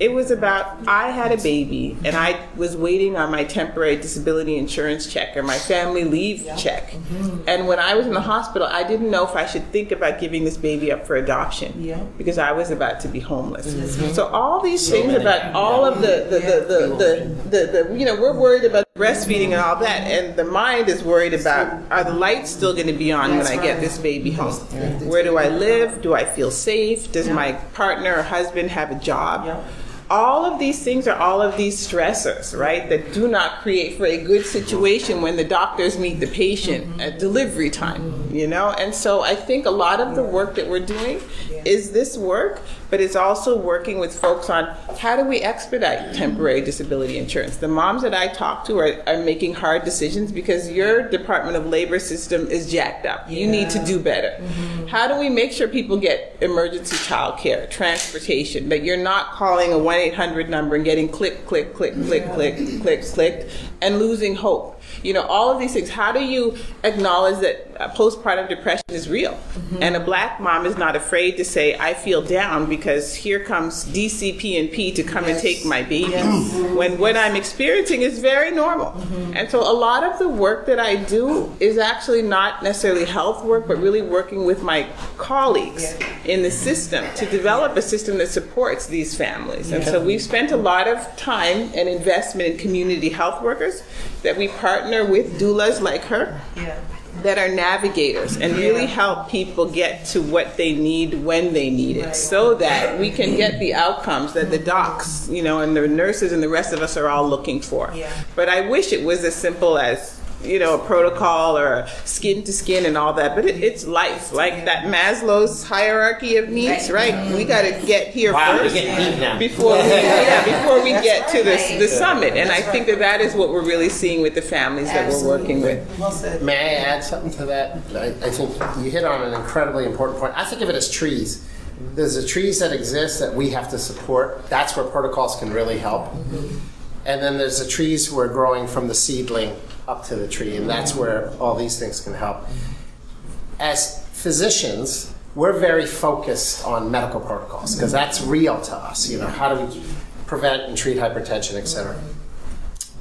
It was about I had a baby and I was waiting on my temporary disability insurance check or my family leave check. Mm-hmm. And when I was in the hospital, I didn't know if I should think about giving this baby up for adoption because I was about to be homeless. Mm-hmm. So all these So things many about all of the the, the, the, the, the, the you know we're worried about breastfeeding and all that, and the mind is worried about are the lights still going to be on when I get this baby home? Where do I live? Do I feel safe? Does my partner or husband have a job? All of these things are all of these stressors, right, that do not create for a good situation when the doctors meet the patient mm-hmm. at delivery time, you know? And so I think a lot of the work that we're doing is this work, but it's also working with folks on how do we expedite temporary disability insurance. The moms that I talk to are, are making hard decisions because your Department of Labor system is jacked up. You need to do better. How do we make sure people get emergency child care, transportation, that you're not calling a 1 800 number and getting click, click, click, click, click, click, click, and losing hope? You know, all of these things. How do you acknowledge that postpartum depression is real? Mm-hmm. And a black mom is not afraid to say, I feel down because here comes DCP&P to come and take my baby. When what I'm experiencing is very normal. Mm-hmm. And so a lot of the work that I do is actually not necessarily health work, but really working with my colleagues in the system to develop a system that supports these families. And so we've spent a lot of time and investment in community health workers that we partner with doulas like her that are navigators and really help people get to what they need when they need it so that we can get the outcomes that the docs, you know, and the nurses and the rest of us are all looking for. But I wish it was as simple as you know, a protocol or skin to skin and all that, but it, it's life, like that Maslow's hierarchy of needs, right? We got to get here Wow, first getting before we, yeah, before we get to this the summit. And I think that that is what we're really seeing with the families that we're working with. May I add something to that? I, I think you hit on an incredibly important point. I think of it as trees. There's the trees that exist that we have to support. That's where protocols can really help. And then there's the trees who are growing from the seedling up to the tree, and that's where all these things can help. As physicians, we're very focused on medical protocols because that's real to us. You know, how do we prevent and treat hypertension, et cetera.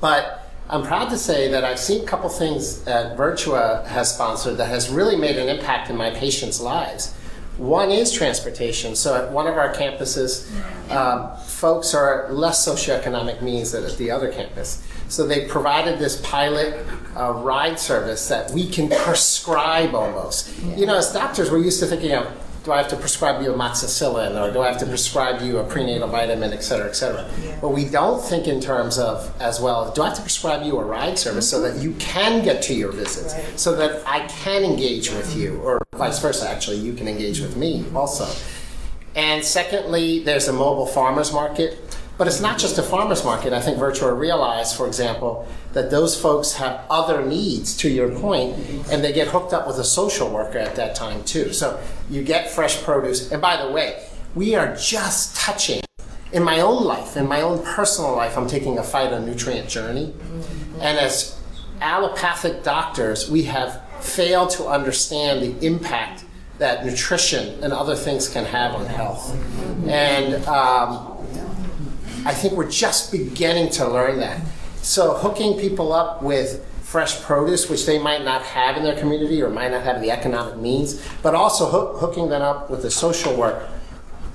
But I'm proud to say that I've seen a couple things that Virtua has sponsored that has really made an impact in my patients' lives. One is transportation. So at one of our campuses, um, folks are less socioeconomic means than at the other campus. So they provided this pilot uh, ride service that we can prescribe almost. You know, as doctors, we're used to thinking of, do I have to prescribe you amoxicillin or do I have to prescribe you a prenatal vitamin, et cetera, et cetera. But we don't think in terms of, as well, do I have to prescribe you a ride service so that you can get to your visits, so that I can engage with you, or vice versa, actually, you can engage with me also. And secondly, there's a mobile farmers market. But it's not just a farmer's market. I think Virtua realized, for example, that those folks have other needs, to your point, and they get hooked up with a social worker at that time too. So you get fresh produce. And by the way, we are just touching. In my own life, in my own personal life, I'm taking a phytonutrient journey. And as allopathic doctors, we have failed to understand the impact that nutrition and other things can have on health. And um, I think we're just beginning to learn that. So hooking people up with fresh produce, which they might not have in their community or might not have the economic means, but also hook, hooking them up with the social work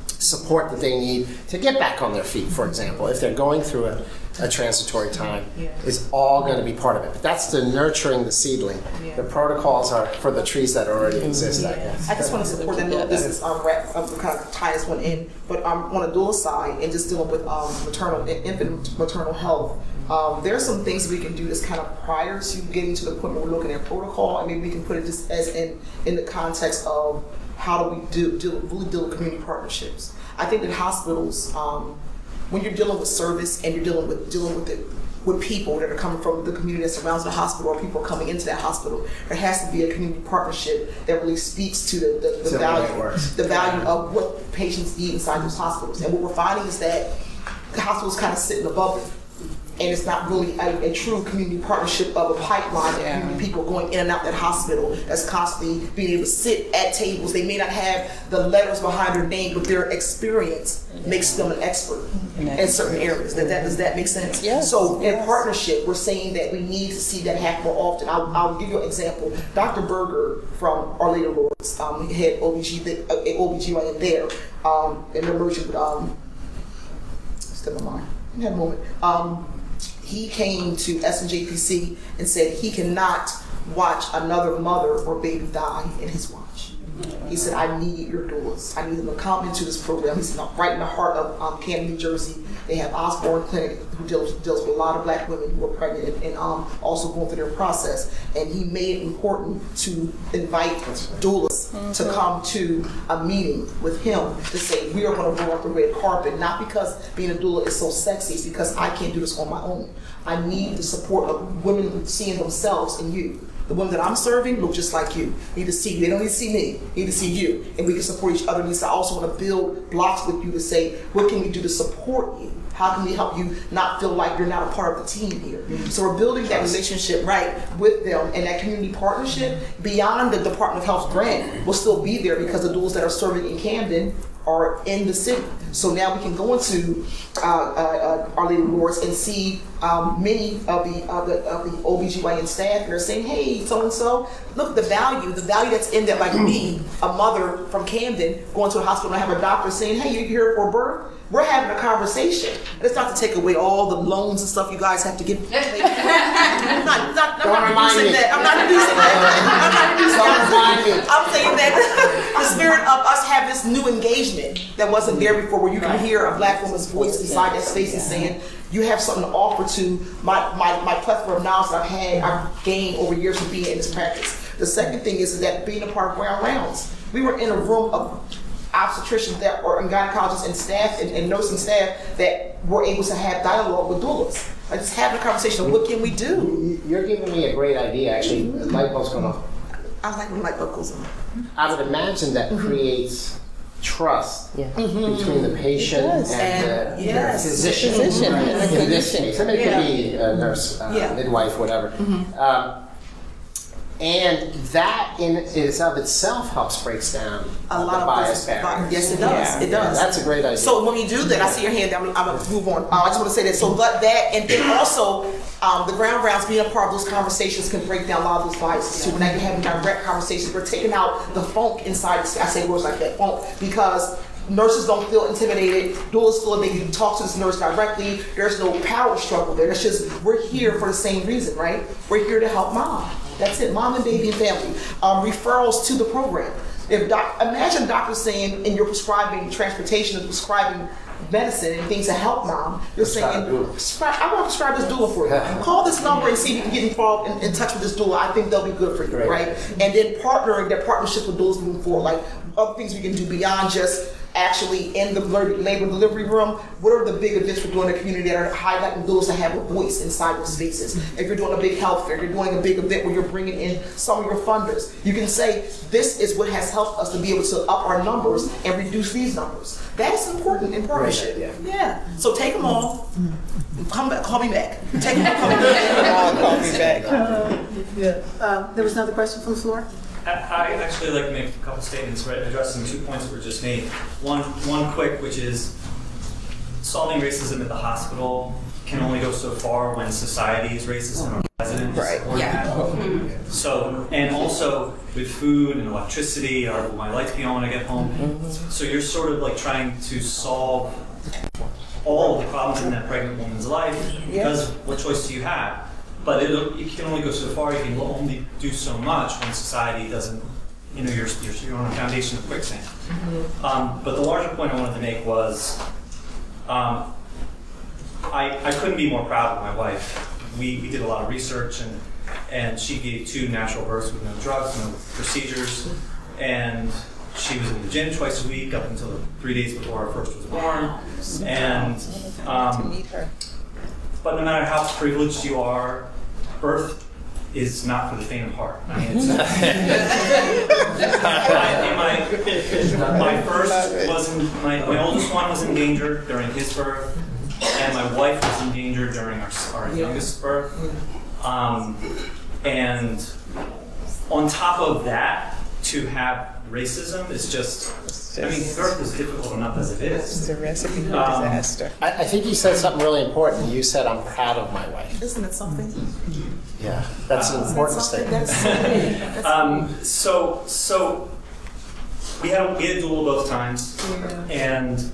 support that they need to get back on their feet, for example, if they're going through a, a transitory time, is all going to be part of it. But that's the nurturing the seedling. The protocols are for the trees that already exist, I guess. I just want to support that. No, this is um, wrap, um, kind of tie this one in, but um, on a doula side and just dealing with um, maternal, infant maternal health. Um, there are some things we can do that's kind of prior to getting to the point where we're looking at protocol. I mean, we can put it just as in in the context of how do we do, do really deal with community partnerships. I think that hospitals, um, when you're dealing with service and you're dealing with dealing with it with people that are coming from the community that surrounds the hospital or people coming into that hospital, there has to be a community partnership that really speaks to the, the, the So the way it value the value of what patients need inside those hospitals. And what we're finding is that the hospitals kind of sit in a bubble. And it's not really a, a true community partnership of a pipeline of community people going in and out that hospital that's constantly being able to sit at tables. They may not have the letters behind their name, but their experience makes them an expert in certain areas. Does that, does that make sense? Yes, So in partnership, we're saying that we need to see that happen more often. I'll, I'll give you an example. Dr. Berger from Our Lady of Lourdes, um, had OBG, the, uh, OBGYN there, um, in the merger with, um, still my mind. I had a moment. Um, he came to SNJPC and said he cannot watch another mother or baby die in his watch. He said, I need your doors. I need them to come into this program. He's right in the heart of um, Camden, New Jersey. They have Osborne Clinic who deals, deals with a lot of black women who are pregnant and, and um, also going through their process. And he made it important to invite doulas to come to a meeting with him to say, we are going to roll out the red carpet, not because being a doula is so sexy, it's because I can't do this on my own. I need the support of women seeing themselves in you. The women that I'm serving look just like you. Need to see you. They don't need to see me. Need to see you. And we can support each other. Because I also want to build blocks with you to say, what can we do to support you? How can we help you not feel like you're not a part of the team here? So we're building that relationship right with them and that community partnership beyond the Department of Health grant will still be there because the doulas that are serving in Camden are in the city. So now we can go into uh, uh, uh, Our Lady Lourdes and see um, many of the, of the of the OBGYN staff are saying, hey, so and so, look the value, the value that's in that, like me, a mother from Camden, going to a hospital and I have a doctor saying, hey, you're here for birth. We're having a conversation. And it's not to take away all the loans and stuff you guys have to give. I'm not, not, I'm Don't not remind reducing me. that. I'm not reducing that. I'm not reducing Don't that. remind me. I'm saying that the spirit of us have this new engagement that wasn't there before, where you can hear a black woman's voice inside that space and saying, you have something to offer to my, my, my plethora of knowledge that I've had, I've gained over years of being in this practice. The second thing is, is that being a part of grand rounds, we were in a room of obstetricians that or and gynecologists and staff and, and nursing staff that were able to have dialogue with doulas. Like just having a conversation of what can we do? You're giving me a great idea, actually. The light bulb's going off. I like when light bulb goes on. I would imagine that creates trust Mhm. between the patient and, And- the, yes. the physician. Physician and the In this clinician. case, I mean, it Yeah. could be a nurse, uh, Yeah. midwife, whatever. Mhm. Um, and that in is of itself helps breaks down A lot the of bias those- barrier. Yes, it does. It does. That's a great idea. So when you do that, I see your hand. I'm, I'm gonna move on. Uh, I just want to say that. So that, that and then also um, the grand rounds being a part of those conversations can break down a lot of those biases. So when you're having direct conversations, we're taking out the funk inside. I say words like that funk because. Nurses don't feel intimidated. Doulas feel they can talk to this nurse directly. There's no power struggle there. It's just we're here for the same reason, right? We're here to help mom. That's it, mom and baby and family. Um, referrals to the program. If doc, imagine doctors saying, and you're prescribing transportation and prescribing medicine and things to help mom, you're saying, "Prescribe- I want to prescribe this doula for you. Call this number and see if you can get involved in, in touch with this doula. I think they'll be good for you, right? And then partnering, their partnership with doulas moving forward, like other things we can do beyond just actually in the labor labor delivery room. What are the big events we're doing in the community that are highlighting those that have a voice inside those spaces? If you're doing a big health fair, you're doing a big event where you're bringing in some of your funders, you can say, this is what has helped us to be able to up our numbers and reduce these numbers. That's important in partnership. Yeah. So take them all. Come back, call me back. Take them all, call me back. call me back. Yeah. Uh, There was another question from the floor? I actually like to make a couple statements right, addressing two points that were just made. One, one quick, which is solving racism at the hospital can only go so far when society is racist and our residents Right. that. So, and also with food and electricity, or will my lights be on when I get home? So you're sort of like trying to solve all of the problems in that pregnant woman's life because what choice do you have? But it, you can only go so far. You can only do so much when society doesn't, you know, you're, you're, you're on a foundation of quicksand. Um, but the larger point I wanted to make was um, I, I couldn't be more proud of my wife. We, we did a lot of research and, and she gave two natural births with no drugs, no procedures. And she was in the gym twice a week up until the three days before our first was born. And um, but no matter how privileged you are, birth is not for the faint of heart. I mean, it's my, my, my first was in, my, my oldest one was in danger during his birth, and my wife was in danger during our, our youngest birth. Um, and on top of that, to have racism is just, I mean, birth is difficult enough as it is. It's a recipe for Um, disaster. I, I think you said something really important. You said, I'm proud of my wife. Isn't it something? Yeah, that's an important that statement. That's so Um, so, so we had a, we had a doula both times, and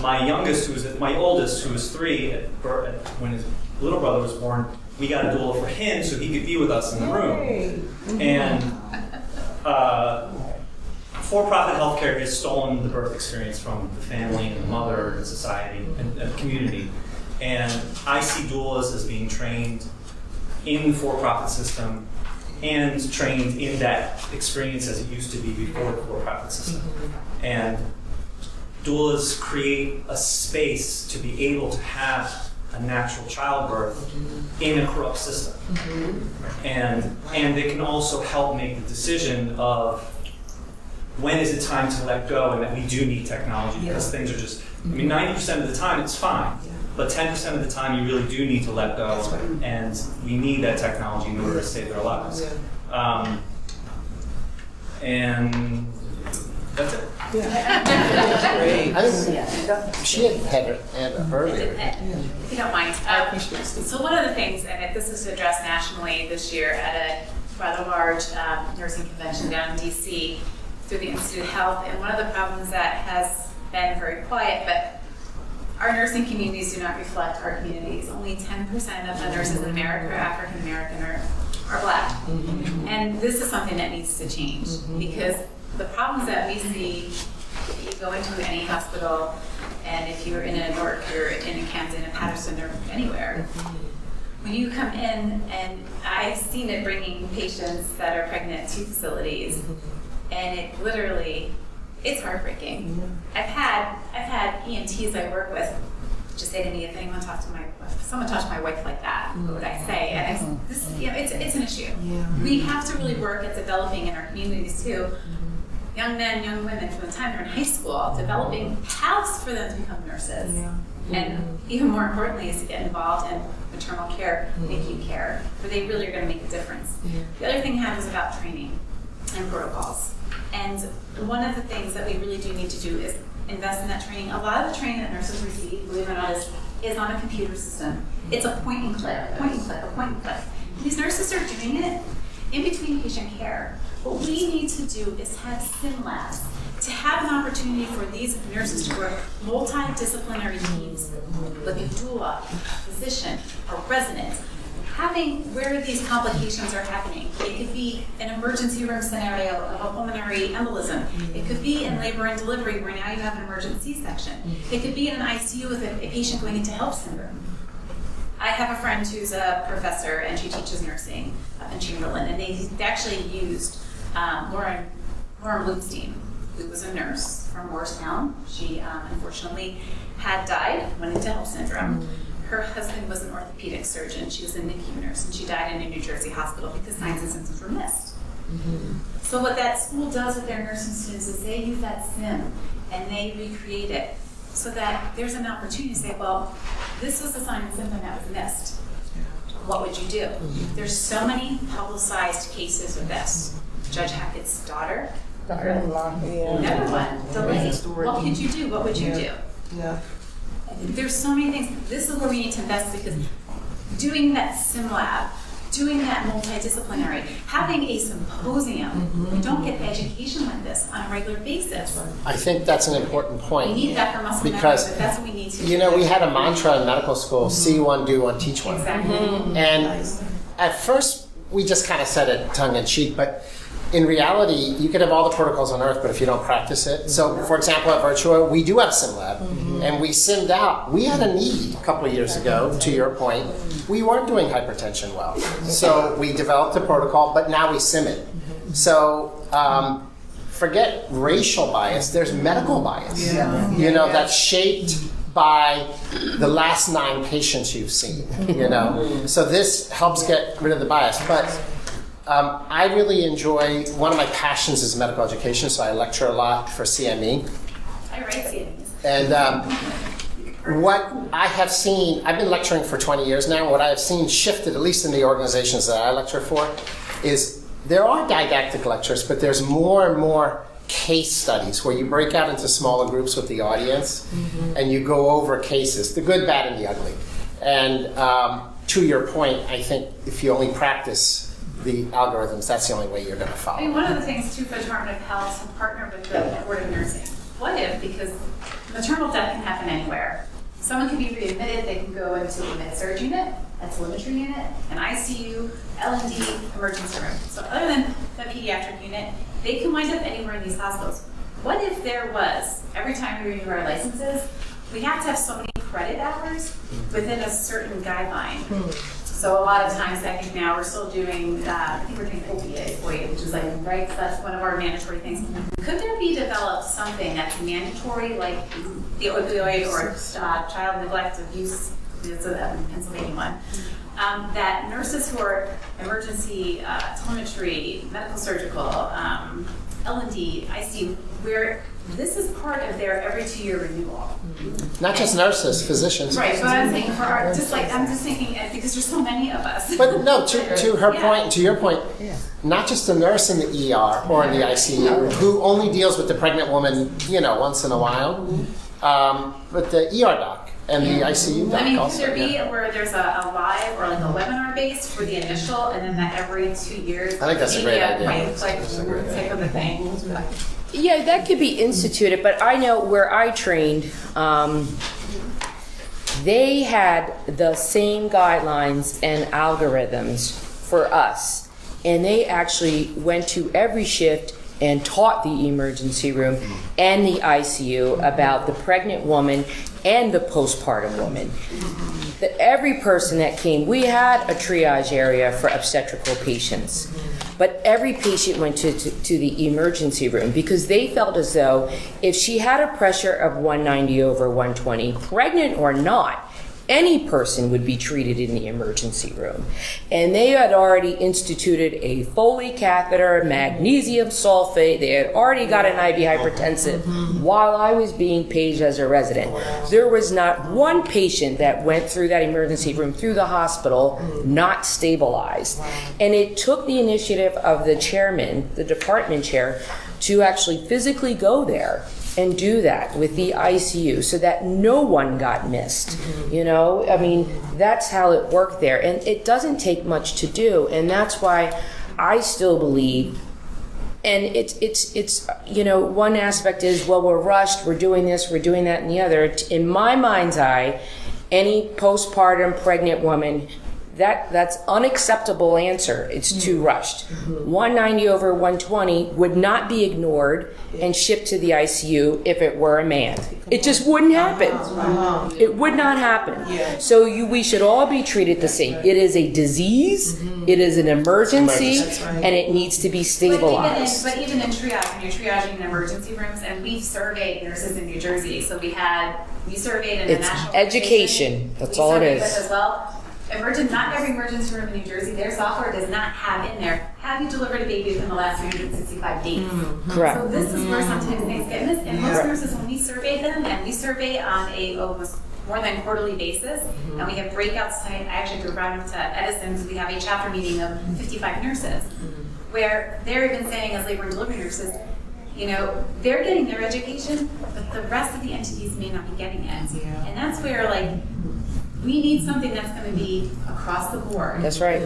my youngest, who was my oldest, who was three at birth, at, when his little brother was born, we got a doula for him so he could be with us in the room. And uh, for-profit healthcare has stolen the birth experience from the family and the mother and society and, and community. And I see doulas as being trained in the for-profit system and trained in that experience as it used to be before the for-profit system. Mm-hmm. And doulas create a space to be able to have a natural childbirth mm-hmm. in a corrupt system. Mm-hmm. And, and they can also help make the decision of when is it time to let go and that we do need technology because things are just, I mean, 90% of the time it's fine. But 10% of the time you really do need to let go and we need that technology in order to save their lives. Um, and that's it. I think she had had her hand up earlier. If you don't mind. Um, so one of the things, and this was addressed nationally this year at a rather large um, nursing convention down in DC through the Institute of Health, and one of the problems that has been very quiet, but our nursing communities do not reflect our communities. Only 10% of the nurses in America are African American or are black. Mm-hmm. And this is something that needs to change mm-hmm. because the problems that we see, you go into any hospital, and if you're in a Newark, you're in a Camden, a Paterson, or anywhere, mm-hmm. when you come in, and I've seen it bringing patients that are pregnant to facilities, and it literally, it's heartbreaking. I've had, I've had EMTs I work with just say to me, if anyone talks to my, if someone touched my wife like that, what would I mm-hmm. say? And I, this, mm-hmm. you know, it's, it's an issue. We have to really work at developing in our communities too, mm-hmm. young men, young women from the time they're in high school, developing paths for them to become nurses. And even more importantly is to get involved in maternal care, NICU care, where they really are going to make a difference. The other thing I had was about training and protocols. And one of the things that we really do need to do is invest in that training. A lot of the training that nurses receive, believe it or not, is, is on a computer system. It's a point and click, a point and click, a point and click. These nurses are doing it in between patient care. What we need to do is have sim labs to have an opportunity for these nurses to work multidisciplinary teams with a doula, physician, or resident, having where these complications are happening. It could be an emergency room scenario of a pulmonary embolism. It could be in labor and delivery where now you have an emergency C-section. It could be in an ICU with a, a patient going into HELLP syndrome. I have a friend who's a professor and she teaches nursing up in Chamberlain, and they actually used um, Lauren Lauren Bloomstein, who was a nurse from Morristown. She um, unfortunately had died, went into HELLP syndrome. Her husband was an orthopedic surgeon. She was a NICU nurse, and she died in a New Jersey hospital because signs and symptoms were missed. Mm-hmm. So what that school does with their nursing students is they use that sim and they recreate it so that there's an opportunity to say, well, this was a sign and symptom that was missed. What would you do? Mm-hmm. There's so many publicized cases of this. Judge Hackett's daughter, Daughter-in-law, yeah. another one, delayed. What could you do? What would you do? Yeah. There's so many things. This is where we need to invest because doing that sim lab, doing that multidisciplinary, having a symposium, we don't get education like this on a regular basis. I think that's an important point. We need that for muscle Because, but that's what we need to. You know, we had a mantra in medical school see one, do one, teach one. Exactly. Mm-hmm. And at first, we just kind of said it tongue in cheek, but in reality, you could have all the protocols on earth, but if you don't practice it. So, mm-hmm. for example, at Virtua, we do have SimLab, mm-hmm. And we simmed out. We had a need a couple of years ago, to your point. We weren't doing hypertension well. So, we developed a protocol, but now we sim it. So, um, forget racial bias, there's medical bias. Yeah. You know, that's shaped by the last nine patients you've seen, you know? So this helps get rid of the bias. But um, I really enjoy, one of my passions is medical education, so I lecture a lot for CME. I write CMEs. And um, what I have seen, I've been lecturing for 20 years now. What I have seen shifted, at least in the organizations that I lecture for, is there are didactic lectures, but there's more and more case studies where you break out into smaller groups with the audience and you go over cases, the good, bad, and the ugly. And um, to your point, I think if you only practice the algorithms, that's the only way you're going to follow. I mean, one of the things too for the Department of Health to partner with the Board of Nursing. What if, because maternal death can happen anywhere. Someone can be readmitted, they can go into a med-surg unit, a telemetry unit, an ICU, L&D, emergency room. So other than the pediatric unit, they can wind up anywhere in these hospitals. What if there was, every time we renew our licenses, we have to have so many credit hours within a certain guideline. Hmm. So a lot of times, I think now we're still doing, uh, I think we're doing opioid, OID, which is like, right, so that's one of our mandatory things. Could there be developed something that's mandatory, like the opioid or uh, child neglect abuse, there's a Pennsylvania one, um, that nurses who are emergency uh, telemetry, medical surgical, um, L&D, ICU, where this is part of their every two-year renewal. Not just nurses, physicians. Right, but I'm saying for our, just like, I'm just thinking, uh, because there's so many of us. But no, to, to her Yeah. point, to your point, not just the nurse in the ER or in the ICU who only deals with the pregnant woman, you know, once in a while, um, but the ER doc and the ICU doc I mean, could also. there be yeah. where there's a, a live or like a webinar based for the initial, and then that every two years? I think that's a great idea. Right, like, type of a thing. Yeah, that could be instituted, but I know where I trained, um, they had the same guidelines and algorithms for us. And they actually went to every shift and taught the emergency room and the ICU about the pregnant woman and the postpartum woman. That every person that came, we had a triage area for obstetrical patients. But every patient went to, to, to the emergency room because they felt as though if she had a pressure of 190 over 120, pregnant or not, any person would be treated in the emergency room. And they had already instituted a Foley catheter, magnesium sulfate. They had already got an IV hypertensive while I was being paged as a resident. There was not one patient that went through that emergency room, through the hospital, not stabilized. And it took the initiative of the chairman, the department chair, to actually physically go there and do that with the ICU so that no one got missed. Mm-hmm. You know, I mean, that's how it worked there. And it doesn't take much to do. And that's why I still believe and it's it's it's you know one aspect is well we're rushed we're doing this we're doing that and the other in my mind's eye any postpartum pregnant woman that that's unacceptable answer. It's too mm-hmm. rushed. Mm-hmm. 190 over 120 would not be ignored and shipped to the ICU if it were a man. It just uh-huh. wouldn't happen. Uh-huh. It would not happen. So you we should all be treated the same. It is a disease. Mm-hmm. It is an emergency That's right. and it needs to be But even, in, stabilized but even in triage, when you're triaging in emergency rooms, and we've surveyed nurses in New Jersey, so we had, we surveyed in a It's national. education. That's we all it surveyed is. this As well, emergent, not every emergency room in New Jersey, their software does not have in there, have you delivered a baby within the last 365 days? Mm-hmm. Correct. So this is where sometimes things get missed, and most nurses, when we survey them, and we survey on a almost more than quarterly basis, mm-hmm. and we have breakouts, I actually drove around to Edison, because we have a chapter meeting of 55 nurses, mm-hmm. where they're even saying as labor and delivery nurses, you know, they're getting their education, but the rest of the entities may not be getting it. And that's where like, we need something that's gonna be across the board. That's right.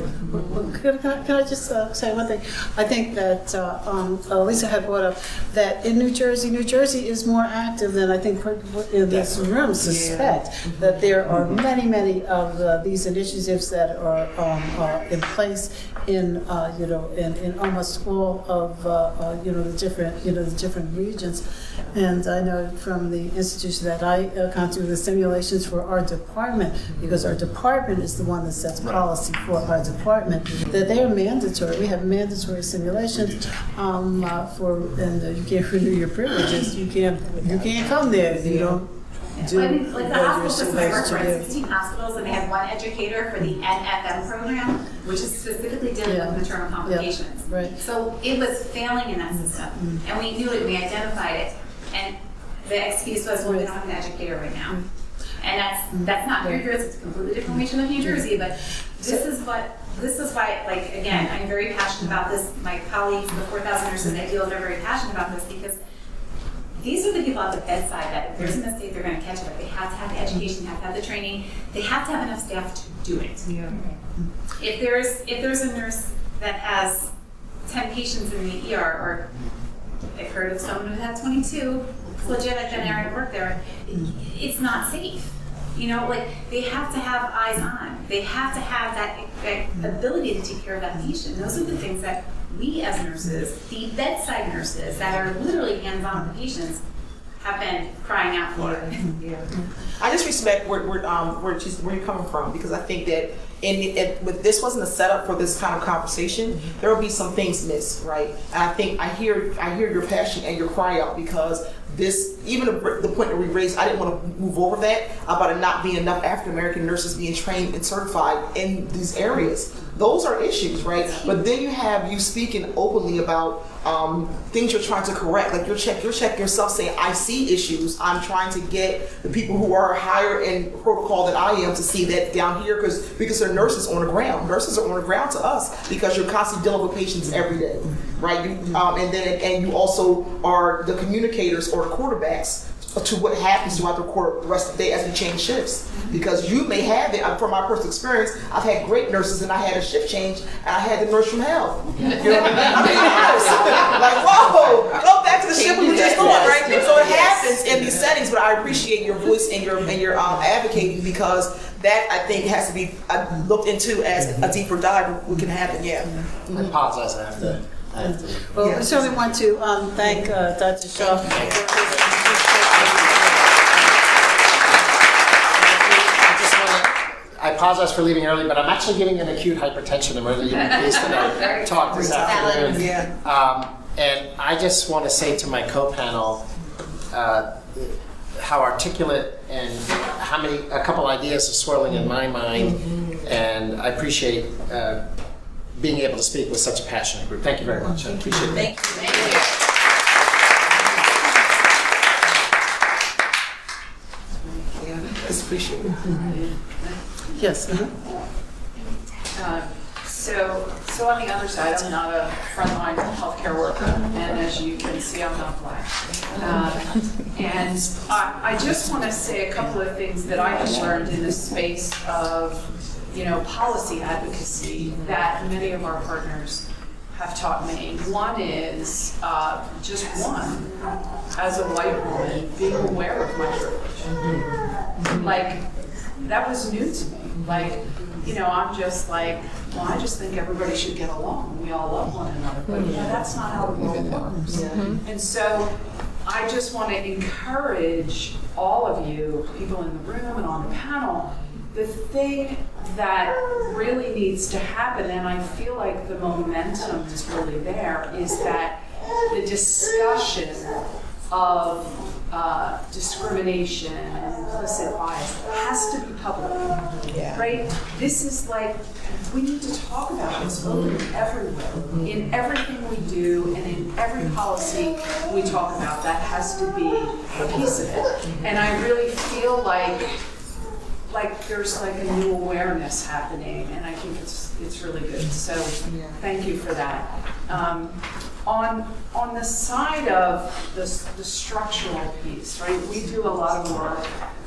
Can, can I- can I just uh, say one thing? I think that uh, um, uh, Lisa had brought up that in New Jersey, New Jersey is more active than I think what- what in this room suspect. That there are many, many of the- these initiatives that are, um, are in place in, uh, you know, in, in almost all of, uh, uh, you know, the different, you know, the different regions. And I know from the institution that I uh, come to, the simulations for our department, because our department is the one that sets policy for our department, that they are mandatory. We have mandatory simulations um, uh, for, and uh, you can't renew your privileges. You can't, you can't come there if you don't do I mean, like the what you're hospital system I work supposed for, to has do. 16 hospitals, and they have one educator for the MFM program, which is specifically dealing Yeah. with maternal complications. right. So it was failing in that system, and we knew it, we identified it, and the excuse was, well, we don't have an educator right now. And that's, that's not New Jersey, it's a completely different region of New Jersey, but this is what, this is why, like, again, I'm very passionate about this, my colleagues, the 4,000 nurses I deal with are very passionate about this, because these are the people at the bedside that if there's a mistake, they're gonna catch it, but they have to have the education, they have to have the training, they have to have enough staff to do it. If there's, if there's a nurse that has ten patients in the ER, or I've heard of someone who had twenty-two, it's legit generic work there, it's not safe. You know, like, they have to have eyes on, they have to have that, that ability to take care of that patient. Those are the things that we as nurses, the bedside nurses that are literally hands-on with the patients, have been crying out for. Yeah, I just respect where where um where where you're coming from because I think that in if, with this wasn't a setup for this kind of conversation, mm-hmm. there will be some things missed, right? And I think I hear I hear your passion and your cry out because this even the, the point that we raised, I didn't want to move over that about it not being enough African American nurses being trained and certified in these areas. Those are issues, right? But then you have you speaking openly about um, things you're trying to correct. Like you're check, you're check yourself saying, I see issues. I'm trying to get the people who are higher in protocol than I am to see that down here because because they're nurses on the ground. Nurses are on the ground to us because you're constantly dealing with patients every day, right? You, um, and then and you also are the communicators or the quarterbacks to what happens throughout the court the rest of the day as we change shifts. Because you may have it, uh, from my personal experience, I've had great nurses and I had a shift change and I had the nurse from hell. You know what I mean? I mean, honest. like, whoa, go back to the ship we were just on, right? So it happens in these settings, but I appreciate your voice and your and your um, advocating because that I think has to be uh, looked into as a deeper dive. We can happen, yeah. I apologize. I have to. I have to. Well, we certainly want to um, thank uh, Dr. Shah. I apologize for leaving early, but I'm actually getting an acute hypertension emergency case today. Talk this afternoon. Yeah. Um, and I just want to say to my co-panel, uh, how articulate and how many, a couple ideas are swirling in my mind. And I appreciate uh, being able to speak with such a passionate group. Thank you very much. I appreciate it. Thank you. Yeah, it's appreciated. Yes. uh-huh. Uh, So, so on the other side, I'm not a frontline healthcare worker, and as you can see, I'm not black. Uh, And I, I just want to say a couple of things that I have learned in the space of, you know, policy advocacy that many of our partners have taught me. One is, uh, just one, as a white woman, being aware of my privilege. Like, that was new to me. Like, you know, I'm just like, well, I just think everybody should get along. We all love one another, but you know, that's not how the world works. Mm-hmm. And so I just want to encourage all of you, people in the room and on the panel, the thing that really needs to happen, and I feel like the momentum is really there, is that the discussion of uh, discrimination and implicit bias has to be public. Yeah. Right? This is like, we need to talk about this openly everywhere. In everything we do and in every policy we talk about, that has to be a piece of it. And I really feel like like there's like a new awareness happening, and I think it's it's really good. So thank you for that. Um, on on the side of the, the structural piece, right? We do a lot of work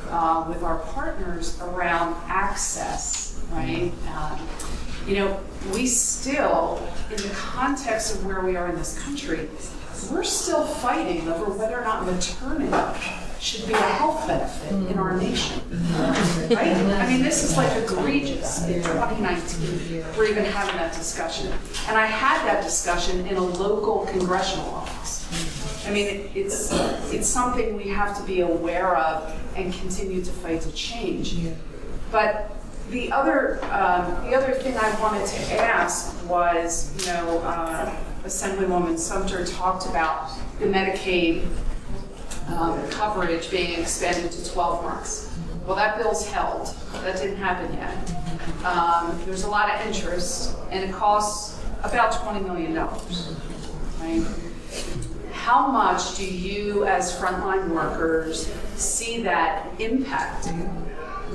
uh, with our partners around access, right? Um, you know, we still, in the context of where we are in this country, we're still fighting over whether or not maternity should be a health benefit in our nation. Right? I mean, this is like egregious in 2019. We're even having that discussion. And I had that discussion in a local congressional office. I mean, it's, it's something we have to be aware of and continue to fight to change. But the other, um, the other thing I wanted to ask was, you know, uh, Assemblywoman Sumter talked about the Medicaid um, coverage being expanded to 12 months. Well, that bill's held. That didn't happen yet. Um, there's a lot of interest, and it costs about $20 million. Right? How much do you, as frontline workers, see that impacting?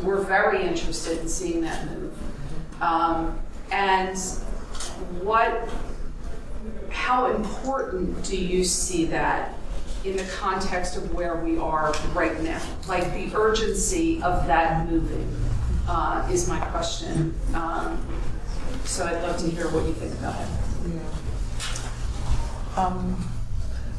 We're very interested in seeing that move. Um, and what, how important do you see that in the context of where we are right now? Like the urgency of that moving uh, is my question. Um, so I'd love to hear what you think about it. Um,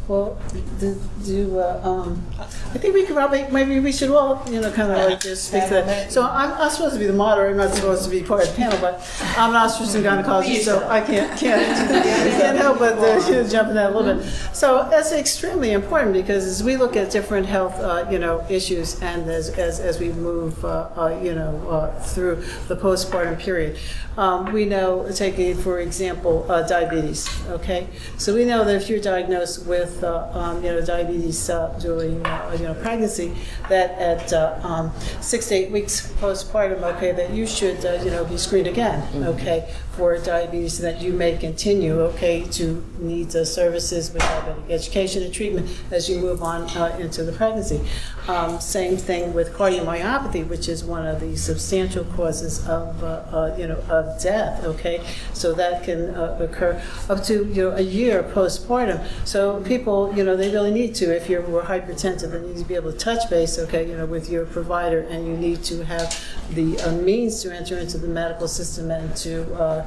well, do, do uh, um, I think we could probably, maybe we should all, you know, kind of like just speak to that. So I'm, I'm supposed to be the moderator, I'm not supposed to be part of the panel, but I'm an obstetrician and gynecologist, so I can't, can't, can't help but uh, jump in that a little bit. So that's extremely important because as we look at different health, uh, you know, issues and as, as, as we move, uh, uh, you know, uh, through the postpartum period, um, we know, taking for example, uh, diabetes, okay? So we know that if you're diagnosed with, uh, um, you know, diabetes uh, during, uh, you know, pregnancy, that at uh, um, six to eight weeks postpartum, okay, that you should, uh, you know, be screened again, okay, for diabetes, and that you may continue, okay, to need the services with diabetic education and treatment as you move on uh, into the pregnancy. Um, same thing with cardiomyopathy, which is one of the substantial causes of, uh, uh, you know, of death. Okay, so that can uh, occur up to you know a year postpartum. So people, you know, they really need to. If you're more hypertensive, they need to be able to touch base. Okay, you know, with your provider, and you need to have the uh, means to enter into the medical system and to uh,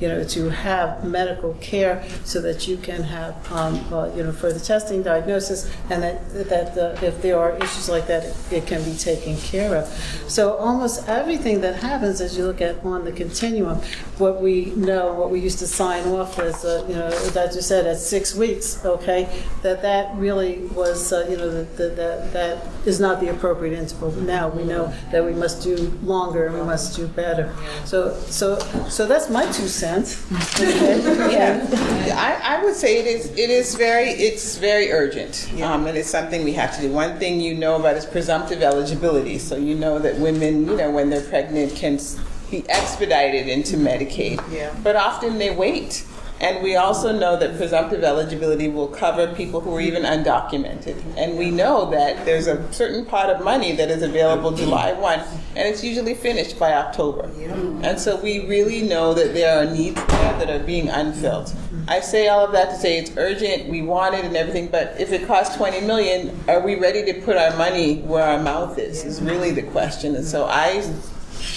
you know, to have medical care so that you can have, um, uh, you know, further testing, diagnosis, and that, that uh, if there are issues like that, it, it can be taken care of. So almost everything that happens as you look at on the continuum, what we know, what we used to sign off as, uh, you know, that you said at six weeks, okay, that that really was, uh, you know, that that is not the appropriate interval. Now we know that we must do longer and we must do better. So, so, so that's my two cents. Okay? Yeah, I, I would say it is, it is very, it's very urgent. Um, and it's something we have to do. One thing you know about about is presumptive eligibility. So you know that women, you know, when they're pregnant can be expedited into Medicaid. Yeah. But often they wait. And we also know that presumptive eligibility will cover people who are even undocumented. And we know that there's a certain pot of money that is available July 1, and it's usually finished by October. And so we really know that there are needs there that are being unfilled. I say all of that to say it's urgent, we want it and everything, but if it costs 20 million, are we ready to put our money where our mouth is, is really the question. And so I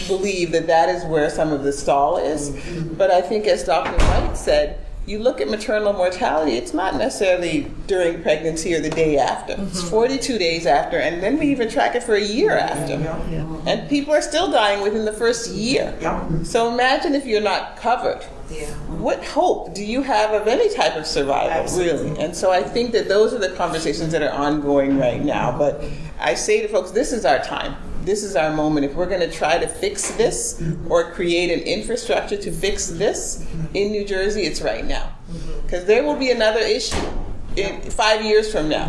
believe that that is where some of the stall is. But I think, as Dr. White said, you look at maternal mortality, it's not necessarily during pregnancy or the day after. It's mm-hmm. 42 days after, and then we even track it for a year after. And people are still dying within the first year. So imagine if you're not covered. What hope do you have of any type of survival, really? And so I think that those are the conversations that are ongoing right now. But I say to folks, this is our time. This is our moment. If we're going to try to fix this or create an infrastructure to fix this in New Jersey, it's right now. Because there will be another issue in five years from now.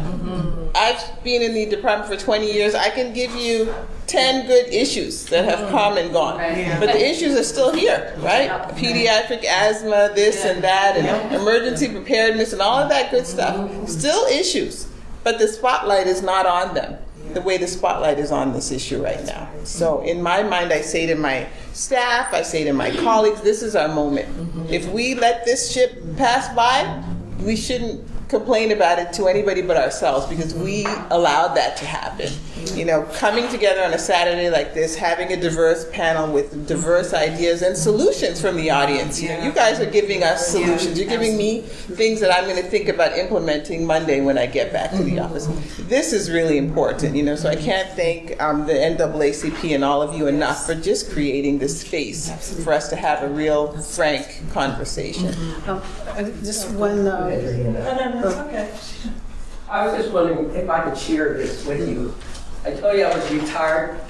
I've been in the department for 20 years. I can give you 10 good issues that have come and gone. But the issues are still here, right? Pediatric asthma, this and that, and emergency preparedness, and all of that good stuff. Still issues. But the spotlight is not on them the way the spotlight is on this issue right now. So, in my mind, I say to my staff, I say to my colleagues, this is our moment. If we let this ship pass by, we shouldn't complain about it to anybody but ourselves because we allowed that to happen. You know, coming together on a Saturday like this, having a diverse panel with diverse ideas and solutions from the audience. You know, you guys are giving us solutions. You're giving me things that I'm going to think about implementing Monday when I get back to the office. This is really important, you know, so I can't thank um, the NAACP and all of you enough for just creating this space for us to have a real, frank conversation. Um, uh, Just one, uh, Okay. I was just wondering if I could share this with you. I told you I was a retired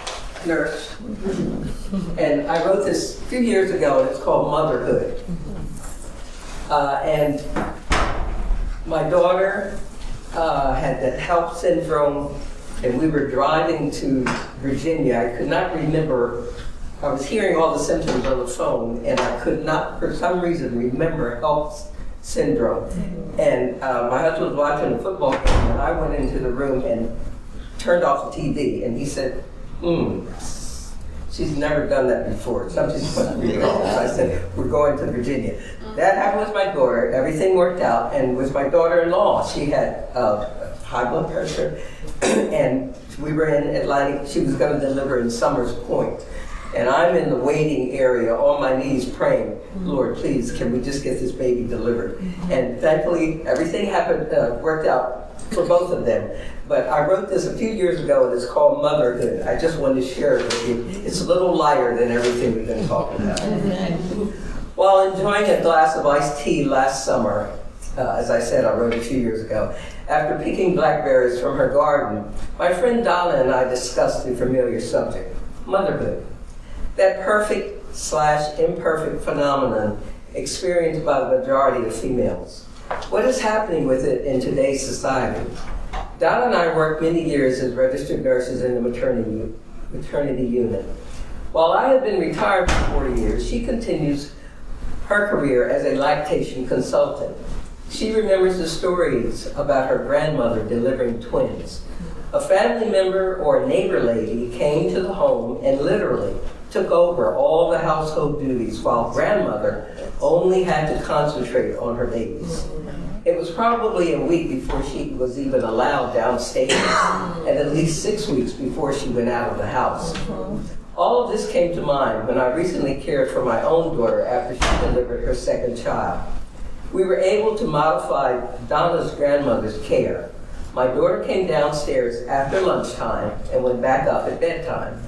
nurse, and I wrote this a few years ago, and it's called Motherhood. Uh, and my daughter uh, had the HELLP syndrome, and we were driving to Virginia. I could not remember. I was hearing all the symptoms on the phone, and I could not, for some reason, remember HELLP syndrome. And uh, my husband was watching a football game, and I went into the room and turned off the TV, and he said, "Hmm, she's never done that before. Something's must be wrong." So I said, "We're going to Virginia." That happened with my daughter. Everything worked out, and with my daughter-in-law, she had uh, high blood pressure, and we were in Atlantic. She was going to deliver in Somers Point. And I'm in the waiting area on my knees praying, Lord, please, can we just get this baby delivered? And thankfully, everything happened, uh, worked out for both of them. But I wrote this a few years ago, and it's called Motherhood. I just wanted to share it with you. It's a little lighter than everything we've been talking about. While enjoying a glass of iced tea last summer, uh, as I said, I wrote a few years ago, after picking blackberries from her garden, my friend Donna and I discussed the familiar subject motherhood. That perfect slash imperfect phenomenon experienced by the majority of females. What is happening with it in today's society? Donna and I worked many years as registered nurses in the maternity, maternity unit. While I have been retired for 40 years, she continues her career as a lactation consultant. She remembers the stories about her grandmother delivering twins. A family member or a neighbor lady came to the home and literally took over all the household duties while grandmother only had to concentrate on her babies. It was probably a week before she was even allowed downstairs, and at least six weeks before she went out of the house. All of this came to mind when I recently cared for my own daughter after she delivered her second child. We were able to modify Donna's grandmother's care. My daughter came downstairs after lunchtime and went back up at bedtime.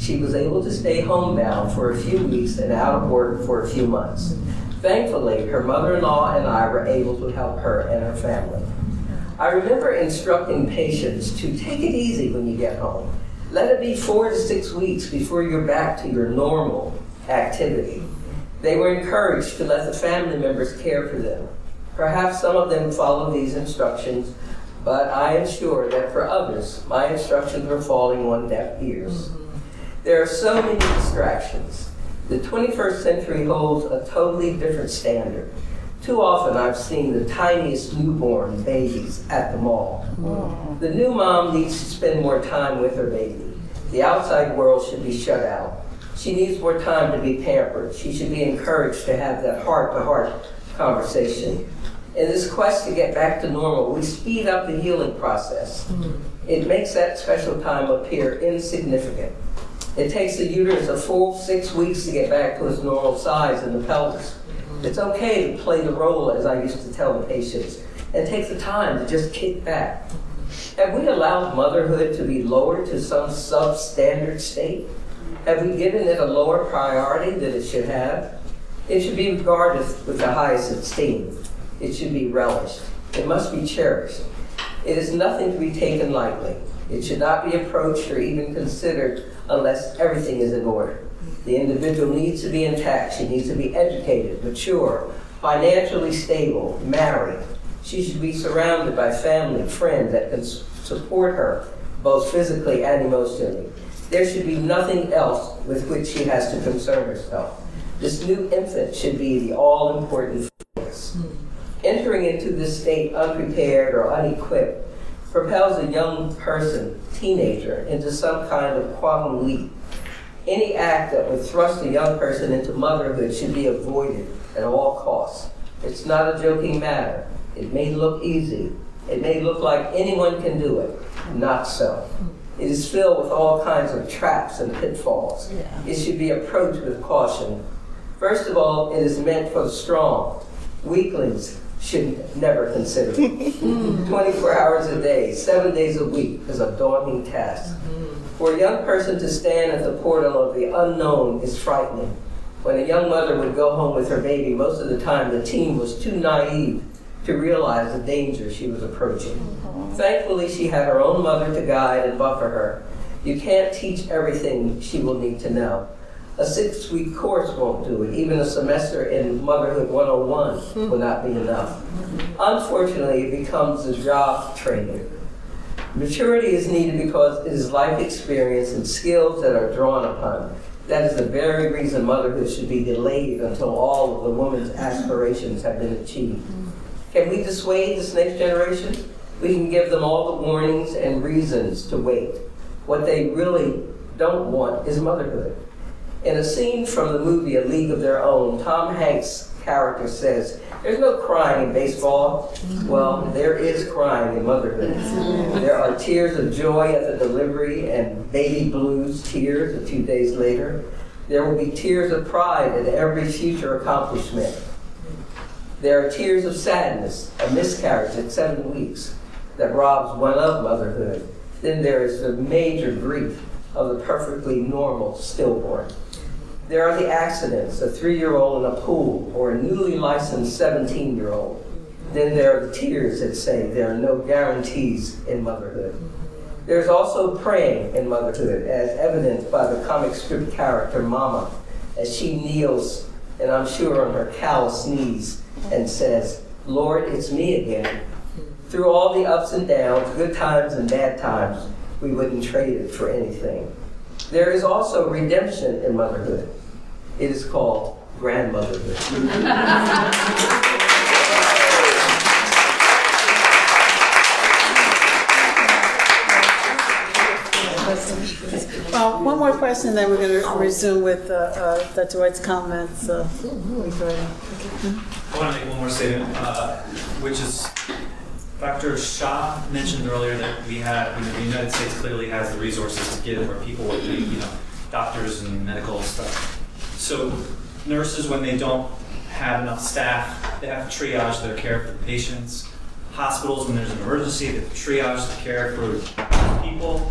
She was able to stay homebound for a few weeks and out of work for a few months. Thankfully, her mother in law and I were able to help her and her family. I remember instructing patients to take it easy when you get home. Let it be four to six weeks before you're back to your normal activity. They were encouraged to let the family members care for them. Perhaps some of them followed these instructions, but I am sure that for others, my instructions were falling on deaf ears. There are so many distractions. The 21st century holds a totally different standard. Too often I've seen the tiniest newborn babies at the mall. Mm. The new mom needs to spend more time with her baby. The outside world should be shut out. She needs more time to be pampered. She should be encouraged to have that heart to heart conversation. In this quest to get back to normal, we speed up the healing process. Mm. It makes that special time appear insignificant. It takes the uterus a full six weeks to get back to its normal size in the pelvis. It's okay to play the role, as I used to tell the patients, It takes the time to just kick back. Have we allowed motherhood to be lowered to some substandard state? Have we given it a lower priority than it should have? It should be regarded with the highest esteem. It should be relished. It must be cherished. It is nothing to be taken lightly. It should not be approached or even considered unless everything is in order. The individual needs to be intact. She needs to be educated, mature, financially stable, married. She should be surrounded by family, friends that can support her, both physically and emotionally. There should be nothing else with which she has to concern herself. This new infant should be the all important focus. Hmm. Entering into this state unprepared or unequipped propels a young person, teenager, into some kind of quantum leap. Any act that would thrust a young person into motherhood should be avoided at all costs. It's not a joking matter. It may look easy. It may look like anyone can do it. Not so. It is filled with all kinds of traps and pitfalls. It should be approached with caution. First of all, it is meant for the strong. Weaklings should never consider mm. 24 hours a day, seven days a week is a daunting task. Mm. For a young person to stand at the portal of the unknown is frightening. When a young mother would go home with her baby, most of the time the teen was too naive to realize the danger she was approaching. Mm-hmm. Thankfully, she had her own mother to guide and buffer her. You can't teach everything she will need to know. A six week course won't do it. Even a semester in Motherhood 101 will not be enough. Unfortunately, it becomes a job training. Maturity is needed because it is life experience and skills that are drawn upon. That is the very reason motherhood should be delayed until all of the woman's aspirations have been achieved. Can we dissuade this next generation? We can give them all the warnings and reasons to wait. What they really don't want is motherhood. In a scene from the movie A League of Their Own, Tom Hanks' character says, There's no crying in baseball. Well, there is crying in motherhood. There are tears of joy at the delivery and baby blues tears a few days later. There will be tears of pride at every future accomplishment. There are tears of sadness, a miscarriage at seven weeks that robs one of motherhood. Then there is the major grief of the perfectly normal stillborn. There are the accidents, a three year old in a pool or a newly licensed 17 year old. Then there are the tears that say there are no guarantees in motherhood. There's also praying in motherhood, as evidenced by the comic strip character Mama, as she kneels, and I'm sure on her callous knees, and says, Lord, it's me again. Through all the ups and downs, good times and bad times, we wouldn't trade it for anything. There is also redemption in motherhood. It is called grandmotherhood. Uh, One more question, then we're going to resume with uh, uh, Dr. White's comments. uh, regarding- I want to make one more statement, uh, which is Dr. Shah mentioned earlier that we have, you know, the United States clearly has the resources to give our people what they, you know, doctors and medical stuff. So nurses, when they don't have enough staff, they have to triage their care for the patients. Hospitals, when there's an emergency, they triage the care for people.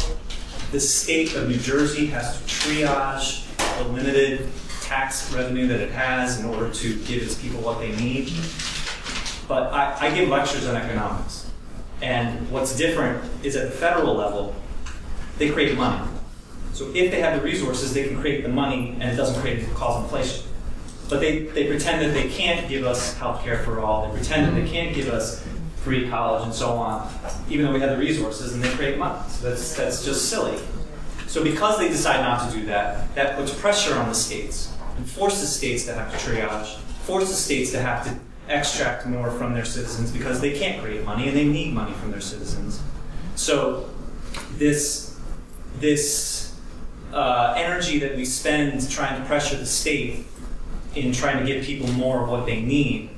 The state of New Jersey has to triage the limited tax revenue that it has in order to give its people what they need. But I, I give lectures on economics. And what's different is at the federal level, they create money. So if they have the resources, they can create the money and it doesn't create cause inflation. But they, they pretend that they can't give us health care for all. They pretend that they can't give us free college and so on, even though we have the resources and they create money. So that's, that's just silly. So because they decide not to do that, that puts pressure on the states and forces states to have to triage, forces states to have to extract more from their citizens because they can't create money and they need money from their citizens. So this this uh, energy that we spend trying to pressure the state in trying to give people more of what they need,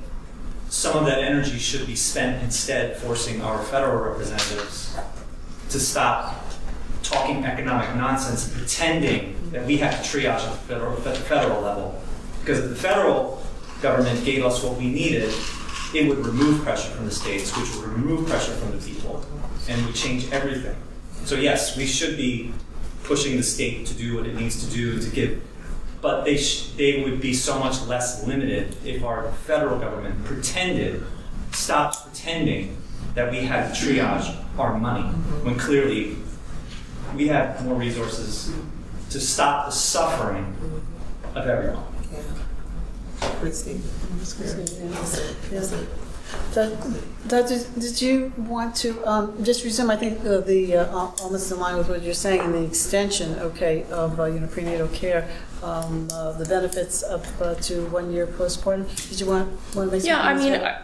some of that energy should be spent instead forcing our federal representatives to stop talking economic nonsense pretending that we have to triage at the federal, at the federal level. Because if the federal government gave us what we needed, it would remove pressure from the states, which would remove pressure from the people, and would change everything. So yes, we should be pushing the state to do what it needs to do to give, but they sh- they would be so much less limited if our federal government pretended, stopped pretending that we had to triage our money when clearly we have more resources to stop the suffering of everyone. Great statement. Yes. Doc- Doctor, did you want to um, just resume, I think, uh, the, uh, almost in line with what you're saying, in the extension, okay, of, uh, you know, prenatal care, um, uh, the benefits up uh, to one year postpartum? Did you want, want to make Yeah, I mean, I,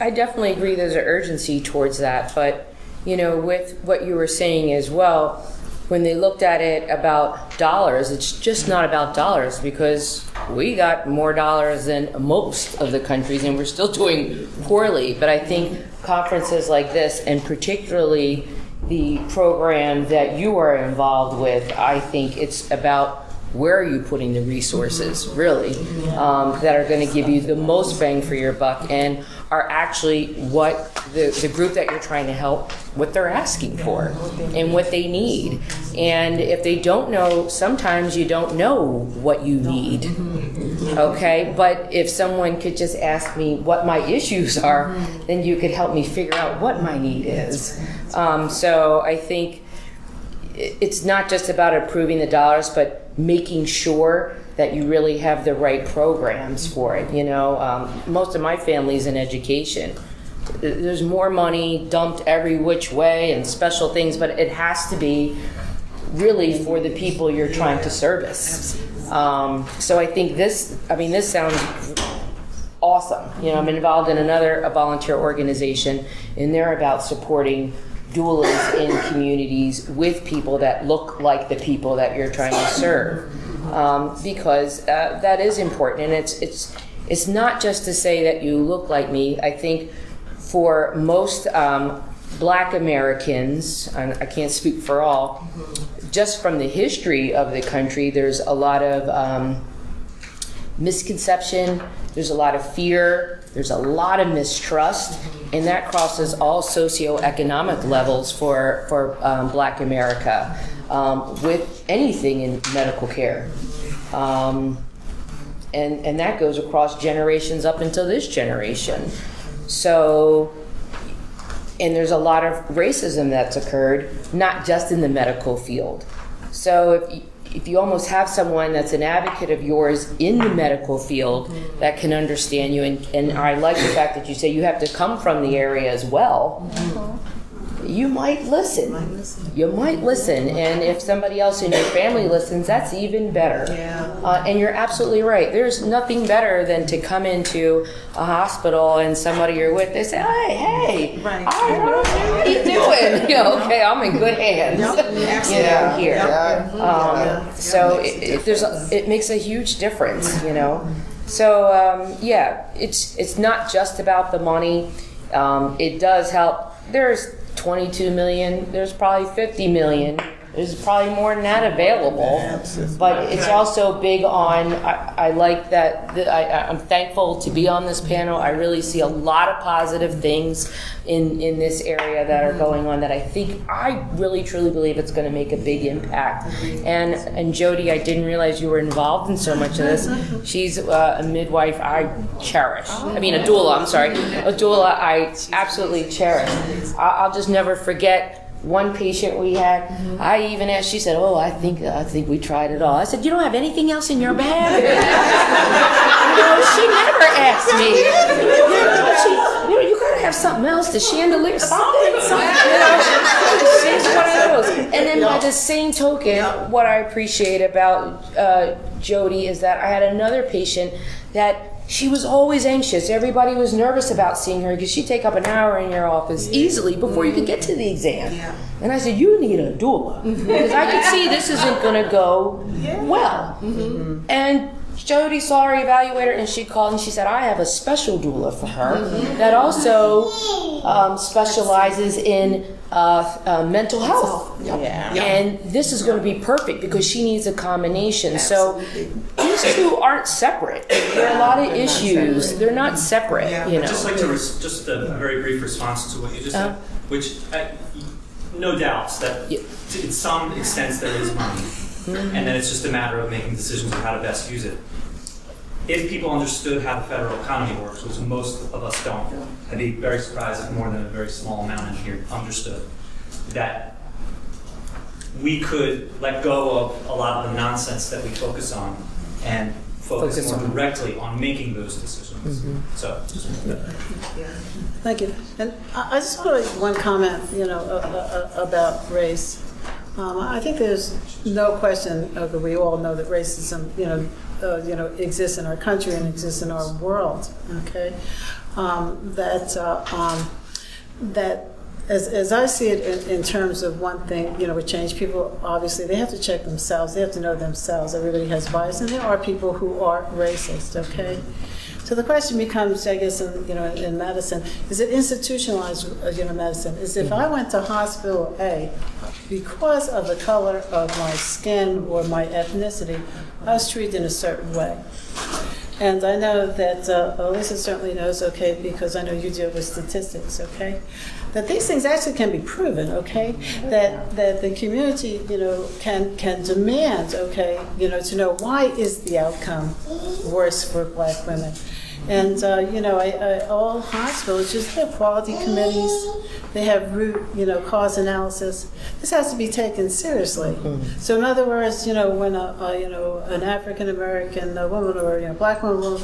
I definitely agree there's an urgency towards that, but, you know, with what you were saying as well, when they looked at it about dollars, it's just not about dollars because we got more dollars than most of the countries and we're still doing poorly. But I think conferences like this, and particularly the program that you are involved with, I think it's about where are you putting the resources, really, um, that are going to give you the most bang for your buck and are actually what the, the group that you're trying to help, what they're asking for and what they need. And if they don't know, sometimes you don't know what you need. Okay, but if someone could just ask me what my issues are, then you could help me figure out what my need is. Um, so I think it's not just about approving the dollars, but making sure that you really have the right programs for it. You know, um, most of my family's in education. There's more money dumped every which way and special things, but it has to be really for the people you're trying to service. Um, so I think this, I mean, this sounds awesome. You know, I'm involved in another a volunteer organization, and they're about supporting doulas in communities with people that look like the people that you're trying to serve, um, because uh, that is important, and it's it's it's not just to say that you look like me. I think for most um, Black Americans, and I can't speak for all, just from the history of the country, there's a lot of um, misconception, there's a lot of fear, there's a lot of mistrust, and that crosses all socioeconomic levels for, for um, black America um, with anything in medical care. Um, and, and that goes across generations up until this generation. So, and there's a lot of racism that's occurred, not just in the medical field. So if you, if you almost have someone that's an advocate of yours in the medical field that can understand you, and, and I like the fact that you say you have to come from the area as well, you might listen. You might listen, and if somebody else in your family listens, that's even better. Uh, and you're absolutely right. There's nothing better than to come into a hospital and somebody you're with, they say, "Hey, hey, I, how you doing? You know, okay, I'm in good hands. you know, here. Um, so it, it, there's a, it makes a huge difference. You know. So um, yeah, it's it's not just about the money. Um, it does help. There's 22 million. There's probably 50 million. There's probably more than that available. But it's also big on. I, I like that. The, I, I'm thankful to be on this panel. I really see a lot of positive things in in this area that are going on. That I think I really truly believe it's going to make a big impact. And and Jodi, I didn't realize you were involved in so much of this. She's uh, a midwife I cherish. I mean, a doula. I'm sorry, a doula I absolutely cherish. I, I'll just never forget one patient we had, I even asked. She said, "Oh, I think I think we tried it all." I said, "You don't have anything else in your bag?" know, she never asked me. She, you know, you gotta have something else, the chandelier, something, something. You know, she's one of those. And then by the same token, what I appreciate about uh, Jodi is that I had another patient that she was always anxious. Everybody was nervous about seeing her because she'd take up an hour in your office easily before you could mm-hmm. get to the exam. And I said, You need a doula. Mm-hmm. Because I could see this isn't going to go well. Mm-hmm. And Jodi saw her evaluator and she called and she said, I have a special doula for her that also um, specializes in uh, uh, mental health. Yeah. And this is going to be perfect because she needs a combination. So these two aren't separate. There are a lot of issues. They're not separate, you I'd just like know. to, res- just a very brief response to what you just Uh. said, which, I- no doubts that to- in some extent there is money, and then it's just a matter of making decisions on how to best use it. If people understood how the federal economy works, which most of us don't, I'd be very surprised if more than a very small amount in here understood, that we could let go of a lot of the nonsense that we focus on and focus, Focus more on- directly on making those decisions. Mhm. So, just Thank you. And I I just want to make one comment, you know, about race. Um, I think there's no question that we all know that racism, you know, uh, you know, exists in our country and exists in our world. Okay, um, that uh, um, that as, as I see it in, in terms of one thing, you know, with change, people obviously they have to check themselves. They have to know themselves. Everybody has bias, and there are people who are racist. Okay. So the question becomes, I guess, in, you know, in medicine, is it institutionalized, uh, you know, medicine? Is if I went to hospital A because of the color of my skin or my ethnicity, I was treated in a certain way. And I know that uh, Elisa certainly knows, okay, because I know you deal with statistics, okay, that these things actually can be proven, okay, that that the community, you know, can can demand, okay, you know, to know why is the outcome worse for Black women. And uh, you know, I, I, all hospitals just have quality committees. They have root, you know, cause analysis. This has to be taken seriously. So, in other words, you know, when a, a you know an African American woman or you know black woman,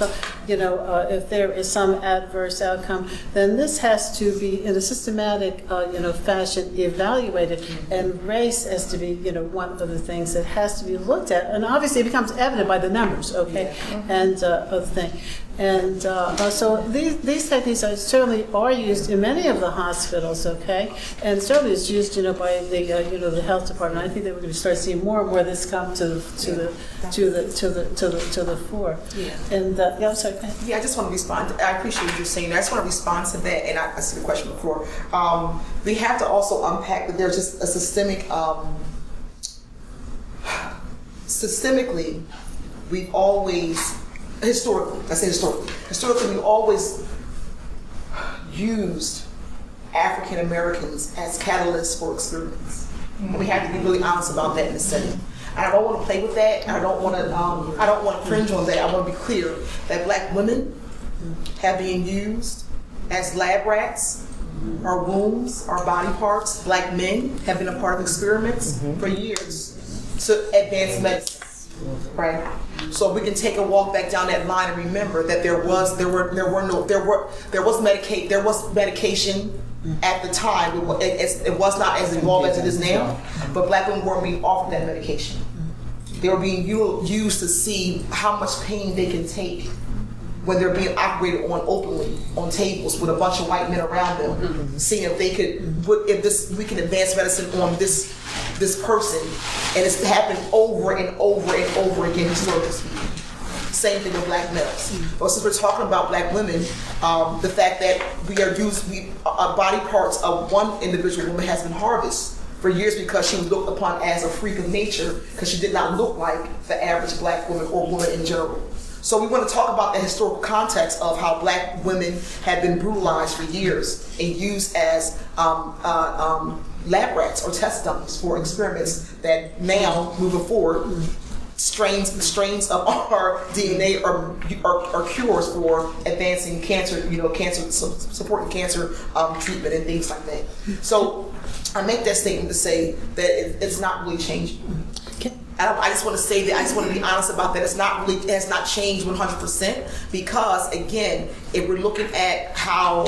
you know, uh, if there is some adverse outcome, then this has to be in a systematic, uh, you know, fashion evaluated, and race has to be, you know, one of the things that has to be looked at, and obviously it becomes evident by the numbers, okay, and uh, of the thing. And uh, uh, so these, these techniques are certainly are used in many of the hospitals, okay, and certainly it's used, you know, by the uh, you know the health department. I think that we're going to start seeing more and more of this come to the to the to the to the to the to the fore. And uh, yeah, I'm sorry. Yeah, I just want to respond. I appreciate what you're saying. I just want to respond to that, and I, I see the question before. Um, we have to also unpack that there's just a systemic. Um, systemically, we've always historically. I say historically. Historically, we've always used African Americans as catalysts for experiments. And we have to be really honest about that in the setting. I don't want to play with that. I don't want to. Um, I don't want to cringe on that. I want to be clear that Black women have been used as lab rats. Our wombs, our body parts. Black men have been a part of experiments for years to advance medicine. Right. So we can take a walk back down that line and remember that there was there were there were no there were there was medicate there was medication at the time. It, it, it was not as involved as it is now, but black women weren't being offered that medication. They were being used to see how much pain they can take when they're being operated on openly on tables with a bunch of white men around them, seeing if they could, what- if this we can advance medicine on this this person, and it's happened over and over and over again historically speaking. Same thing with black males. But since we're talking about black women, um, the fact that we are used, we uh, body parts of one individual woman has been harvested for years because she was looked upon as a freak of nature because she did not look like the average black woman or woman in general. So we want to talk about the historical context of how black women have been brutalized for years and used as um, uh, um, lab rats or test dummies for experiments that now, moving forward, strains strains of our DNA are, are, are cures for advancing cancer, you know, cancer supporting cancer um, treatment and things like that. So I make that statement to say that it, it's not really changing. I, I just want to say that I just want to be honest about that. It's not really it has not changed 100% because again, if we're looking at how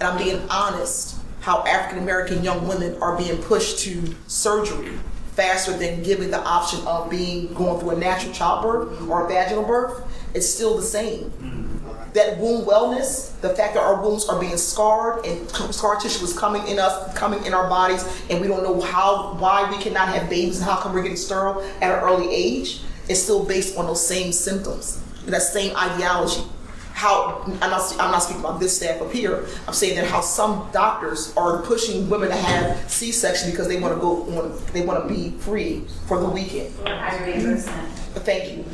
and I'm being honest, how African American young women are being pushed to surgery faster than giving the option of being going through a natural childbirth or a vaginal birth, it's still the same. Mm-hmm. That womb wellness, the fact that our wombs are being scarred and scar tissue is coming in us, coming in our bodies, and we don't know how, why we cannot have babies and how come we're getting sterile at an early age, is still based on those same symptoms, that same ideology how I'm not, I'm not speaking about this staff up here. I'm saying that how some doctors are pushing women to have C-section because they want to go on, they want to be free for the weekend. Thank you.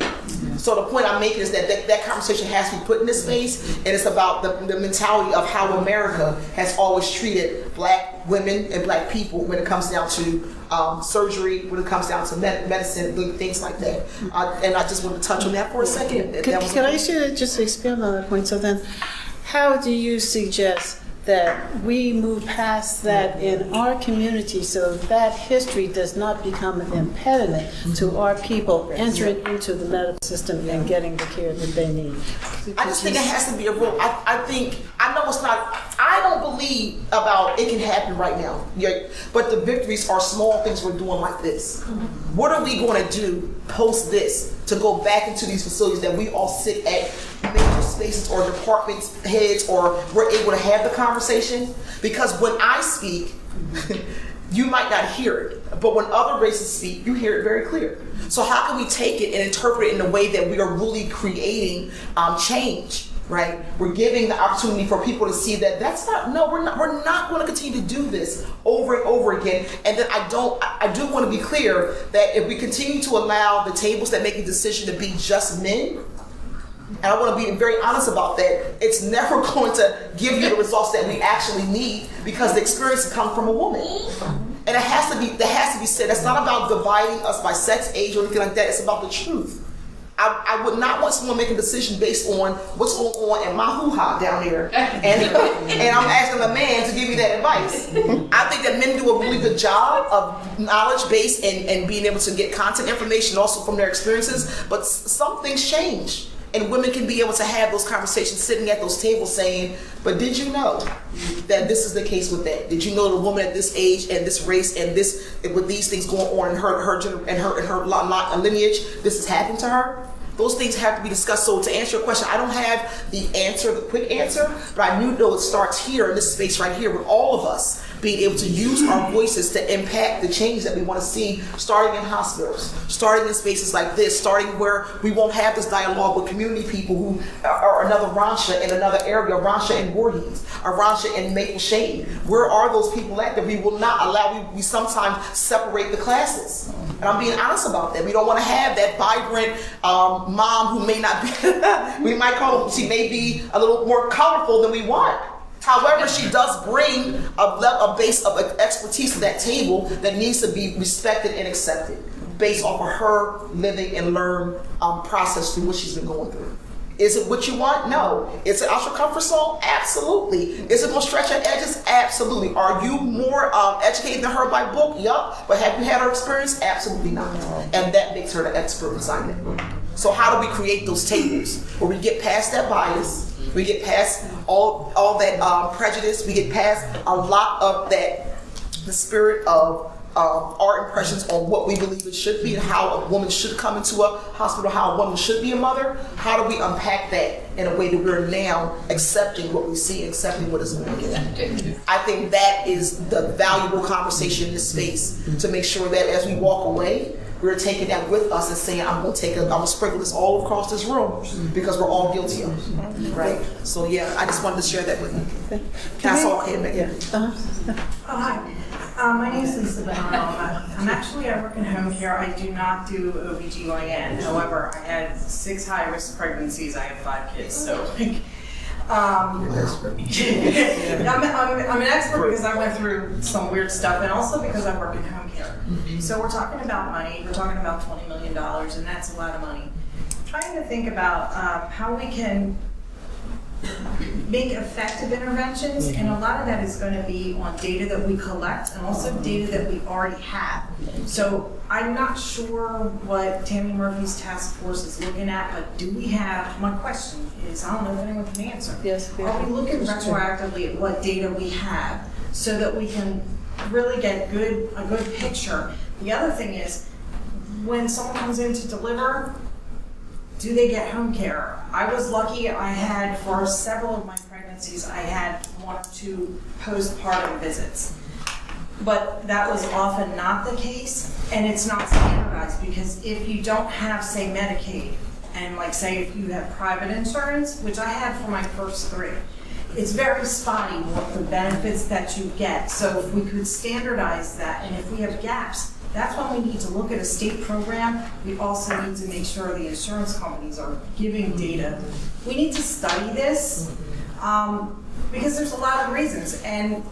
So the point I'm making is that, that that conversation has to be put in this space, and it's about the, the mentality of how America has always treated black women and black people when it comes down to um, surgery, when it comes down to med- medicine, things like that. Uh, and I just want to touch on that for a second. Can, That can I to just expand on that point? So then, how do you suggest that we move past that in our community so that history does not become an impediment to our people entering into the medical system and getting the care that they need? I just think it has to be a rule. I, I think I know it's not. I don't believe about it can happen right now. But the victories are small things we're doing like this. What are we going to do post this to go back into these facilities that we all sit at major spaces or departments heads or we're able to have the conversation? Because when I speak, you might not hear it, but when other races speak, you hear it very clear. So how can we take it and interpret it in a way that we are really creating um, change? Right, we're giving the opportunity for people to see that that's not no, we're not we're not going to continue to do this over and over again. And then I don't, I do want to be clear that if we continue to allow the tables that make a decision to be just men, and I want to be very honest about that. It's never going to give you the results that we actually need because the experience comes from a woman. And it has to be that has to be said. It's not about dividing us by sex, age, or anything like that. It's about the truth. I, I would not want someone making a decision based on what's going on in my hoo-ha down here. And, and I'm asking a man to give me that advice. I think that men do a really good job of knowledge base and, and being able to get content information also from their experiences, but s- some things change. And women can be able to have those conversations sitting at those tables saying, but did you know that this is the case with that? Did you know the woman at this age and this race and this with these things going on in her her and her and her li- li- lineage, this has happened to her? Those things have to be discussed. So to answer your question, I don't have the answer, the quick answer, but I do know it starts here in this space right here with all of us being able to use our voices to impact the change that we want to see, starting in hospitals, starting in spaces like this, starting where we won't have this dialogue with community people who are, another Ronsha in another area, Ronsha in Voorhees, a Ronsha in Maple Shade. Where are those people at that we will not allow? We, we sometimes separate the classes. And I'm being honest about that. We don't want to have that vibrant um, mom who may not be, we might call, she may be a little more colorful than we want. However, she does bring a, a base of expertise to that table that needs to be respected and accepted based off of her living and learn um, process through what she's been going through. Is it what you want? No. Is it your comfort zone? Absolutely. Is it to stretch your edges? Absolutely. Are you more um, educated than her by book? Yup. But have you had her experience? Absolutely not. And that makes her the expert inside it. So how do we create those tables where we get past that bias? We get past all all that um, prejudice. We get past a lot of that the spirit of um, our impressions on what we believe it should be and how a woman should come into a hospital, how a woman should be a mother. How do we unpack that in a way that we're now accepting what we see, accepting what is going on? I think that is the valuable conversation in this space to make sure that as we walk away, we're taking that with us and saying, I'm going to take, a, I'm going to sprinkle this all across this room because we're all guilty of it, right? So yeah, I just wanted to share that with you. That's all I had, Megan. Oh, hi. Uh, my name is Lisa Benarl. I'm actually, I work in home care. I do not do OBGYN. However, I had six high-risk pregnancies. I have five kids, so. Um, I'm, I'm, I'm an expert because I went through some weird stuff and also because I work in home care. So we're talking about money. We're talking about $20 million, and that's a lot of money. trying to think about um, how we can make effective interventions, and a mm-hmm. lot of that is gonna be on data that we collect and also data that we already have. So I'm not sure what Tammy Murphy's task force is looking at, but do we have, my question is, I don't know if anyone can answer. Yes. Are we looking retroactively at what data we have so that we can really get good, a good picture? The other thing is, when someone comes in to deliver, do they get home care? I was lucky, I had, for several of my pregnancies, I had one or two postpartum visits. But that was often not the case, and it's not standardized, because if you don't have, say, Medicaid, and like, say, if you have private insurance, which I had for my first three, it's very spotty what the benefits that you get. So if we could standardize that, and if we have gaps, that's when we need to look at a state program. We also need to make sure the insurance companies are giving data. We need to study this um, because there's a lot of reasons. And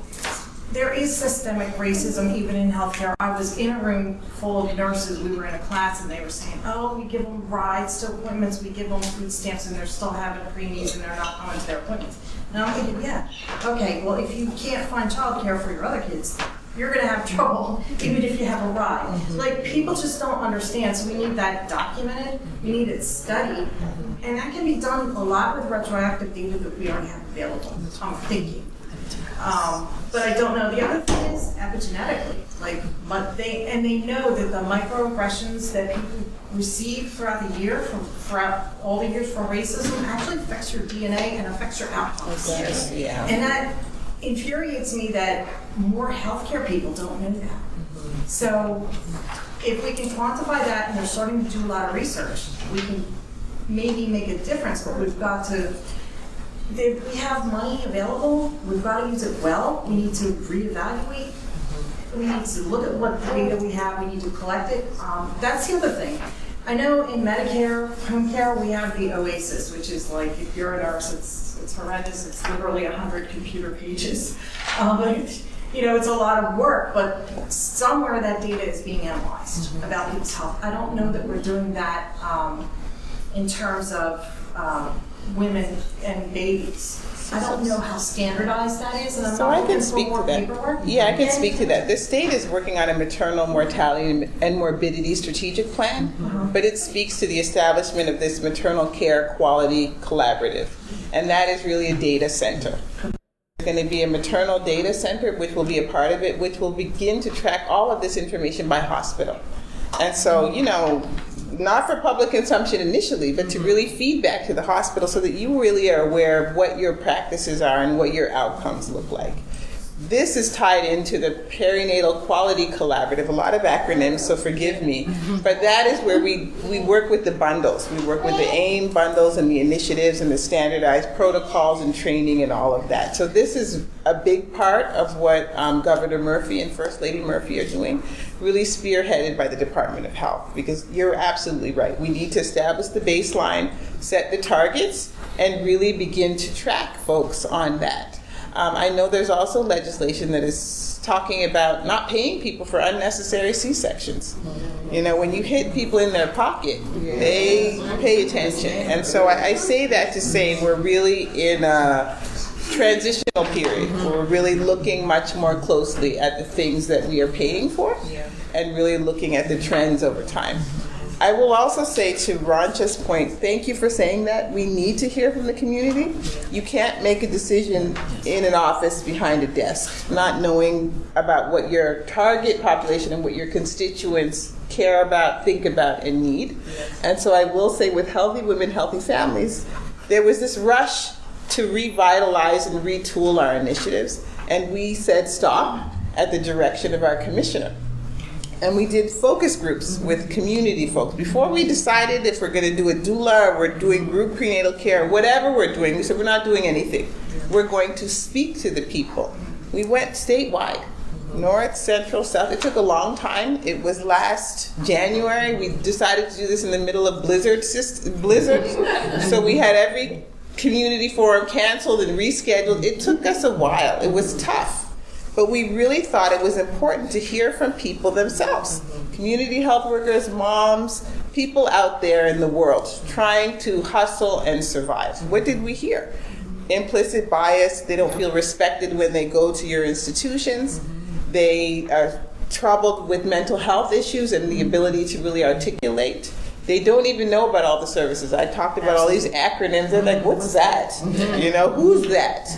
there is systemic racism even in healthcare. I was in a room full of nurses. We were in a class and they were saying, oh, we give them rides to appointments, we give them food stamps, and they're still having preemies and they're not coming to their appointments. And I'm thinking, yeah, okay, well, if you can't find childcare for your other kids, you're gonna have trouble, even if you have a ride. Mm-hmm. Like, people just don't understand, so we need that documented, we need it studied, mm-hmm. and that can be done a lot with retroactive data that we already have available, um, I'm thinking. Um, but I don't know, the other thing is epigenetically, like, but they, and they know that the microaggressions that people receive throughout the year, from, throughout all the years from racism, actually affects your DNA and affects your outcomes. Yes, yeah. And that infuriates me that more healthcare people don't know that. So if we can quantify that, and they're starting to do a lot of research, we can maybe make a difference, but we've got to, if we have money available, we've got to use it well, we need to reevaluate, we need to look at what data we have, we need to collect it. Um, That's the other thing. I know in Medicare, home care, we have the OASIS, which is like, if you're a nurse, it's, it's horrendous, it's literally hundred computer pages. Um, but, you know, it's a lot of work, but somewhere that data is being analyzed about people's health. I don't know that we're doing that, um, in terms of, um, women and babies. I don't know how standardized that is, and I'm So not I looking can for speak to more that. paperwork. Yeah, I can And- speak to that. The state is working on a maternal mortality and morbidity strategic plan, Uh-huh. but it speaks to the establishment of this maternal care quality collaborative. And that is really a data center. There's going to be a maternal data center, which will be a part of it, which will begin to track all of this information by hospital. And so, you know, not for public consumption initially, but to mm-hmm. really feed back to the hospital so that you really are aware of what your practices are and what your outcomes look like. This is tied into the Perinatal Quality Collaborative, a lot of acronyms, so forgive me. But that is where we, we work with the bundles. We work with the AIM bundles and the initiatives and the standardized protocols and training and all of that. So this is a big part of what um, Governor Murphy and First Lady Murphy are doing, really spearheaded by the Department of Health. Because you're absolutely right. We need to establish the baseline, set the targets, and really begin to track folks on that. Um, I know there's also legislation that is talking about not paying people for unnecessary C-sections. You know, when you hit people in their pocket, they pay attention. And so I, I say that to say we're really in a transitional period we're really looking much more closely at the things that we are paying for and really looking at the trends over time. I will also say to Ronsha's point, thank you for saying that. We need to hear from the community. You can't make a decision in an office behind a desk, not knowing about what your target population and what your constituents care about, think about, and need. And so I will say with Healthy Women, Healthy Families, there was this rush to revitalize and retool our initiatives, and we said stop at the direction of our commissioner and we did focus groups with community folks. Before we decided if we're going to do a doula or we're doing group prenatal care, whatever we're doing, we said we're not doing anything. We're going to speak to the people. We went statewide. North, Central, South. It took a long time. It was last January. We decided to do this in the middle of blizzard blizzards. So we had every community forum canceled and rescheduled. It took us a while. It was tough. But we really thought it was important to hear from people themselves community health workers, moms, people out there in the world trying to hustle and survive. What did we hear? implicit bias. They don't feel respected when they go to your institutions. They are troubled with mental health issues and the ability to really articulate. They don't even know about all the services. I talked about all these acronyms. They're like, what's that? You know, who's that?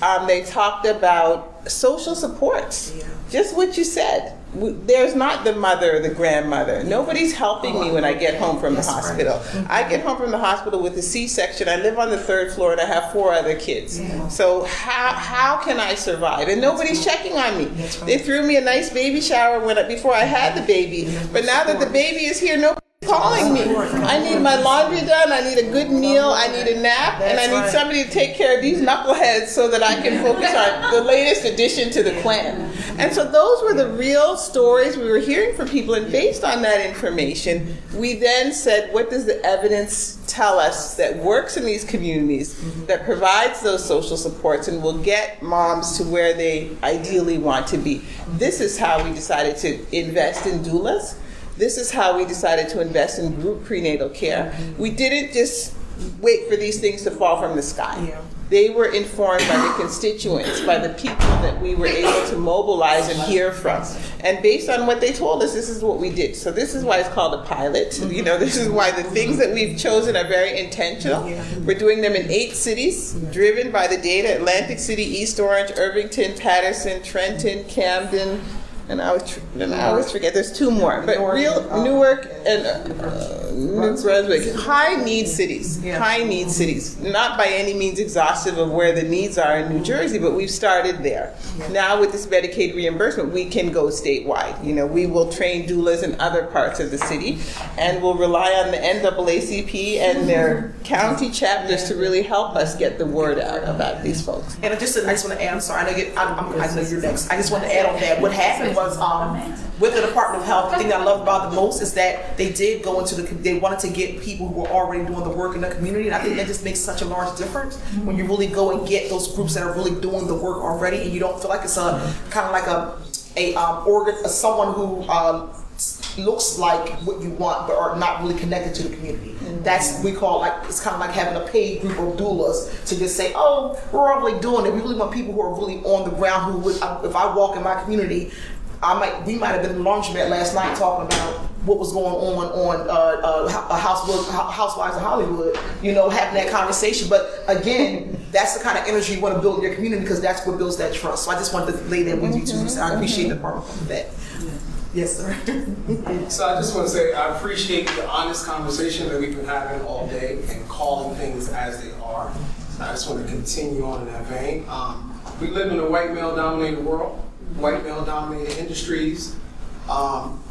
Um, they talked about social supports. Just what you said. There's not the mother or the grandmother. Nobody's helping me when I get home from the hospital. I get home from the hospital with a C-section. I live on the third floor and I have four other kids. So how how can I survive? And nobody's checking on me. They threw me a nice baby shower when I, before I had the baby. But now that the baby is here, nobody's calling me. I need my laundry done. I need a good meal. I need a nap, and I need somebody to take care of these knuckleheads so that I can focus on the latest addition to the clan. And so those were the real stories we were hearing from people, and based on that information, we then said, what does the evidence tell us that works in these communities that provides those social supports and will get moms to where they ideally want to be? This is how we decided to invest in doulas. This is how we decided to invest in group prenatal care. Mm-hmm. We didn't just wait for these things to fall from the sky. They were informed by the constituents, by the people that we were able to mobilize and hear from. And based on what they told us, this is what we did. So this is why it's called a pilot. Mm-hmm. You know, this is why the things that we've chosen are very intentional. We're doing them in eight cities, driven by the data: Atlantic City, East Orange, Irvington, Paterson, Trenton, Camden, and I always, and I always forget. There's two more, but real Newark and uh, New Brunswick, high need cities, high need cities. Not by any means exhaustive of where the needs are in New Jersey, but we've started there. Now with this Medicaid reimbursement, we can go statewide. You know, we will train doulas in other parts of the city, and we'll rely on the NAACP and their county chapters to really help us get the word out about these folks. And I just, I just want to add, I'm sorry, I know, you, I'm, I'm, I know you're next. I just want to add on that. What happened was, um, with the Department of Health, the thing that I love about the most is that they did go into the, they wanted to get people who were already doing the work in the community. And I think that just makes such a large difference when you really go and get those groups that are really doing the work already and you don't feel like it's a, kind of like a, a, um, organ, someone who, um, looks like what you want but are not really connected to the community. That's we call like it's kind of like having a paid group of doulas to just say, oh, we're all already doing it. We really want people who are really on the ground. Who would, if I walk in my community, I might we might have been in the laundromat last night talking about what was going on on uh, uh, Hou- uh, Housewives, Housewives of Hollywood. You know, having that conversation. But again, that's the kind of energy you want to build in your community because that's what builds that trust. So I just wanted to lay that with you too. So I appreciate the part of that. Yes, sir. So I just want to say I appreciate the honest conversation that we've been having all day and calling things as they are. So I just want to continue on in that vein. Um, we live in a white male dominated world, white male dominated industries. Um,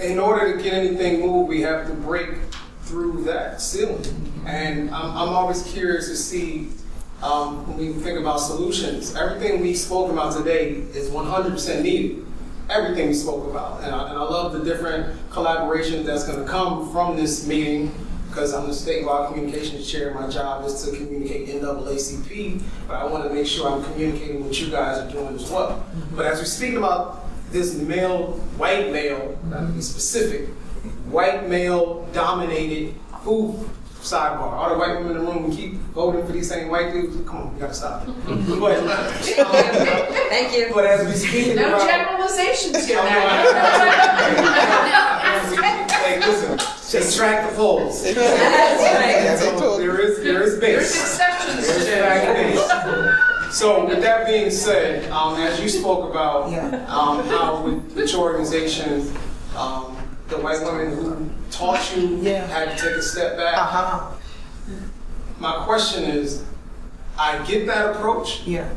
in order to get anything moved, we have to break through that ceiling. And I'm, I'm always curious to see um, when we think about solutions. Everything we spoke about today is 100% needed. Everything we spoke about. And I, and I love the different collaborations that's going to come from this meeting because I'm the statewide communications chair. My job is to communicate NAACP, but I want to make sure I'm communicating what you guys are doing as well. Mm-hmm. But as we speak about this male, white male, not to be specific, white male dominated food sidebar. All the white women in the room keep voting for these same white dudes. Come on, we gotta stop. but, Thank you. But as we speak No about generalizations here Hey, listen, just track the polls. That's right. So there is there is base. There's exceptions to There's that. fact base. So with that being said, um, as you spoke about um, how with which organization, um, the white women who taught you Yeah. had to take a step back. Uh-huh. My question is, I get that approach. Yeah.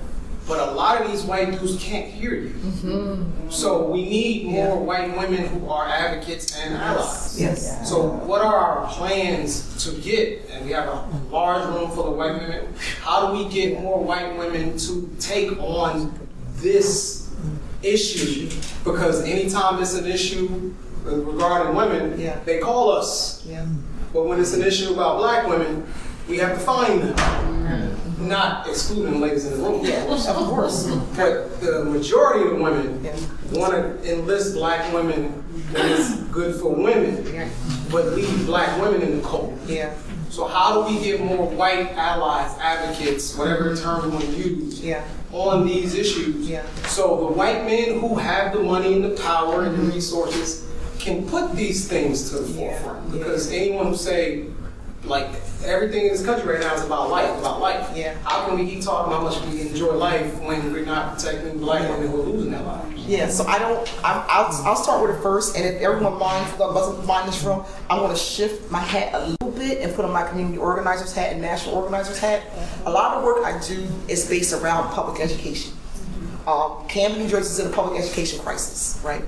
But a lot of these white dudes can't hear you. Mm-hmm. So we need more white women who are advocates and allies. Yes. So what are our plans to get, and we have a large room full of white women, how do we get more white women to take on this issue? Because anytime it's an issue regarding women, they call us. Yeah. But when it's an issue about black women, we have to find them. Mm-hmm. Not excluding ladies in the room, Yeah, of course. But the majority of women want to enlist black women when it's good for women, but leave black women in the cold. Yeah. So how do we get more white allies, advocates, whatever term we want to use, on these issues? Yeah. So the white men who have the money and the power and the resources can put these things to the forefront. Because anyone who say, like, everything in this country right now is about life, about life. Yeah. How can we keep talking about how much we enjoy life when we're not protecting black women who are losing their lives? Yeah, so I don't, I'm, I'll, I'll start with it first, and if everyone minds, doesn't mind this room, I'm gonna shift my hat a little bit and put on my community organizer's hat and national organizer's hat. A lot of the work I do is based around public education. Um, Camden, New Jersey is in a public education crisis, right?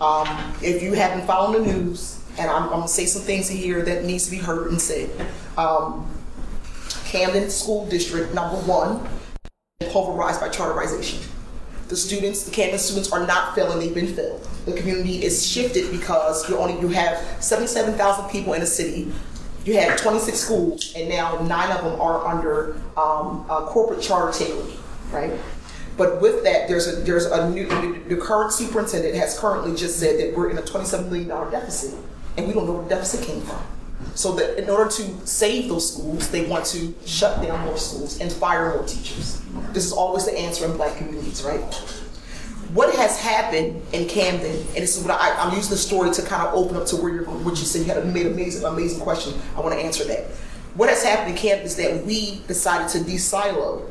Um, if you haven't followed the news, and I'm, I'm gonna say some things here that needs to be heard and said. Um, Camden School District, number one, pulverized by charterization. The students, the Camden students are not failing, they've been failed. The community is shifted because you only, you have 77,000 people in the city. You have 26 schools and now nine of them are under um, corporate charter tailoring, right? But with that, there's a, there's a new, the current superintendent has currently just said that we're in a $27 million deficit and we don't know where the deficit came from. So that in order to save those schools, they want to shut down more schools and fire more teachers. This is always the answer in black communities, right? What has happened in Camden, and this is what I, I'm using the story to kind of open up to where you're, what you said, you had made amazing, amazing question. I want to answer that. What has happened in Camden is that we decided to de-silo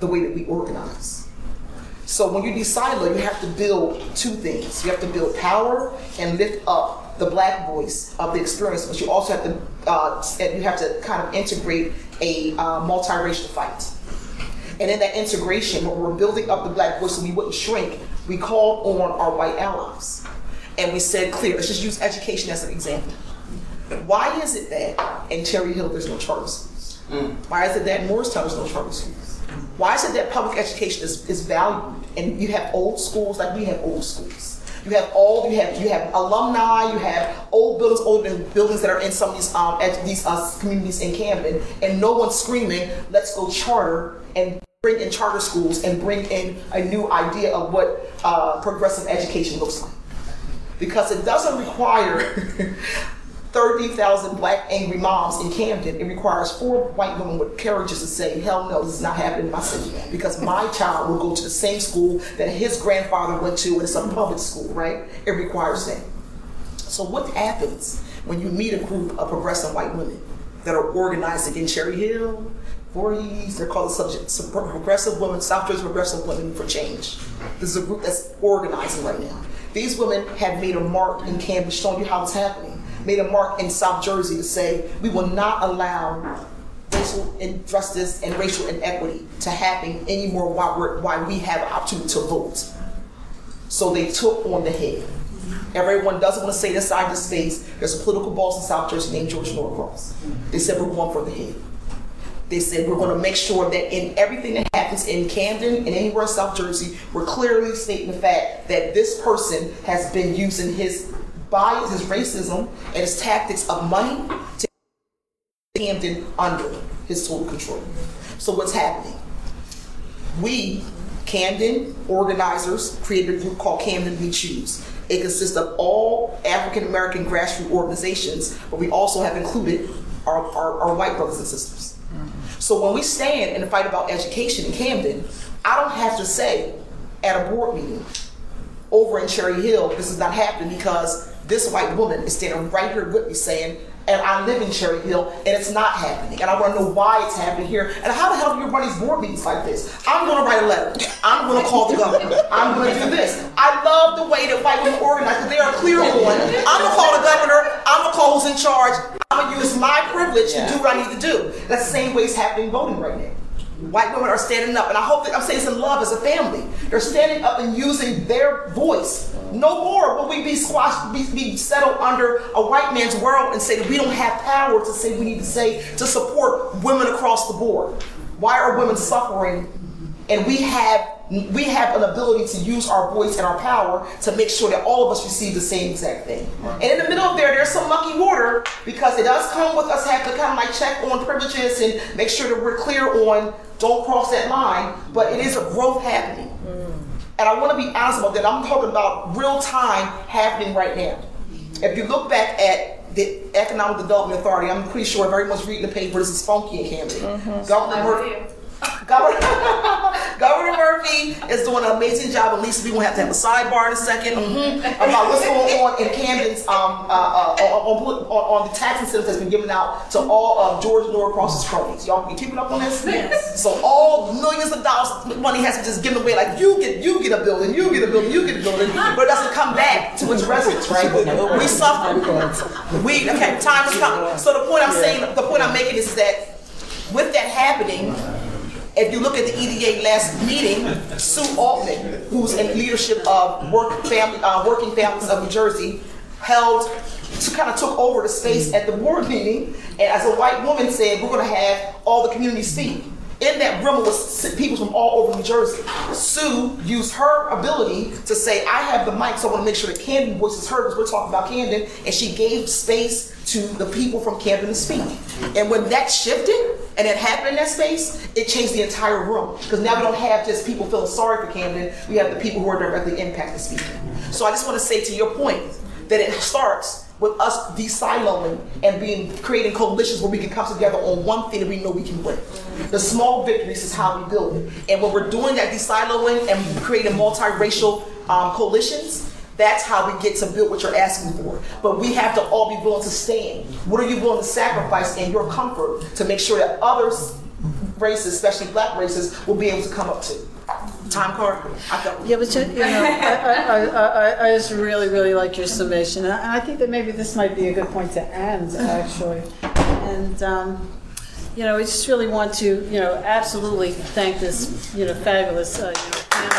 the way that we organize. So when you de-silo, you have to build two things. You have to build power and lift up the black voice of the experience, but you also have to uh, you have to kind of integrate a uh, multiracial fight. And in that integration, when we're building up the black voice so we wouldn't shrink, we called on our white allies. And we said, clear, let's just use education as an example. Why is it that in Cherry Hill there's no charter schools? Why is it that in Morristown there's no charter schools? Why is it that public education is, is valued and you have old schools like we have old schools? You have all you have you have alumni, you have old buildings, old buildings that are in some of these um ed- these uh, communities in Camden, and no one's screaming, "Let's go charter and bring in charter schools and bring in a new idea of what uh, progressive education looks like." Because it doesn't require 30,000 black angry moms in Camden. It requires four white women with carriages to say, hell no, this is not happening in my city. Because my child will go to the same school that his grandfather went to, and it's a public school, right? It requires that. So what happens when you meet a group of progressive white women that are organized in Cherry Hill, Voorhees, they're called the subject, progressive women, South Jersey Progressive Women for Change. This is a group that's organizing right now. These women have made a mark in Camden, showing you how it's happening. Made a mark in South Jersey to say we will not allow racial injustice and racial inequity to happen anymore while, we're, while we have an opportunity to vote. So they took on the head. Everyone doesn't want to say this side of the space. There's a political boss in South Jersey named George Norcross. They said we're going for the head. They said we're going to make sure that in everything that happens in Camden and anywhere in South Jersey, we're clearly stating the fact that this person has been using his bias, his racism, and his tactics of money to Camden under his total control. So what's happening? We, Camden organizers, created a group called Camden We Choose. It consists of all African American grassroots organizations, but we also have included our, our, our white brothers and sisters. So when we stand and fight about education in Camden, I don't have to say at a board meeting over in Cherry Hill, this is not happening because this white woman is standing right here with me saying, and I live in Cherry Hill, and it's not happening. And I want to know why it's happening here. And how the hell do you run these board meetings like this? I'm going to write a letter. I'm going to call the governor. I'm going to do this. I love the way that white women organize because they are clear on. I'm going to call the governor. I'm going to call who's in charge. I'm going to use my privilege to do what I need to do. That's the same way it's happening voting right now. White women are standing up, and I hope that I'm saying this in love as a family. They're standing up and using their voice. No more will we be squashed, be, be settled under a white man's world and say that we don't have power to say we need to say to support women across the board. Why are women suffering? And we have we have an ability to use our voice and our power to make sure that all of us receive the same exact thing. And in the middle of there, there's some mucky water because it does come with us have to kind of like check on privileges and make sure that we're clear on don't cross that line. But it is a growth happening. Mm. And I want to be honest about that. I'm talking about real time happening right now. If you look back at the Economic Development Authority, I'm pretty sure everyone's reading the paper, this is funky in Camden. Governor Murphy. Governor, Murphy is doing an amazing job. At least we won't have to have a sidebar in a 2nd about what's going on in Camden's um, uh, uh, on, on, on, the tax incentives that's been given out to all of George Norcross's cronies. Y'all be keeping up on this? Yes. So all millions of dollars money has been just given away. Like you get you get a building, you get a building, you get a building, but it doesn't come back to its residents, right? We suffer. We okay. Time is coming. So the point I'm saying, the point I'm making is that with that happening, if you look at the EDA last meeting, Sue Altman, who's in leadership of work family, uh, Working Families of New Jersey, held, to kind of took over the space at the board meeting, and as a white woman said, we're going to have all the community speak. In that room was people from all over New Jersey. Sue used her ability to say, I have the mic, so I want to make sure that Camden voice is heard because we're talking about Camden, and she gave space to the people from Camden to speak. And when that shifted and it happened in that space, it changed the entire room. Because now we don't have just people feeling sorry for Camden, we have the people who are directly impacted speaking. So I just want to say to your point that it starts with us de-siloing and being creating coalitions where we can come together on one thing that we know we can win. The small victories is how we build it. And when we're doing that de-siloing and creating multiracial um, coalitions, that's how we get to build what you're asking for. But we have to all be willing to stand. What are you willing to sacrifice in your comfort to make sure that others races, especially black races, will be able to come up to? Time card? Yeah, but you, you know, I, I, I, I just really, really like your summation. And I think that maybe this might be a good point to end, actually. And, um, you know, we just really want to, you know, absolutely thank this, you know, fabulous uh, you know, panel.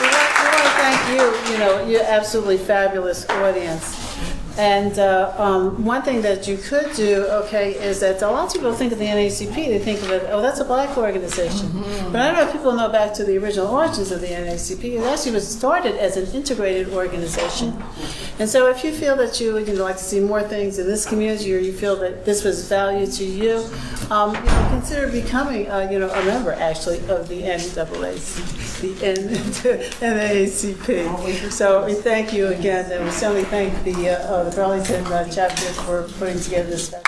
We want, to thank you, you know, you're absolutely fabulous audience. And uh, um, one thing that you could do, okay, is that a lot of people think of the NAACP, they think of it, oh, that's a black organization. But I don't know if people know back to the original origins of the NAACP. It actually was started as an integrated organization. And so if you feel that you would like to see more things in this community or you feel that this was value to you, um, you know, consider becoming, uh, you know, a member actually of the NAACP, the N- NAACP. So we thank you again, and we certainly thank the, uh, uh, the Burlington uh, chapter for putting together this. I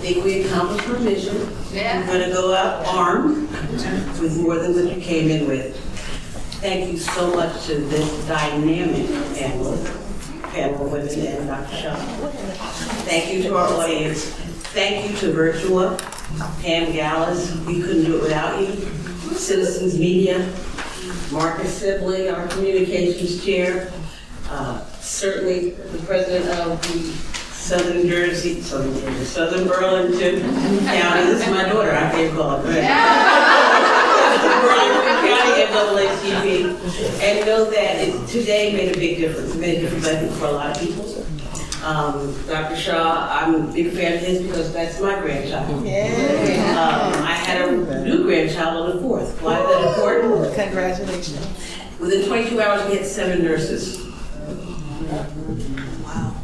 think we accomplished our mission. We're gonna go out armed with more than what you came in with. Thank you so much to this dynamic panel, panel of women and Dr. Shah. Thank you to our audience. Thank you to Virtua, Pam Gallas, we couldn't do it without you. Citizens Media, Marcus Sibley, our communications chair, uh, certainly the president of the Southern Jersey, Southern Jersey, Southern Burlington County, this is my daughter, I can't call her. Burlington County NAACP, and know that it today made a big difference, made a difference, I think, for a lot of people. Um, Dr. Shah, I'm a big fan of his because that's my grandchild. Um, I had a new grandchild on the fourth. Why is that important? Congratulations. Within 22 hours, we had seven nurses. Wow.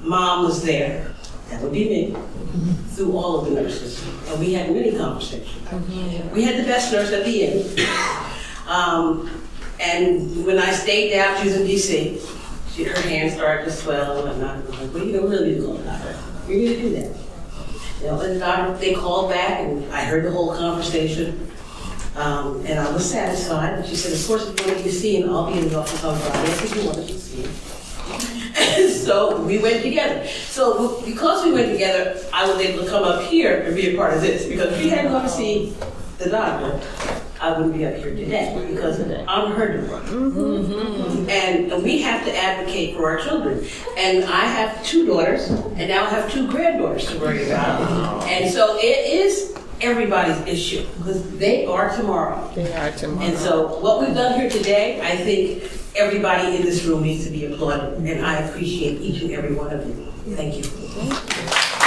Mom was there. That would be me. Through all of the nurses. And we had many conversations. We had the best nurse at the end. Um, and when I stayed down, she was in DC. She, her hands started to swell, and I was like, well, you don't really need to call the doctor. You need to do that. You know, and doctor, they called back, and I heard the whole conversation. Um, and I was satisfied. And she said, of course, if you want to see him, I'll be in the office on Friday if you want to see. And so we went together. So because we went together, I was able to come up here and be a part of this. Because she hadn't gone to see the doctor, I wouldn't be up here today because of that. I'm her daughter. And we have to advocate for our children. And I have two daughters, and now I have two granddaughters to worry about. And so it is everybody's issue because they are tomorrow. They are tomorrow. And so what we've done here today, I think everybody in this room needs to be applauded, and I appreciate each and every one of you. Thank you.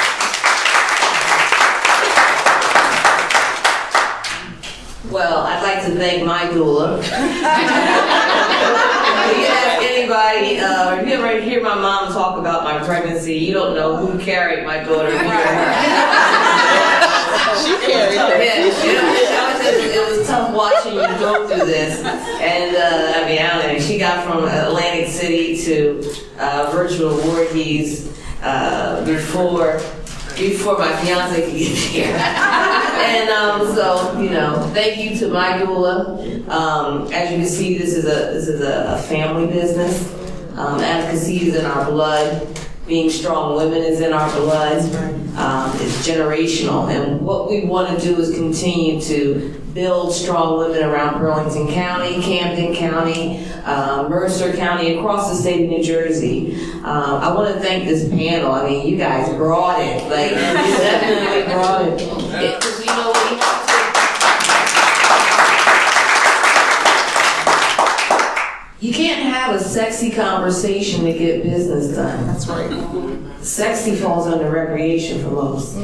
Well, I'd like to thank my doula. if you ask anybody, uh, if you ever hear my mom talk about my pregnancy, you don't know who carried my daughter. She carried her. it was, it was- it was tough watching you go through this. And, uh, I mean, I don't know, she got from Atlantic City to, uh, Virtua Voorhees, uh, before, before my fiance could get here. And, um, so, you know, thank you to my doula. Um, as you can see, this is a, this is a, a family business. Um, advocacy is in our blood. Being strong women is in our blood. Um, it's generational. And what we want to do is continue to build strong women around Burlington County, Camden County, uh, Mercer County, across the state of New Jersey. Um, I want to thank this panel. I mean, you guys brought it. Like, you definitely brought it. It- you know, we have to You can't have a sexy conversation to get business done. That's right. Sexy falls under recreation for most,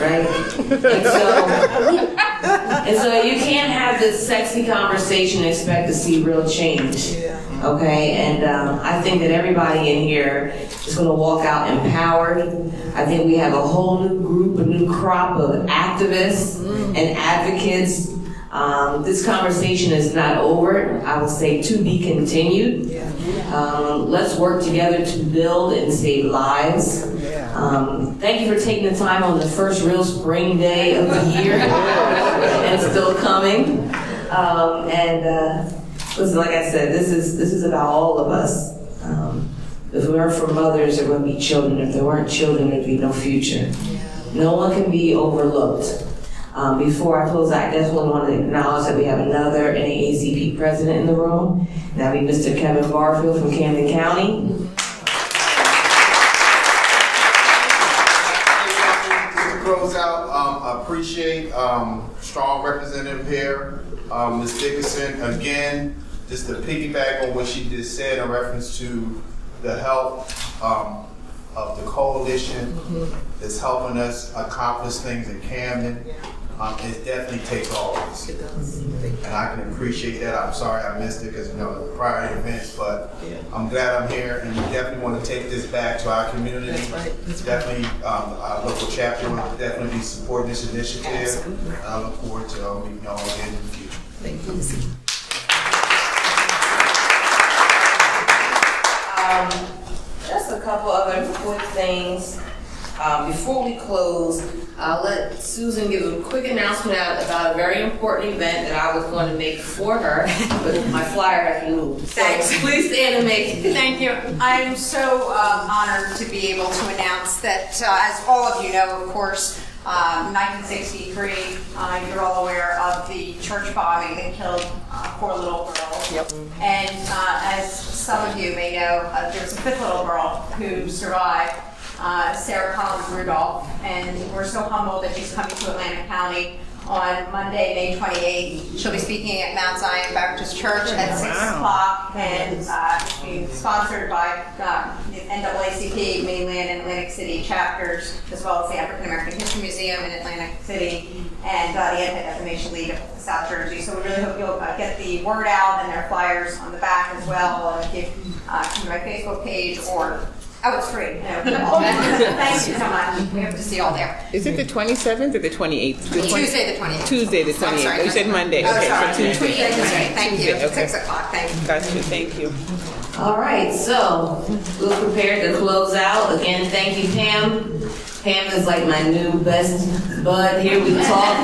right? And so, and so you can't have this sexy conversation and expect to see real change. Okay, and um, I think that everybody in here is going to walk out empowered. I think we have a whole new group, a new crop of activists and advocates um, this conversation is not over. I would say to be continued. Um, let's work together to build and save lives. Um, thank you for taking the time on the first real spring day of the year, and still coming. Um, and uh, listen, like I said, this is this is about all of us. Um, if we weren't for mothers, there wouldn't be children. If there weren't children, there'd be no future. No one can be overlooked. Um, before I close, I definitely want to acknowledge that we have another NAACP president in the room. That'd be Mr. Kevin Barfield from Camden County. To close out, um, appreciate, um, strong representative here, um, Ms. Dickinson, again, just to piggyback on what she just said in reference to the help, um, of the coalition that's helping us accomplish things in Camden. Um, it definitely takes all of us. And I can appreciate that. I'm sorry I missed it because, you know, the prior events, but I'm glad I'm here and we definitely want to take this back to our community. That's right. Definitely, um, our local chapter will definitely be supporting this initiative. And I look forward to, um, meeting y'all again in the future. Thank you. Um, just a couple other quick things. Um, before we close, I'll let Susan give a quick announcement out about a very important event that I was going to make for her, but my flyer has moved. So Thanks. please stand and make it. Thank you. I'm so um, honored to be able to announce that, uh, as all of you know, of course, um, 1963, uh, you're all aware of the church bombing that killed uh, four little girls. Yep. And uh, as some of you may know, uh, there was a fifth little girl who survived, uh, Sarah Collins Rudolph, and we're so humbled that she's coming to Atlantic County on Monday, May 28th. She'll be speaking at Mount Zion Baptist Church at 6 o'clock and uh, being sponsored by uh, the NAACP mainland and Atlantic City chapters, as well as the African American History Museum in Atlantic City and uh, the Anti-Defamation League of South Jersey. So we really hope you'll uh, get the word out and their flyers on the back as well. And if you uh, come to my Facebook page or Oh, it's free. No. Thank you so much. We hope to see you all there. Is it the 27th or the 28th? The 20 Tuesday the 28th. Tuesday the I'm sorry. 28th. You said Monday. Oh, Okay, sorry. so Tuesday. Tuesday, that's right. Thank you. Okay. Six o'clock. Thank you. Gotcha, thank you. All right, so we're prepared to close out. Again, thank you, Pam. Pam is like my new best bud. Here we talk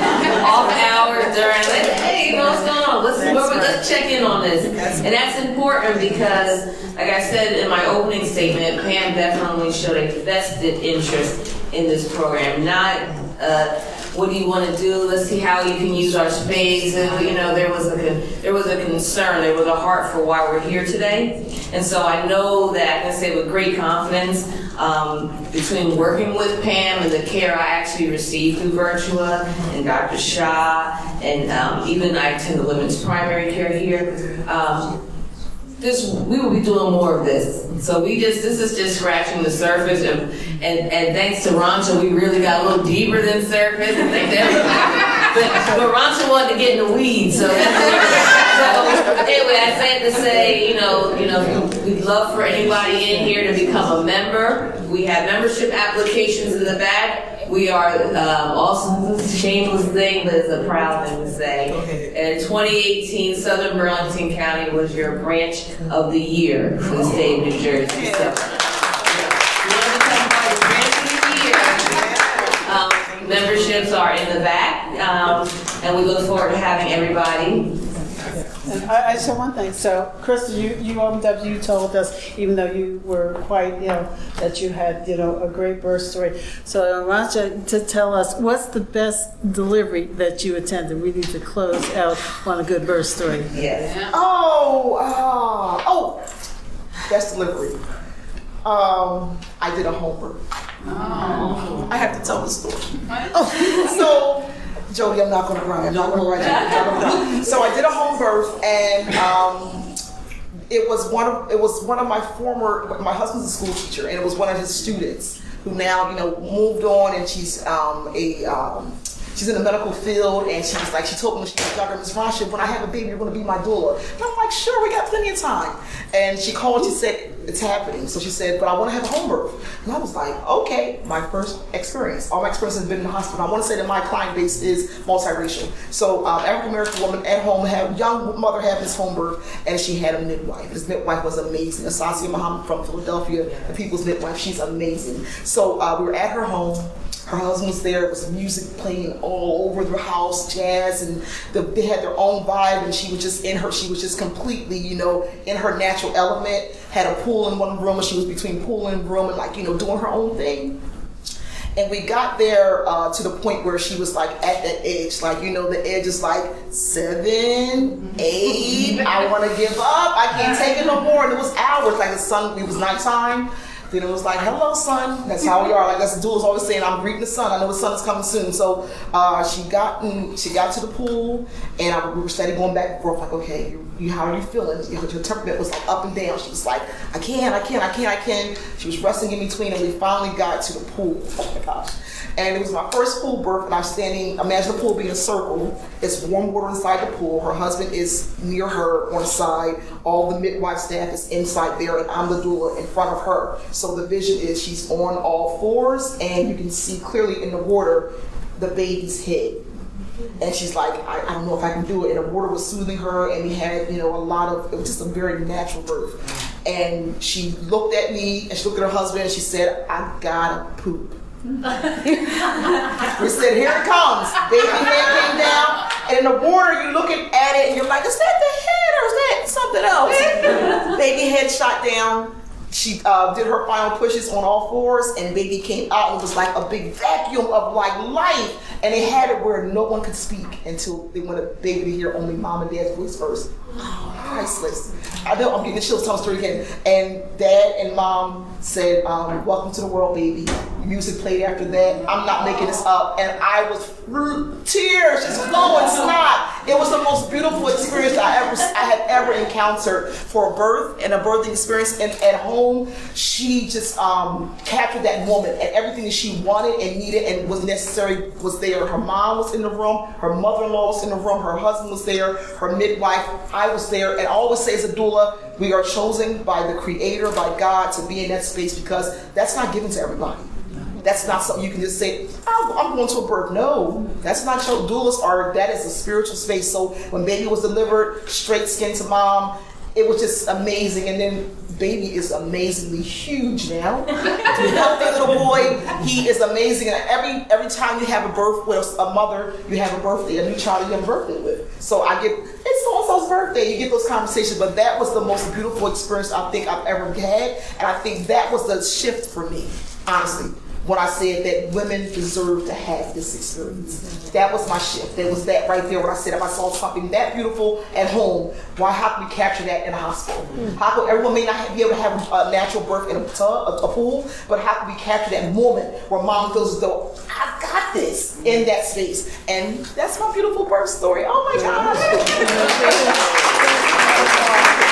off hours during. Like, hey, you know what's going on? Let's That's let's check in on this, and that's important because, like I said in my opening statement, Pam definitely showed a vested interest in this program. Not uh, what do you want to do? Let's see how you can use our space. And you know, there was a there was a concern, there was a heart for why we're here today. And so I know that I can say with great confidence, um, between working with Pam and the care I actually received through Virtua and Dr. Shah, and um, even I attend the women's primary care here. Um, this we will be doing more of this. So we just this is just scratching the surface, and and, and thanks to Ronsha, we really got a little deeper than surface. And thank but, but Ronsha wanted to get in the weeds. So, so anyway, I said to say, you know, you know, we'd love for anybody in here to become a member. We have membership applications in the back. We are um, also, this is a shameless thing, but it's a proud thing to say. In 2018, Southern Burlington County was your branch of the year for the state of New Jersey. So, you want to talk about your branch of the year? Um, Memberships are in the back, um, and we look forward to having everybody. And I, I just said one thing. So, Crystal, you, you OMW, you told us, even though you were quite, you know, that you had, you know, a great birth story. So, I want you to tell us what's the best delivery that you attended. We need to close out on a good birth story. Yes. Oh, uh, oh, best delivery. Um, I did a homework. I have to tell the story. Oh, so, Jodi, I'm not gonna cry. I'm not gonna cry. I'm not gonna cry. So I did a home birth, and um, it was one of it was one of my former. My husband's a school teacher, and it was one of his students who now you know moved on, and she's um, a um, she's in the medical field, and she was like she told me when she was younger, Miss Ronsha, when I have a baby, you're gonna be my doula. And I'm like, sure, we got plenty of time. And she called. She said it's happening. So she said, but I want to have a home birth. And I was like, okay, my first experience. All my experience has been in the hospital. I want to say that my client base is multiracial. So um, African American woman at home had young mother had this home birth, and she had a midwife. This midwife was amazing. Asasia Muhammad from Philadelphia, the people's midwife. She's amazing. So uh, we were at her home. Her husband was there. It was music playing all over the house, jazz, and the, they had their own vibe. And she was just in her. She was just completely, you know, in her natural element. Had a pool in one room, and she was between pool and room, and like you know, doing her own thing. And we got there uh, to the point where she was like at the edge, like you know, the edge is like seven, eight. I want to give up. I can't take it no more. And it was hours, like the sun. It was nighttime. Then it was like, "Hello, son." That's how we are. Like that's the dude's always saying, "I'm greeting the sun." I know the sun is coming soon. So uh, she got in, she got to the pool, and I, we were steady going back and forth. Like, okay, you, you how are you feeling? You know, her temperament was like up and down. She was like, "I can't, I can't, I can't, I can't." She was wrestling in between, and we finally got to the pool. Oh my gosh! And it was my first pool birth, and I'm standing. Imagine the pool being a circle. It's warm water inside the pool. Her husband is near her on the side. All the midwife staff is inside there, and I'm the doula in front of her. So the vision is she's on all fours, and you can see clearly in the water the baby's head. And she's like, I, I don't know if I can do it. And the water was soothing her, and we had, you know, a lot of, it was just a very natural birth. And she looked at me, and she looked at her husband, and she said, I gotta poop. We said, here it comes. Baby head came down, and in the water, you're looking at it, and you're like, is that the head or is that something else? baby head shot down. She uh, did her final pushes on all fours, and baby came out and was like a big vacuum of like life. And they had it where no one could speak until they wanted baby to hear only mom and dad's voice first. Priceless. I know I'm getting the chills telling the story again. And dad and mom said, um, "Welcome to the world, baby." Music played after that. I'm not making this up, and I was through tears just flowing, snot. It was the most beautiful experience I ever I had ever encountered for a birth and a birthing experience. And at home, she just um, captured that moment and everything that she wanted and needed and was necessary was there. Her mom was in the room, her mother-in-law was in the room, her husband was there, her midwife, I was there. And I always say as a doula, we are chosen by the Creator, by God, to be in that space because that's not given to everybody. That's not something you can just say, oh, I'm going to a birth. No, that's not your doulas are, that is a spiritual space. So when baby was delivered, straight skin to mom, it was just amazing. And then baby is amazingly huge now. Healthy little boy, he is amazing. And every every time you have a birth with a mother, you have a birthday, a new child you have a birthday with. So I get it's so and so's birthday. You get those conversations, but that was the most beautiful experience I think I've ever had, and I think that was the shift for me, honestly when I said that women deserve to have this experience. That was my shift. That was that right there when I said if I saw something that beautiful at home, why how can we capture that in a hospital? Mm. How can everyone may not be able to have a natural birth in a tub, a, a pool, but how can we capture that moment where mom feels as though I got this in that space? And that's my beautiful birth story. Oh my gosh.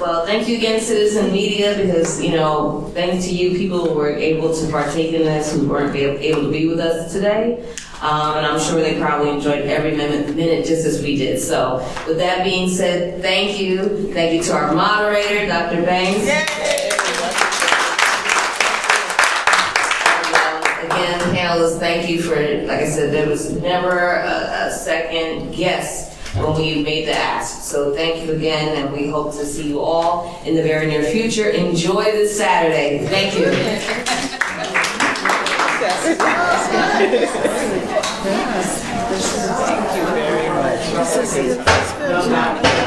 Well, thank you again, citizen media, because, you know, thanks to you, people were able to partake in this who weren't able to be with us today. Um, and I'm sure they probably enjoyed every minute, minute just as we did. So, with that being said, thank you. Thank you to our moderator, Dr. Banks. Yay! And again, panelists, thank you for, like I said, there was never a, a second guess when we made the ask. So thank you again, and we hope to see you all in the very near future. Enjoy this Saturday. Thank you. Thank you very much.